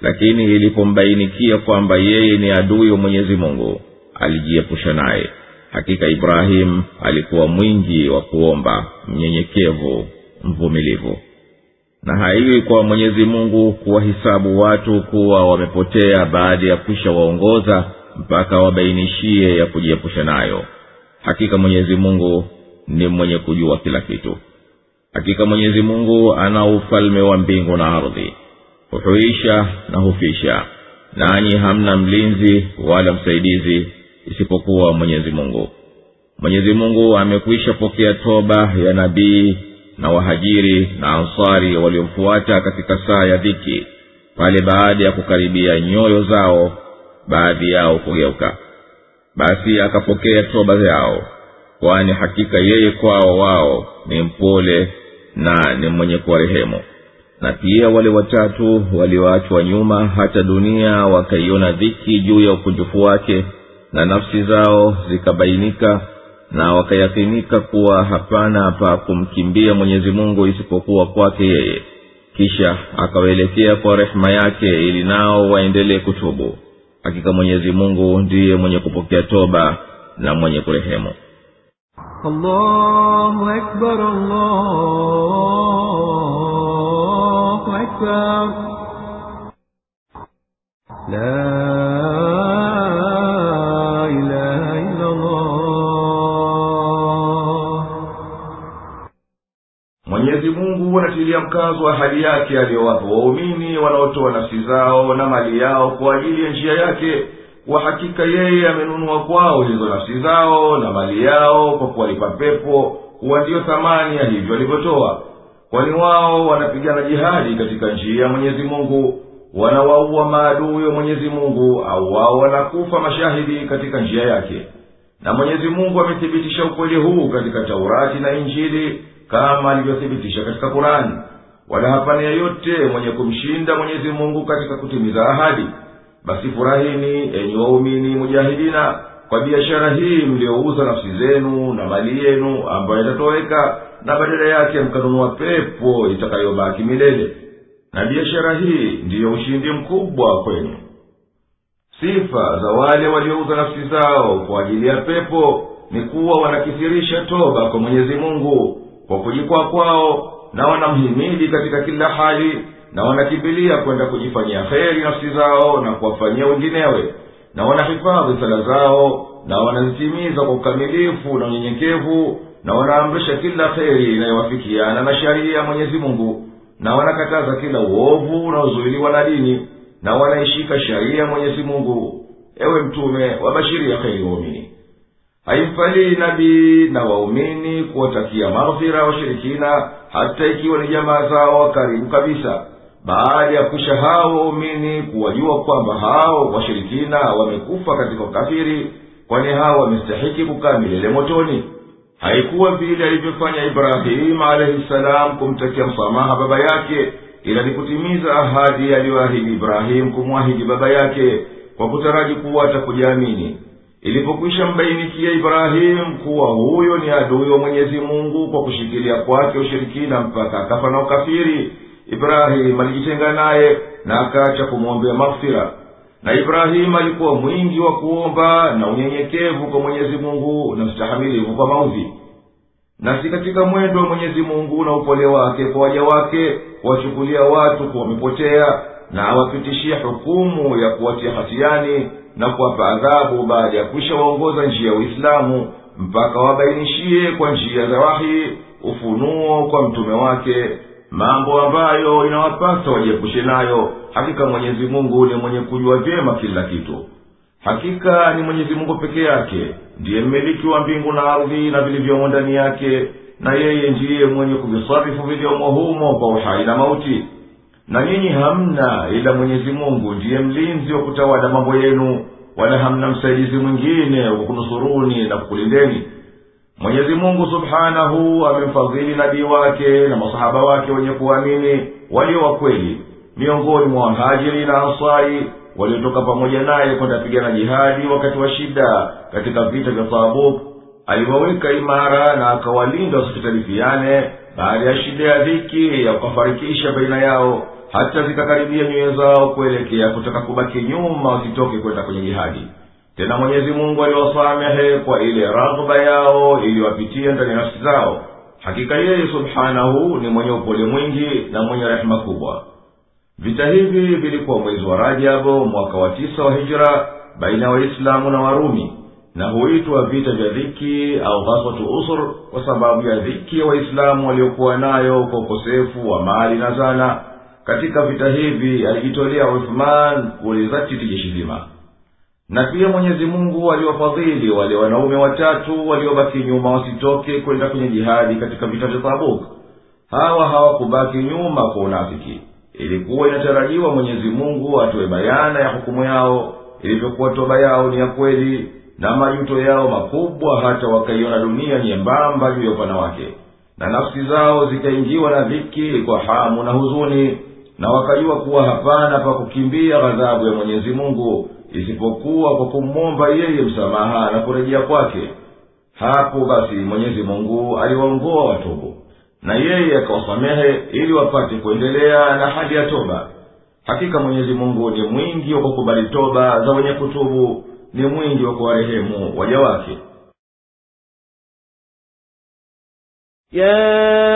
Lakini ilipombainikia kwamba yeye ni adui wa mwenyezi mungu alijiepusha naye. Hakika ibrahimu alikuwa mwingi wa kuomba mnyenyekevu mvumilivu na haiwi kwa mwenyezi mungu kuwahisabu watu kuwa wamepotea baada ya kwisha waongoza mpaka wabainishie ya kujiepusha nayo. Hakika mwenyezi mungu ni mwenye kujua kila kitu. Hakika mwenyezi mungu ana ufalme wa mbingu na ardhi. Huhuisha na hufisha. Nanyi hamna mlinzi wala msaidizi isipokuwa mwenyezi mungu. Mwenyezi mungu amekwisha pokea toba ya nabii na wahajiri na ansari waliomfuata katika saa ya dhiki pale baada ya kukaribia nyoyo zao baadhi yao kugeuka. Basi akapokea toba yao kwani hakika yeye kwao wao ni mpole na ni mwenye kuwarehemu. Na pia wale watatu walioachwa nyuma hata dunia wakaiona dhiki juu ya ukunjufu wake na nafsi zao zikabainika na wakayakinika kuwa hapana pa kumkimbia mwenyezi mungu isipokuwa kwake yeye. Kisha akawaelekea kwa rehema yake ili nao waendelee kutubu. Hakika mwenyezi mungu ndiye mwenye kupokea toba na mwenye kurehemu. La mungu anatilia mkazo wa hali yake aliyowapa waumini wanaotoa nafsi zao na mali yao kwa ajili ya njia yake kwa hakika yeye amenunua kwao hizo nafsi zao na mali yao kwa kuwalipa pepo kuwa ndiyo thamani ya hivyo alivyotoa. Kwani wao wanapigana jihadi katika njia ya mwenyezi mungu wanawaua maadui wa mwenyezi mungu au wao wanakufa mashahidi katika njia yake. Na mwenyezi mungu amethibitisha ukweli huu katika taurati na injili kama alivyothibitisha katika kurani wala hapana yeyote mwenye kumshinda mwenyezi mungu katika kutimiza ahadi. Basi furahini enyi waumini mujahidina kwa biashara hii mliyouza nafsi zenu na mali yenu ambayo itatoweka na badala yake mkanunua pepo itakayobaki milele. Na biashara hii ndiyo ushindi mkubwa kwenu. Sifa za wale waliouza nafsi zao kwa ajili ya pepo ni kuwa wanakithirisha toba kwa mwenyezi mungu kwa kujikwaa kwao na wanamhimidi katika kila hali na wanakimbilia kwenda kujifanyia kheri nafsi zao na kuwafanyia wenginewe na wanahifadhi sala zao na wanazitimiza kwa ukamilifu na unyenyekevu na wanaamrisha kila kheri inayowafikiana na sharia ya mwenyezi mungu na wanakataza kila uovu unaozuiliwa na dini na wanaishika sharia ya mwenyezi mungu. Ewe mtume wabashiria kheri waumini haimfalii nabii na waumini kuwatakia maghfira washirikina hata ikiwa ni jamaa zao wa karibu kabisa. Baada ya kwisha hao waumini kuwajua kwamba hao washirikina wamekufa katika ukafiri kwani hao wamestahiki kukaa milele motoni. Haikuwa vile alivyofanya ibrahimu alaihi salam kumtakia msamaha baba yake ila ni kutimiza ahadi aliyoahidi ibrahimu kumwahidi baba yake kwa kutaraji kuwa atakujaamini ilipokwisha mbainikia ibrahimu kuwa huyo ni adui wa mwenyezi mungu kwa kushikilia kwake ushirikina mpaka akafa na ukafiri ibrahimu alijitenga naye na akaacha kumwombea maghfira. Na ibrahimu alikuwa mwingi wa kuomba na unyenyekevu kwa mwenyezi mungu na mstahamilivu kwa maudhi. Na si katika mwendo wa mwenyezi mungu na upole wake kwa waja wake kuwachukulia watu kuwa wamepotea na awapitishia hukumu ya kuwatia hatiani na kuwapa adhabu baada ya kwisha waongoza njia ya uislamu mpaka wabainishie kwa njia za wahi ufunuo kwa mtume wake mambo ambayo inawapasa wajiepushe nayo. Hakika mwenyezi mungu ni mwenye kujua vyema kila kitu. Hakika ni mwenyezi mungu peke yake ndiye mmiliki wa mbingu na ardhi na vilivyomo ndani yake na yeye ndiye mwenye kuvisarifu vilivyomo humo kwa uhai na mauti na nyinyi hamna ila mwenyezi mungu ndiye mlinzi wa kutawala mambo yenu wala hamna msaidizi mwingine wa kunusuruni na kukulindeni. Mwenyezi mungu subhanahu amemfadhili nabii wake na masahaba wake wenye kuamini walio wakweli miongoni mwa wahajiri na ansari waliotoka pamoja naye kwenda pigana jihadi wakati wa shida katika vita vya tabuk. Aliwaweka imara na akawalinda wasipitalifiane baada ya shida ya dhiki ya kukafarikisha baina yao hata zikakaribia nyoyo zao kuelekea kutaka kubaki nyuma wasitoke kwenda kwenye jihadi. Tena mwenyezi mungu aliwasamehe kwa ile raghba yao iliyowapitia ndani ya nafsi zao. Hakika yeye subhanahu ni mwenye upole mwingi na mwenye rehema kubwa. Vita hivi vilikuwa mwezi wa rajabu mwaka wa tisa wa hijra baina ya waislamu na warumi na huitwa vita vya dhiki au ghaswatu usur kwa sababu ya dhiki ya waislamu waliokuwa nayo kwa ukosefu wa mali na zana katika vita hivi alijitolea uthman kulizatiti jeshi zima. Na pia mwenyezi mungu aliwafadhili wale wanaume watatu waliobaki nyuma wasitoke kwenda kwenye jihadi katika vita vya tabuk. Hawa hawakubaki nyuma kwa unafiki. Ilikuwa inatarajiwa mwenyezi mungu atoe bayana ya hukumu yao. Ilivyokuwa toba yao ni ya kweli na majuto yao makubwa hata wakaiona dunia nyembamba juu ya upana wake. Na nafsi zao zikaingiwa na dhiki kwa hamu na huzuni na wakajua kuwa hapana pa kukimbia ghadhabu ya mwenyezi mungu isipokuwa kwa kumwomba yeye msamaha na kurejea kwake. Hapo basi mwenyezi mungu aliwaongoa watubu na yeye akawasamehe ili wapate kuendelea na hali ya toba. Hakika mwenyezi mungu ni mwingi wa kukubali toba za wenye kutubu ni mwingi wa kuwarehemu waja wake. يا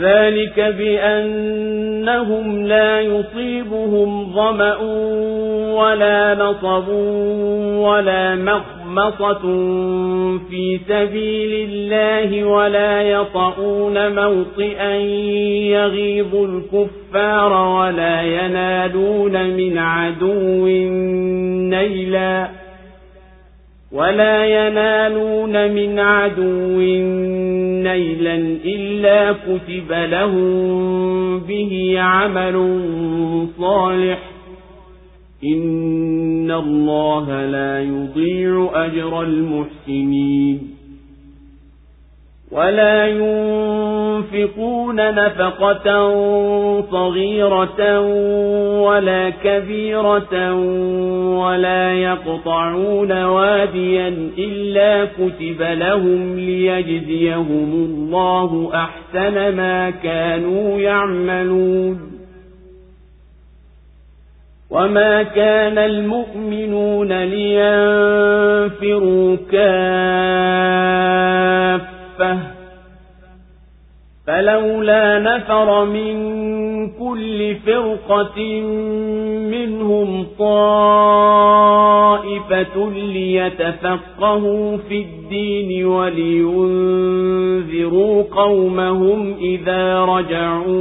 ذلك بأنهم لا يصيبهم ظمأ ولا نصب ولا مخمصة في سبيل الله ولا يطعون موطئا يغيظ الكفار ولا ينالون من عدو نيلا ولا ينالون من عدو نيلا إلا كتب لهم به عمل صالح إن الله لا يضيع أجر المحسنين ولا ينفقون نفقة صغيرة ولا كبيرة ولا يقطعون واديا إلا كتب لهم ليجزيهم الله أحسن ما كانوا يعملون. وما كان المؤمنون لينفروا كافة فلولا نفر من كل فرقة منهم طائفة ليتفقهوا في الدين ولينذروا قومهم إذا رجعوا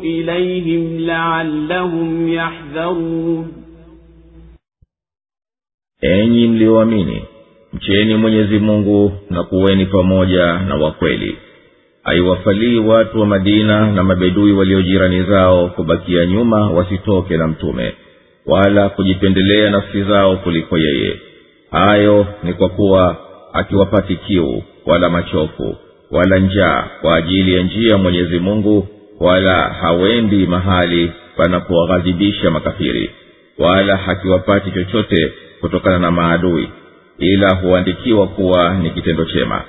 إليهم لعلهم يحذرون enyi mlioamini mcheni mwenyezi mungu na kuweni pamoja na wakweli haiwafalii watu wa madina na mabedui waliojirani zao kubakia nyuma wasitoke na mtume wala kujipendelea nafsi zao kuliko yeye. Hayo ni kwa kuwa akiwapati kiu wala machofu wala njaa kwa ajili ya njia mwenyezi mungu wala hawendi mahali panapowaghadhibisha makafiri wala hakiwapati chochote kutokana na maadui ila huandikiwa kuwa ni kitendo chema.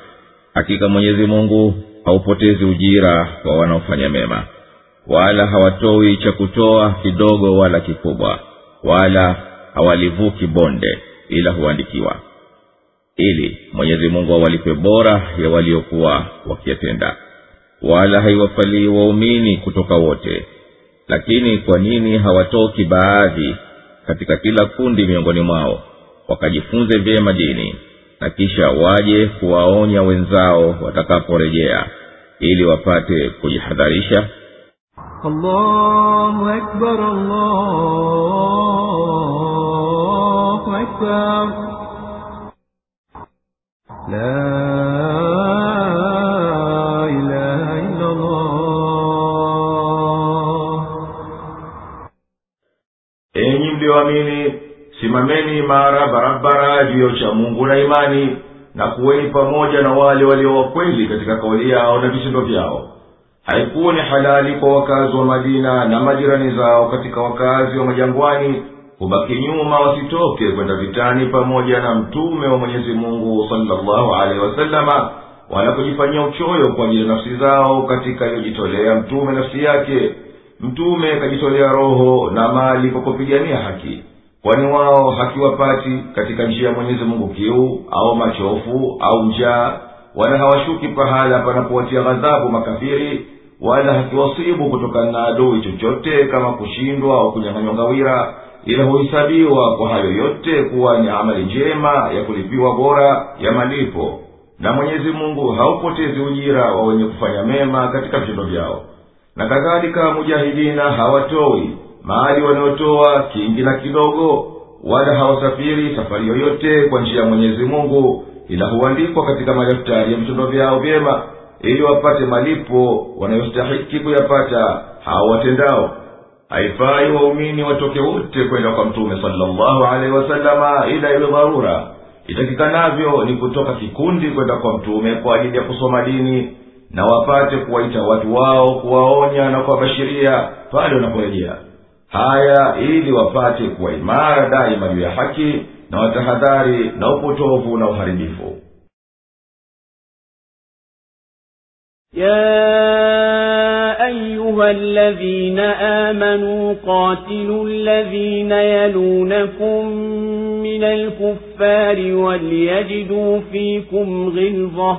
Hakika mwenyezi mungu haupotezi ujira kwa wanaofanya mema wala hawatoi cha kutoa kidogo wala kikubwa wala hawalivuki bonde ila huandikiwa. Ili mwenyezi mungu awalipe bora ya waliokuwa wakiyatenda wala haiwafalii waumini kutoka wote. Lakini kwa nini hawatoki baadhi katika kila kundi miongoni mwao wakajifunze vyema dini na kisha waje kuwaonya wenzao watakaporejea ili wapate kujihadharisha allahu akbar, allahu akbar. La ilaha illa Allah. Enyi mlioamini, simameni imara barabara juu ya Mungu na imani na kuweni pamoja na wale walio wakweli katika kauli yao na vitendo vyao. Haikuwa ni halali kwa wakazi wa madina na majirani zao katika wakazi wa majangwani kubaki nyuma wasitoke kwenda vitani pamoja na mtume wa mwenyezi mungu salllahu alehi wasalama wala kujifanyia uchoyo kwa ajili ya nafsi zao katika iliyojitolea mtume nafsi yake. Mtume akajitolea roho na mali kwa kupigania haki kwani wao hakiwapati katika njia ya mwenyezi mungu kiu au machofu au njaa wala hawashuki pahala panapowatia ghadhabu makafiri wala hakiwasibu kutokana na adui chochote kama kushindwa au kunyang'anywa ngawira ila huhesabiwa kwa hayo yote kuwa ni amali njema ya kulipiwa bora ya malipo. Na mwenyezi mungu haupotezi ujira wa wenye kufanya mema katika vitendo vyao. Na kadhalika mujahidina hawatoi mali wanayotoa kingi na kidogo wala hawasafiri safari yoyote kwa njia ya mwenyezi mungu ila huandikwa katika madaftari ya vitendo vyao vyema ili wapate malipo wanayostahiki kuyapata hao watendao. Haifai waumini watoke wote kwenda kwa mtume salllahu alehi wasalama ila iwe dharura. Itakikanavyo ni kutoka kikundi kwenda kwa mtume kwa ajili ya kusoma dini na wapate kuwaita watu wao kuwaonya na kuwabashiria pale wanaporejea haya ili wapate kuwa imara daima juu ya haki na watahadhari na upotovu na uharibifu يا أيها الذين آمنوا قاتلوا الذين يلونكم من الكفار وليجدوا فيكم غلظة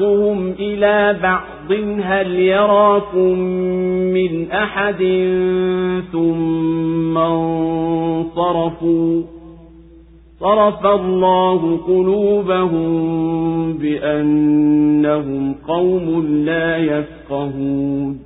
بعضهم إلى بعض هل يراكم من أحد؟ ثم انصرفوا. صرف الله قلوبهم بأنهم قوم لا يفقهون.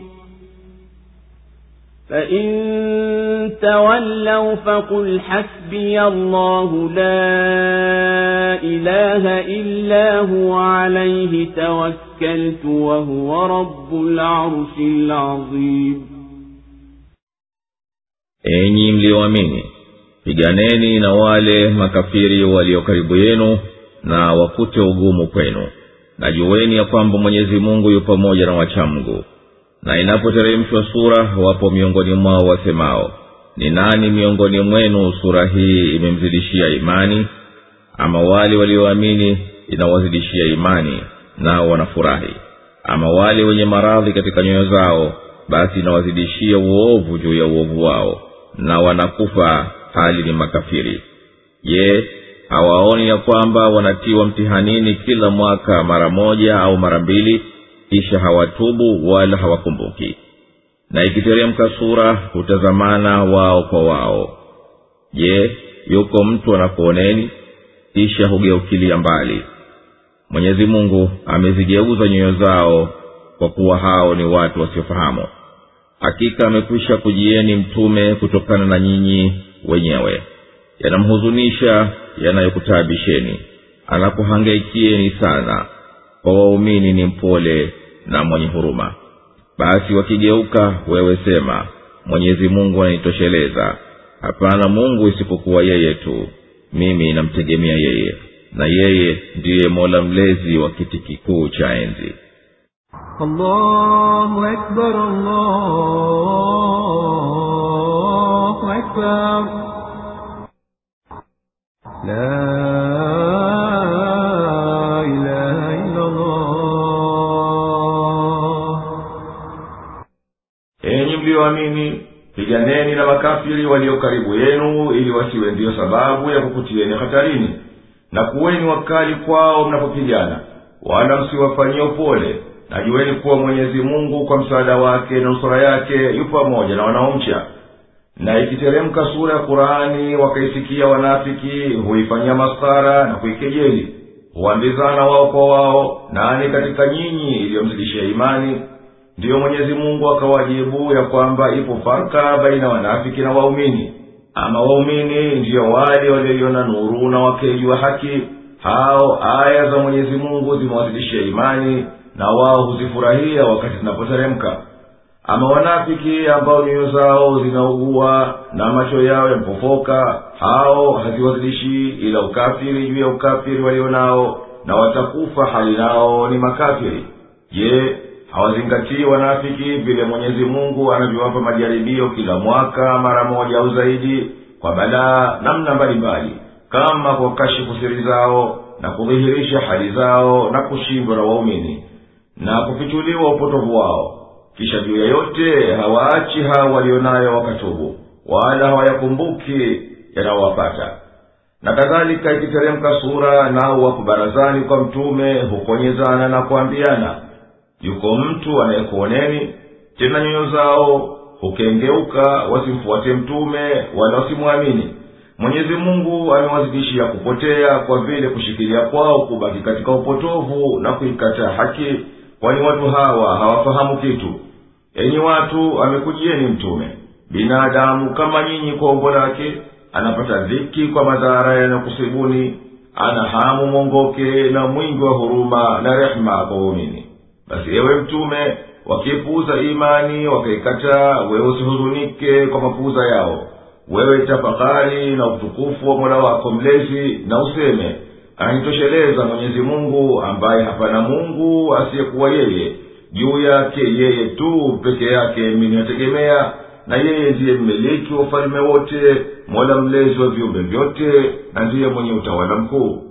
فإن تولوا فقل حسبي الله لا إله إلا هو عليه توكلت وهو رب العرش العظيم enyi mlioamini piganeni na wale makafiri walio karibu yenu na wakute ugumu kwenu na jueni ya kwamba mwenyezi mungu yu pamoja na wachamgu na inapoteremshwa sura wapo miongoni mwao wasemao ni nani miongoni mwenu sura hii imemzidishia imani? Ama wale walioamini inawazidishia imani nao wanafurahi? Ama wale wenye maradhi katika nyoyo zao basi inawazidishia uovu juu ya uovu wao na wanakufa hali ni makafiri. Je hawaoni ya kwamba wanatiwa mtihanini kila mwaka mara moja au mara mbili kisha hawatubu wala hawakumbuki. Na ikiteremka sura hutazamana wao kwa wao. Je yuko mtu anakuoneni? Kisha hugeukilia mbali. Mwenyezi mungu amezigeuza nyoyo zao kwa kuwa hao ni watu wasiofahamu. Hakika amekwisha kujieni mtume kutokana na nyinyi wenyewe. Yanamhuzunisha yanayokutaabisheni. Anakuhangaikieni sana. Kwa waumini ni mpole na mwenye huruma. Basi wakigeuka wewe sema mwenyezi mungu ananitosheleza. Hapana mungu isipokuwa yeye tu. Mimi namtegemea yeye na yeye ndiye mola mlezi wa kiti kikuu cha enzi. La enyi mliyoamini piganeni na makafiri walio karibu yenu ili wasiwe ndiyo sababu ya kukutieni hatarini na kuweni wakali kwao mnapopigana. Wala msiwafanyie upole. Na jueni kuwa mwenyezi mungu kwa msaada wake na nusura yake yu pamoja na wanaomcha. Na ikiteremka sura ya kurani wakaisikia wanafiki huifanyia masara na kuikejeli. Huambizana wao kwa wao nani katika nyinyi iliyomzidishia imani ndiyo mwenyezi mungu akawajibu ya kwamba ipo farka baina wanafiki na waumini. Ama waumini ndiyo wale walioiona nuru na wakejua haki. Hao aya za mwenyezi mungu zimewazidishia imani na wao huzifurahia wakati zinapoteremka. Ama wanafiki ambao nyoyo zao zinaugua na macho yao yampofoka hao haziwazilishi ila ukafiri juu ya ukafiri walio nao na watakufa hali nao ni makafiri. Je hawazingatii wanafiki vile mwenyezi mungu anavyowapa majaribio kila mwaka mara moja au zaidi kwa balaa namna mbalimbali kama kwa kashifu siri zao na kudhihirisha hali zao na kushindwa na waumini na kufichuliwa upotovu wao. Kisha juu ya yote hawaachi hao walionayo wakatubu wala hawayakumbuki yanayowapata. Na kadhalika ikiteremka sura nao wapo barazani kwa mtume hukonyezana na kuambiana yuko mtu anayekuoneni tena nyoyo zao hukengeuka wasimfuate mtume wala wasimwamini. Mwenyezi mungu amewazidishia kupotea kwa vile kushikilia kwao kubaki katika upotovu na kuikataa haki kwani watu hawa hawafahamu kitu. Enyi watu amekujieni mtume. Binadamu kama nyinyi kwa umbo lake anapata dhiki kwa madhara yanayokusibuni ana hamu mwongoke na mwingi wa huruma na rehema kwa waumini basi ewe mtume wakipuuza imani wakaikataa wewe usihuzunike kwa mapuuza yao. Wewe tafakari na utukufu wa mola wako mlezi na useme anitosheleza mwenyezi mungu ambaye hapana mungu asiyekuwa yeye. Juu yake yeye tu peke yake minategemea na yeye ndiye mmiliki wa ufalume wote mola mlezi wa viumbe vyote na ndiye mwenye utawala mkuu